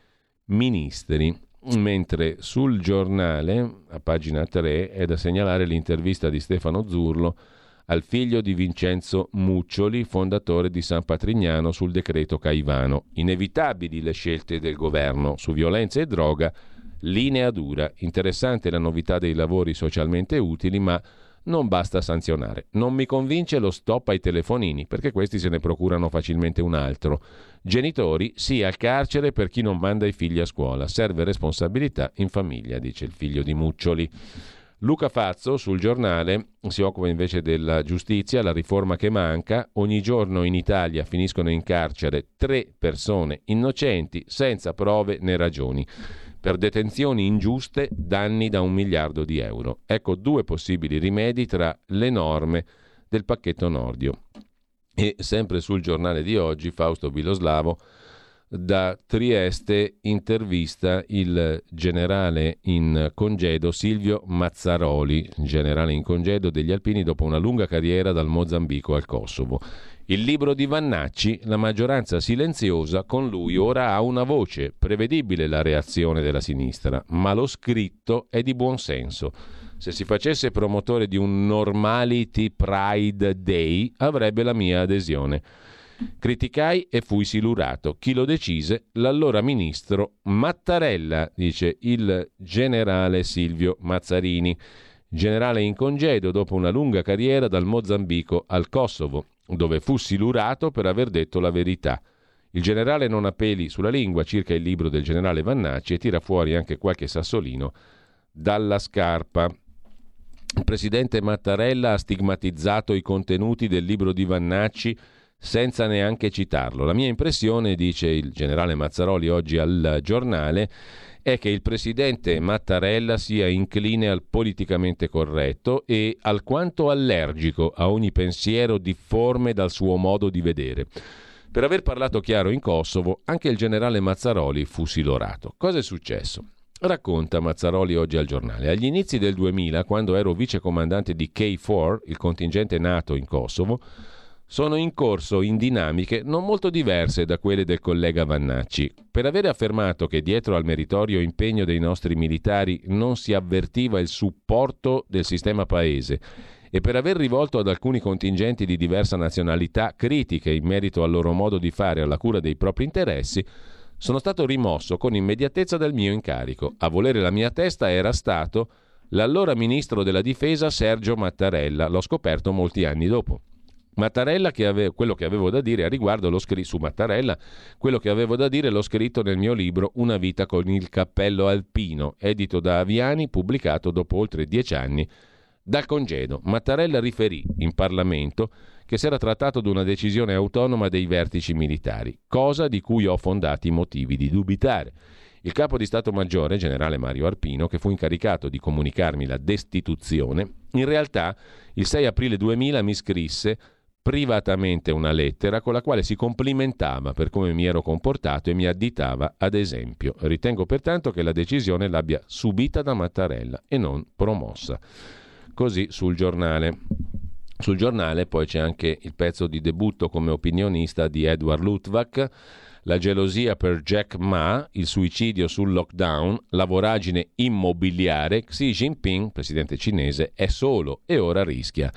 ministri. Mentre sul giornale, a pagina 3, è da segnalare l'intervista di Stefano Zurlo al figlio di Vincenzo Muccioli, fondatore di San Patrignano, sul decreto Caivano. Inevitabili le scelte del governo su violenza e droga, linea dura. Interessante la novità dei lavori socialmente utili, ma non basta sanzionare. Non mi convince lo stop ai telefonini, perché questi se ne procurano facilmente un altro. Genitori, sì al carcere per chi non manda i figli a scuola. Serve responsabilità in famiglia, dice il figlio di Muccioli. Luca Fazzo sul giornale si occupa invece della giustizia, la riforma che manca. Ogni giorno in Italia finiscono in carcere tre persone innocenti senza prove né ragioni. Per detenzioni ingiuste, danni da un miliardo di euro. Ecco due possibili rimedi tra le norme del pacchetto Nordio. E sempre sul giornale di oggi, Fausto Biloslavo da Trieste intervista il generale in congedo Silvio Mazzaroli, generale in congedo degli Alpini dopo una lunga carriera dal Mozambico al Kosovo. Il libro di Vannacci, la maggioranza silenziosa, con lui ora ha una voce, prevedibile la reazione della sinistra, ma lo scritto è di buon senso. Se si facesse promotore di un Normality Pride Day avrebbe la mia adesione. Criticai e fui silurato. Chi lo decise? L'allora ministro Mattarella, dice il generale Silvio Mazzarini, generale in congedo dopo una lunga carriera dal Mozambico al Kosovo, dove fu silurato per aver detto la verità. Il generale non ha peli sulla lingua circa il libro del generale Vannacci e tira fuori anche qualche sassolino dalla scarpa. Il presidente Mattarella ha stigmatizzato i contenuti del libro di Vannacci senza neanche citarlo. La mia impressione, dice il generale Mazzaroli oggi al giornale, è che il presidente Mattarella sia incline al politicamente corretto e alquanto allergico a ogni pensiero difforme dal suo modo di vedere. Per aver parlato chiaro in Kosovo, anche il generale Mazzaroli fu silorato. Cosa è successo? Racconta Mazzaroli oggi al giornale. Agli inizi del 2000, quando ero vicecomandante di K4, il contingente NATO in Kosovo, sono in corso in dinamiche non molto diverse da quelle del collega Vannacci. Per avere affermato che dietro al meritorio impegno dei nostri militari non si avvertiva il supporto del sistema paese e per aver rivolto ad alcuni contingenti di diversa nazionalità critiche in merito al loro modo di fare alla cura dei propri interessi, sono stato rimosso con immediatezza dal mio incarico. A volere la mia testa era stato l'allora ministro della difesa Sergio Mattarella, l'ho scoperto molti anni dopo. Mattarella, che ave- quello che avevo da dire a riguardo l'ho scritto su Mattarella, quello che avevo da dire l'ho scritto nel mio libro Una vita con il cappello alpino, edito da Aviani, pubblicato dopo oltre dieci anni dal congedo. Mattarella riferì in Parlamento che si era trattato di una decisione autonoma dei vertici militari, cosa di cui ho fondati motivi di dubitare. Il capo di Stato Maggiore, generale Mario Arpino, che fu incaricato di comunicarmi la destituzione, in realtà il 6 aprile 2000 mi scrisse privatamente una lettera con la quale si complimentava per come mi ero comportato e mi additava ad esempio. Ritengo pertanto che la decisione l'abbia subita da Mattarella e non promossa. Così sul giornale. Sul giornale poi c'è anche il pezzo di debutto come opinionista di Edward Luttwak, la gelosia per Jack Ma, il suicidio sul lockdown, la voragine immobiliare, Xi Jinping, presidente cinese, è solo e ora rischia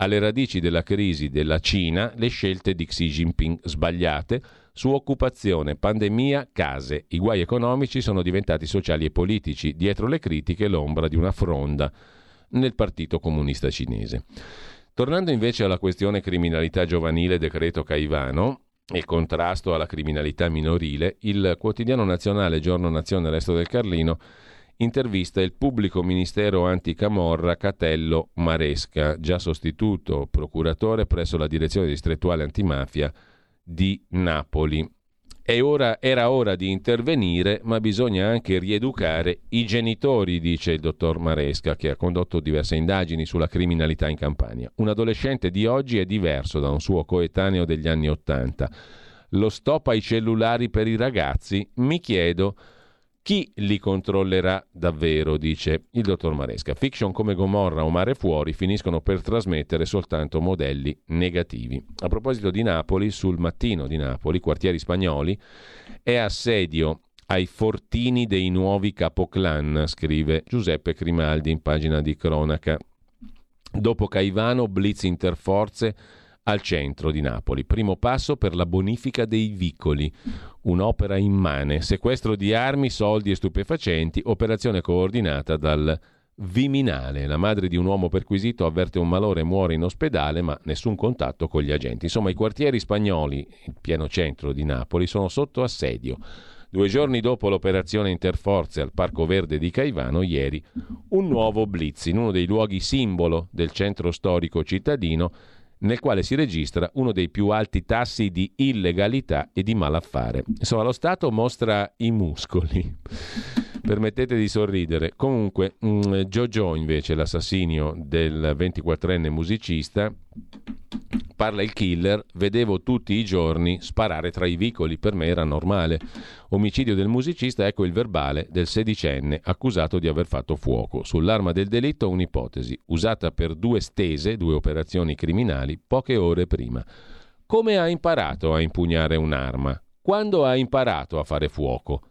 alle radici della crisi della Cina le scelte di Xi Jinping sbagliate su occupazione, pandemia, case. I guai economici sono diventati sociali e politici, dietro le critiche l'ombra di una fronda nel Partito Comunista Cinese. Tornando invece alla questione criminalità giovanile decreto Caivano e contrasto alla criminalità minorile, il quotidiano nazionale Giorno Nazione Resto del Carlino intervista il pubblico ministero anticamorra Catello Maresca, già sostituto procuratore presso la direzione distrettuale antimafia di Napoli. Ora, era ora di intervenire, ma bisogna anche rieducare i genitori, dice il dottor Maresca, che ha condotto diverse indagini sulla criminalità in Campania. Un adolescente di oggi è diverso da un suo coetaneo degli anni Ottanta. Lo stop ai cellulari per i ragazzi? Mi chiedo chi li controllerà davvero, dice il dottor Maresca. Fiction come Gomorra o Mare Fuori finiscono per trasmettere soltanto modelli negativi. A proposito di Napoli, sul mattino di Napoli, quartieri spagnoli, è assedio ai fortini dei nuovi capoclan, scrive Giuseppe Grimaldi in pagina di cronaca. Dopo Caivano, blitz interforze al centro di Napoli. Primo passo per la bonifica dei vicoli, un'opera immane, sequestro di armi, soldi e stupefacenti, operazione coordinata dal Viminale. La madre di un uomo perquisito avverte un malore e muore in ospedale, ma nessun contatto con gli agenti. Insomma, i quartieri spagnoli, il pieno centro di Napoli, sono sotto assedio. Due giorni dopo l'operazione interforze al Parco Verde di Caivano, ieri, un nuovo blitz in uno dei luoghi simbolo del centro storico cittadino nel quale si registra uno dei più alti tassi di illegalità e di malaffare. Insomma, lo Stato mostra i muscoli. Permettete di sorridere. Comunque, mm, Jojo invece, l'assassinio del 24enne musicista, Parla il killer, vedevo tutti i giorni sparare tra i vicoli, per me era normale. Omicidio del musicista, ecco il verbale del sedicenne accusato di aver fatto fuoco. Sull'arma del delitto un'ipotesi, usata per due stese, due operazioni criminali, poche ore prima. Come ha imparato a impugnare un'arma? Quando ha imparato a fare fuoco?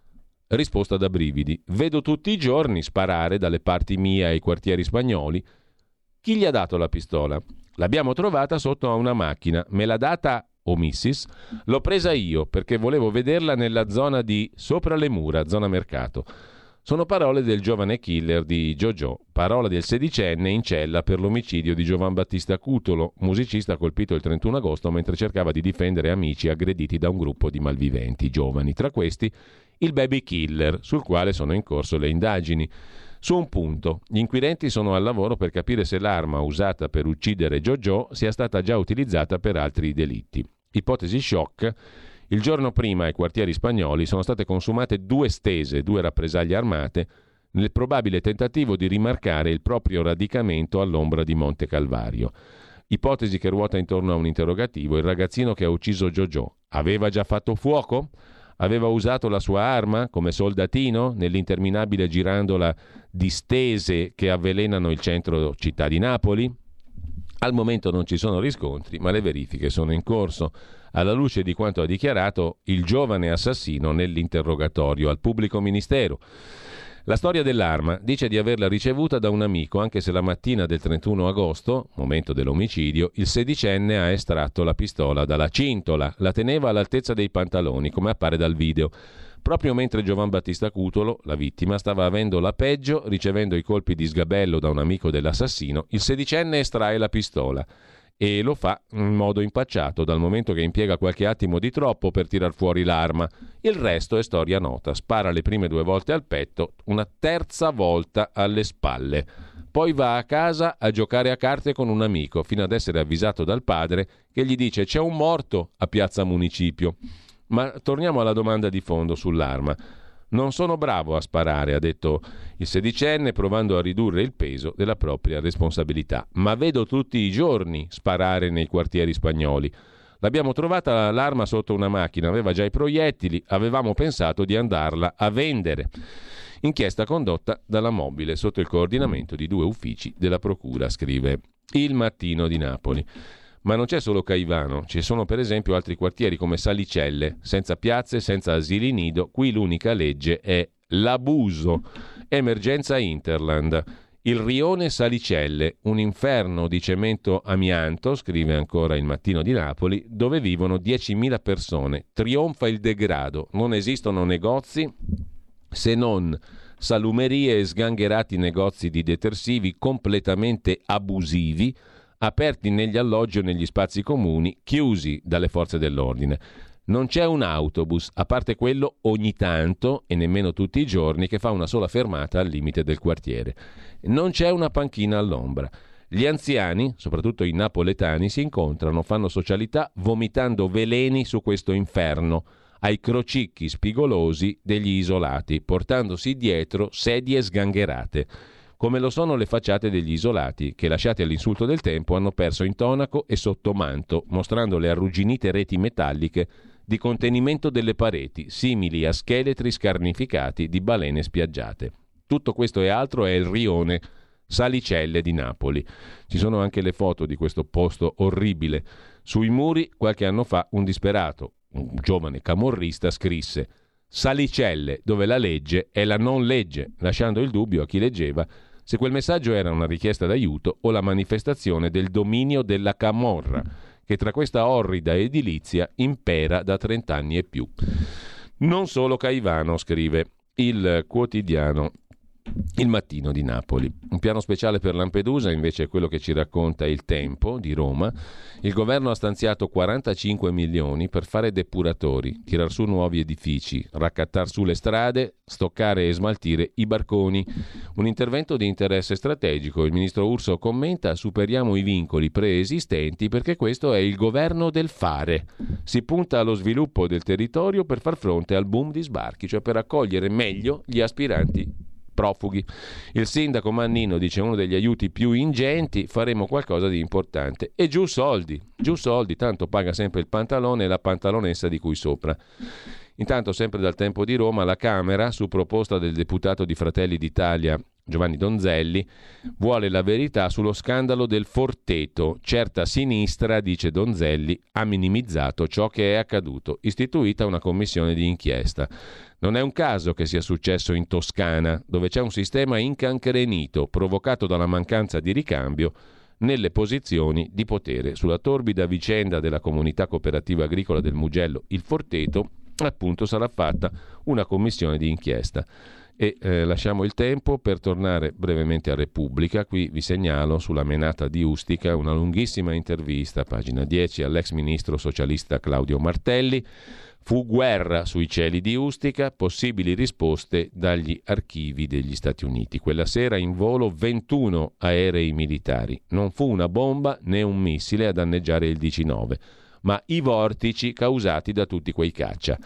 Risposta da brividi. Vedo tutti i giorni sparare dalle parti mie ai quartieri spagnoli. Chi gli ha dato la pistola? L'abbiamo trovata sotto a una macchina, me l'ha data o Missis, l'ho presa io perché volevo vederla nella zona di sopra le mura, zona mercato. Sono parole del giovane killer di Jojo, parola del sedicenne in cella per l'omicidio di Giovan Battista Cutolo, musicista colpito il 31 agosto mentre cercava di difendere amici aggrediti da un gruppo di malviventi giovani. Tra questi il baby killer, sul quale sono in corso le indagini. Su un punto, gli inquirenti sono al lavoro per capire se l'arma usata per uccidere Jojo sia stata già utilizzata per altri delitti. Ipotesi shock. Il giorno prima ai quartieri spagnoli sono state consumate due stese, due rappresaglie armate, nel probabile tentativo di rimarcare il proprio radicamento all'ombra di Monte Calvario. Ipotesi che ruota intorno a un interrogativo. Il ragazzino che ha ucciso Jojo aveva già fatto fuoco? Aveva usato la sua arma come soldatino nell'interminabile girandola di stese che avvelenano il centro città di Napoli? Al momento non ci sono riscontri, ma le verifiche sono in corso, alla luce di quanto ha dichiarato il giovane assassino nell'interrogatorio al pubblico ministero. La storia dell'arma dice di averla ricevuta da un amico, anche se la mattina del 31 agosto, momento dell'omicidio, il sedicenne ha estratto la pistola dalla cintola, la teneva all'altezza dei pantaloni, come appare dal video. Proprio mentre Giovan Battista Cutolo, la vittima, stava avendo la peggio, ricevendo i colpi di sgabello da un amico dell'assassino, il sedicenne estrae la pistola e lo fa in modo impacciato dal momento che impiega qualche attimo di troppo per tirar fuori l'arma. Il resto è storia nota. Spara le prime due volte al petto, una terza volta alle spalle. Poi va a casa a giocare a carte con un amico, fino ad essere avvisato dal padre che gli dice c'è un morto a Piazza Municipio. Ma torniamo alla domanda di fondo sull'arma. Non sono bravo a sparare, ha detto il sedicenne provando a ridurre il peso della propria responsabilità, ma vedo tutti i giorni sparare nei quartieri spagnoli. L'abbiamo trovata l'arma sotto una macchina, aveva già i proiettili, avevamo pensato di andarla a vendere. Inchiesta condotta dalla mobile sotto il coordinamento di due uffici della Procura, scrive Il Mattino di Napoli. Ma non c'è solo Caivano, ci sono per esempio altri quartieri come Salicelle, senza piazze, senza asili nido. Qui l'unica legge è l'abuso. Emergenza Interland. Il rione Salicelle, un inferno di cemento amianto, scrive ancora il Mattino di Napoli, dove vivono 10.000 persone. Trionfa il degrado, non esistono negozi se non salumerie e sgangherati negozi di detersivi completamente abusivi aperti negli alloggi o negli spazi comuni, chiusi dalle forze dell'ordine. Non c'è un autobus, a parte quello ogni tanto, e nemmeno tutti i giorni, che fa una sola fermata al limite del quartiere. Non c'è una panchina all'ombra. Gli anziani, soprattutto i napoletani, si incontrano, fanno socialità vomitando veleni su questo inferno, ai crocicchi spigolosi degli isolati, portandosi dietro sedie sgangherate come lo sono le facciate degli isolati, che lasciati all'insulto del tempo hanno perso intonaco e sottomanto, mostrando le arrugginite reti metalliche di contenimento delle pareti, simili a scheletri scarnificati di balene spiaggiate. Tutto questo e altro è il rione Salicelle di Napoli. Ci sono anche le foto di questo posto orribile. Sui muri, qualche anno fa, un disperato, un giovane camorrista, scrisse Salicelle, dove la legge è la non legge, lasciando il dubbio a chi leggeva se quel messaggio era una richiesta d'aiuto o la manifestazione del dominio della camorra, che tra questa orrida edilizia impera da trent'anni e più. Non solo Caivano, scrive il quotidiano il mattino di Napoli. Un piano speciale per Lampedusa invece è quello che ci racconta il Tempo di Roma. Il governo ha stanziato 45 milioni per fare depuratori, tirar su nuovi edifici, raccattar su le strade, stoccare e smaltire i barconi. Un intervento di interesse strategico. Il ministro Urso commenta: superiamo i vincoli preesistenti perché questo è il governo del fare. Si punta allo sviluppo del territorio per far fronte al boom di sbarchi, cioè per accogliere meglio gli aspiranti profughi. Il sindaco Mannino dice uno degli aiuti più ingenti, faremo qualcosa di importante. E giù soldi, giù soldi, tanto paga sempre il pantalone e la pantalonessa di cui sopra. Intanto, sempre dal tempo di Roma, la Camera, su proposta del deputato di Fratelli d'Italia Giovanni Donzelli, vuole la verità sullo scandalo del Forteto. Certa sinistra, dice Donzelli, ha minimizzato ciò che è accaduto, istituita una commissione di inchiesta. Non è un caso che sia successo in Toscana, dove c'è un sistema incancrenito provocato dalla mancanza di ricambio nelle posizioni di potere. Sulla torbida vicenda della comunità cooperativa agricola del Mugello, il Forteto, appunto sarà fatta una commissione di inchiesta. E eh, lasciamo il tempo per tornare brevemente a Repubblica. Qui vi segnalo sulla menata di Ustica una lunghissima intervista, pagina 10, all'ex ministro socialista Claudio Martelli. Fu guerra sui cieli di Ustica, possibili risposte dagli archivi degli Stati Uniti. Quella sera in volo 21 aerei militari. Non fu una bomba né un missile a danneggiare il 19, ma i vortici causati da tutti quei caccia.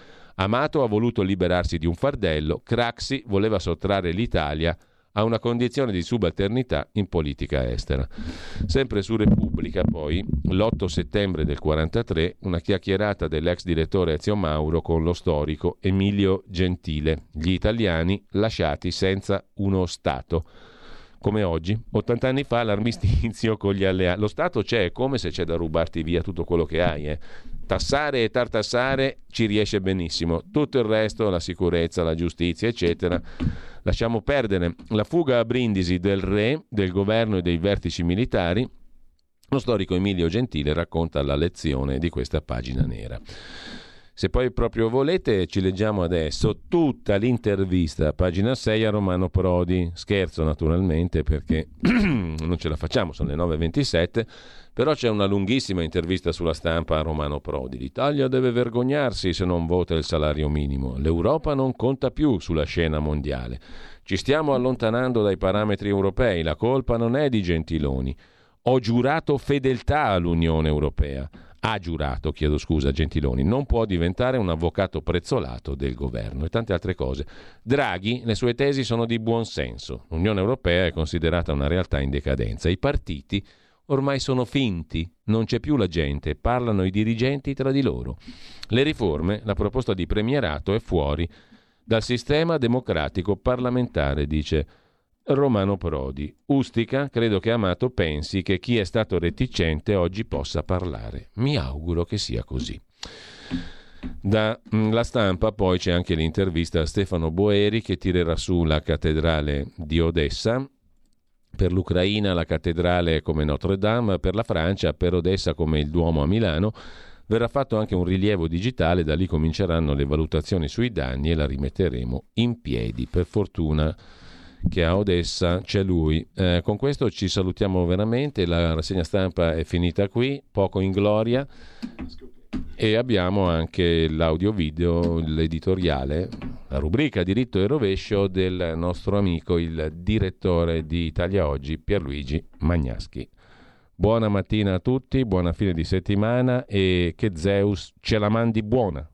Amato ha voluto liberarsi di un fardello, Craxi voleva sottrarre l'Italia a una condizione di subalternità in politica estera. Sempre su Repubblica, poi, l'8 settembre del 1943, una chiacchierata dell'ex direttore Ezio Mauro con lo storico Emilio Gentile, gli italiani lasciati senza uno Stato. Come oggi, 80 anni fa l'armistizio con gli alleati. Lo Stato c'è, è come se c'è da rubarti via tutto quello che hai. Eh tassare e tartassare ci riesce benissimo. Tutto il resto, la sicurezza, la giustizia, eccetera, lasciamo perdere. La fuga a Brindisi del re, del governo e dei vertici militari. Lo storico Emilio Gentile racconta la lezione di questa pagina nera. Se poi proprio volete, ci leggiamo adesso tutta l'intervista, pagina 6 a Romano Prodi. Scherzo naturalmente perché non ce la facciamo, sono le 9.27 però c'è una lunghissima intervista sulla stampa a Romano Prodi. L'Italia deve vergognarsi se non vota il salario minimo. L'Europa non conta più sulla scena mondiale. Ci stiamo allontanando dai parametri europei. La colpa non è di Gentiloni. Ho giurato fedeltà all'Unione Europea. Ha giurato, chiedo scusa, Gentiloni, non può diventare un avvocato prezzolato del governo e tante altre cose. Draghi, le sue tesi sono di buon senso. L'Unione Europea è considerata una realtà in decadenza. I partiti ormai sono finti, non c'è più la gente, parlano i dirigenti tra di loro. Le riforme, la proposta di premierato è fuori dal sistema democratico parlamentare, dice Romano Prodi. Ustica, credo che Amato pensi che chi è stato reticente oggi possa parlare. Mi auguro che sia così. Da mm, Stampa poi c'è anche l'intervista a Stefano Boeri che tirerà su la cattedrale di Odessa per l'Ucraina la cattedrale come Notre Dame, per la Francia, per Odessa come il Duomo a Milano. Verrà fatto anche un rilievo digitale, da lì cominceranno le valutazioni sui danni e la rimetteremo in piedi. Per fortuna che a Odessa c'è lui. Eh, con questo ci salutiamo veramente, la rassegna stampa è finita qui, poco in gloria e abbiamo anche l'audio video, l'editoriale, la rubrica diritto e rovescio del nostro amico, il direttore di Italia Oggi, Pierluigi Magnaschi. Buona mattina a tutti, buona fine di settimana e che Zeus ce la mandi buona.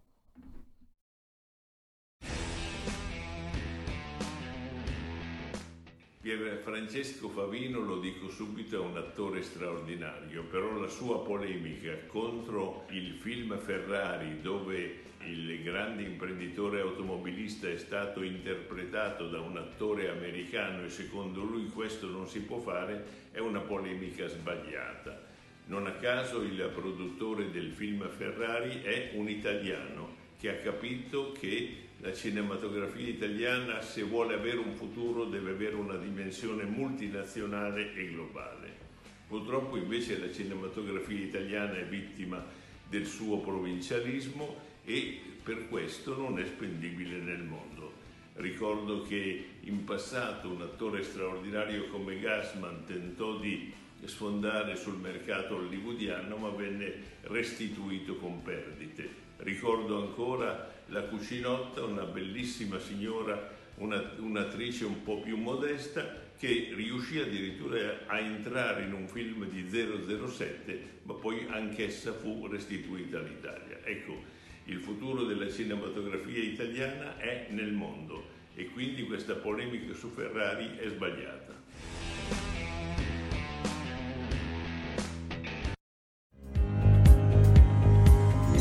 Favino, lo dico subito, è un attore straordinario, però la sua polemica contro il film Ferrari dove il grande imprenditore automobilista è stato interpretato da un attore americano e secondo lui questo non si può fare, è una polemica sbagliata. Non a caso il produttore del film Ferrari è un italiano che ha capito che la cinematografia italiana, se vuole avere un futuro, deve avere una dimensione multinazionale e globale. Purtroppo invece la cinematografia italiana è vittima del suo provincialismo e per questo non è spendibile nel mondo. Ricordo che in passato un attore straordinario come Gassman tentò di sfondare sul mercato hollywoodiano ma venne restituito con perdite. Ricordo ancora la Cucinotta, una bellissima signora, una, un'attrice un po' più modesta, che riuscì addirittura a entrare in un film di 007, ma poi anch'essa fu restituita all'Italia. Ecco, il futuro della cinematografia italiana è nel mondo e quindi questa polemica su Ferrari è sbagliata.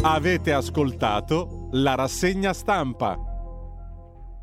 Avete ascoltato la rassegna stampa.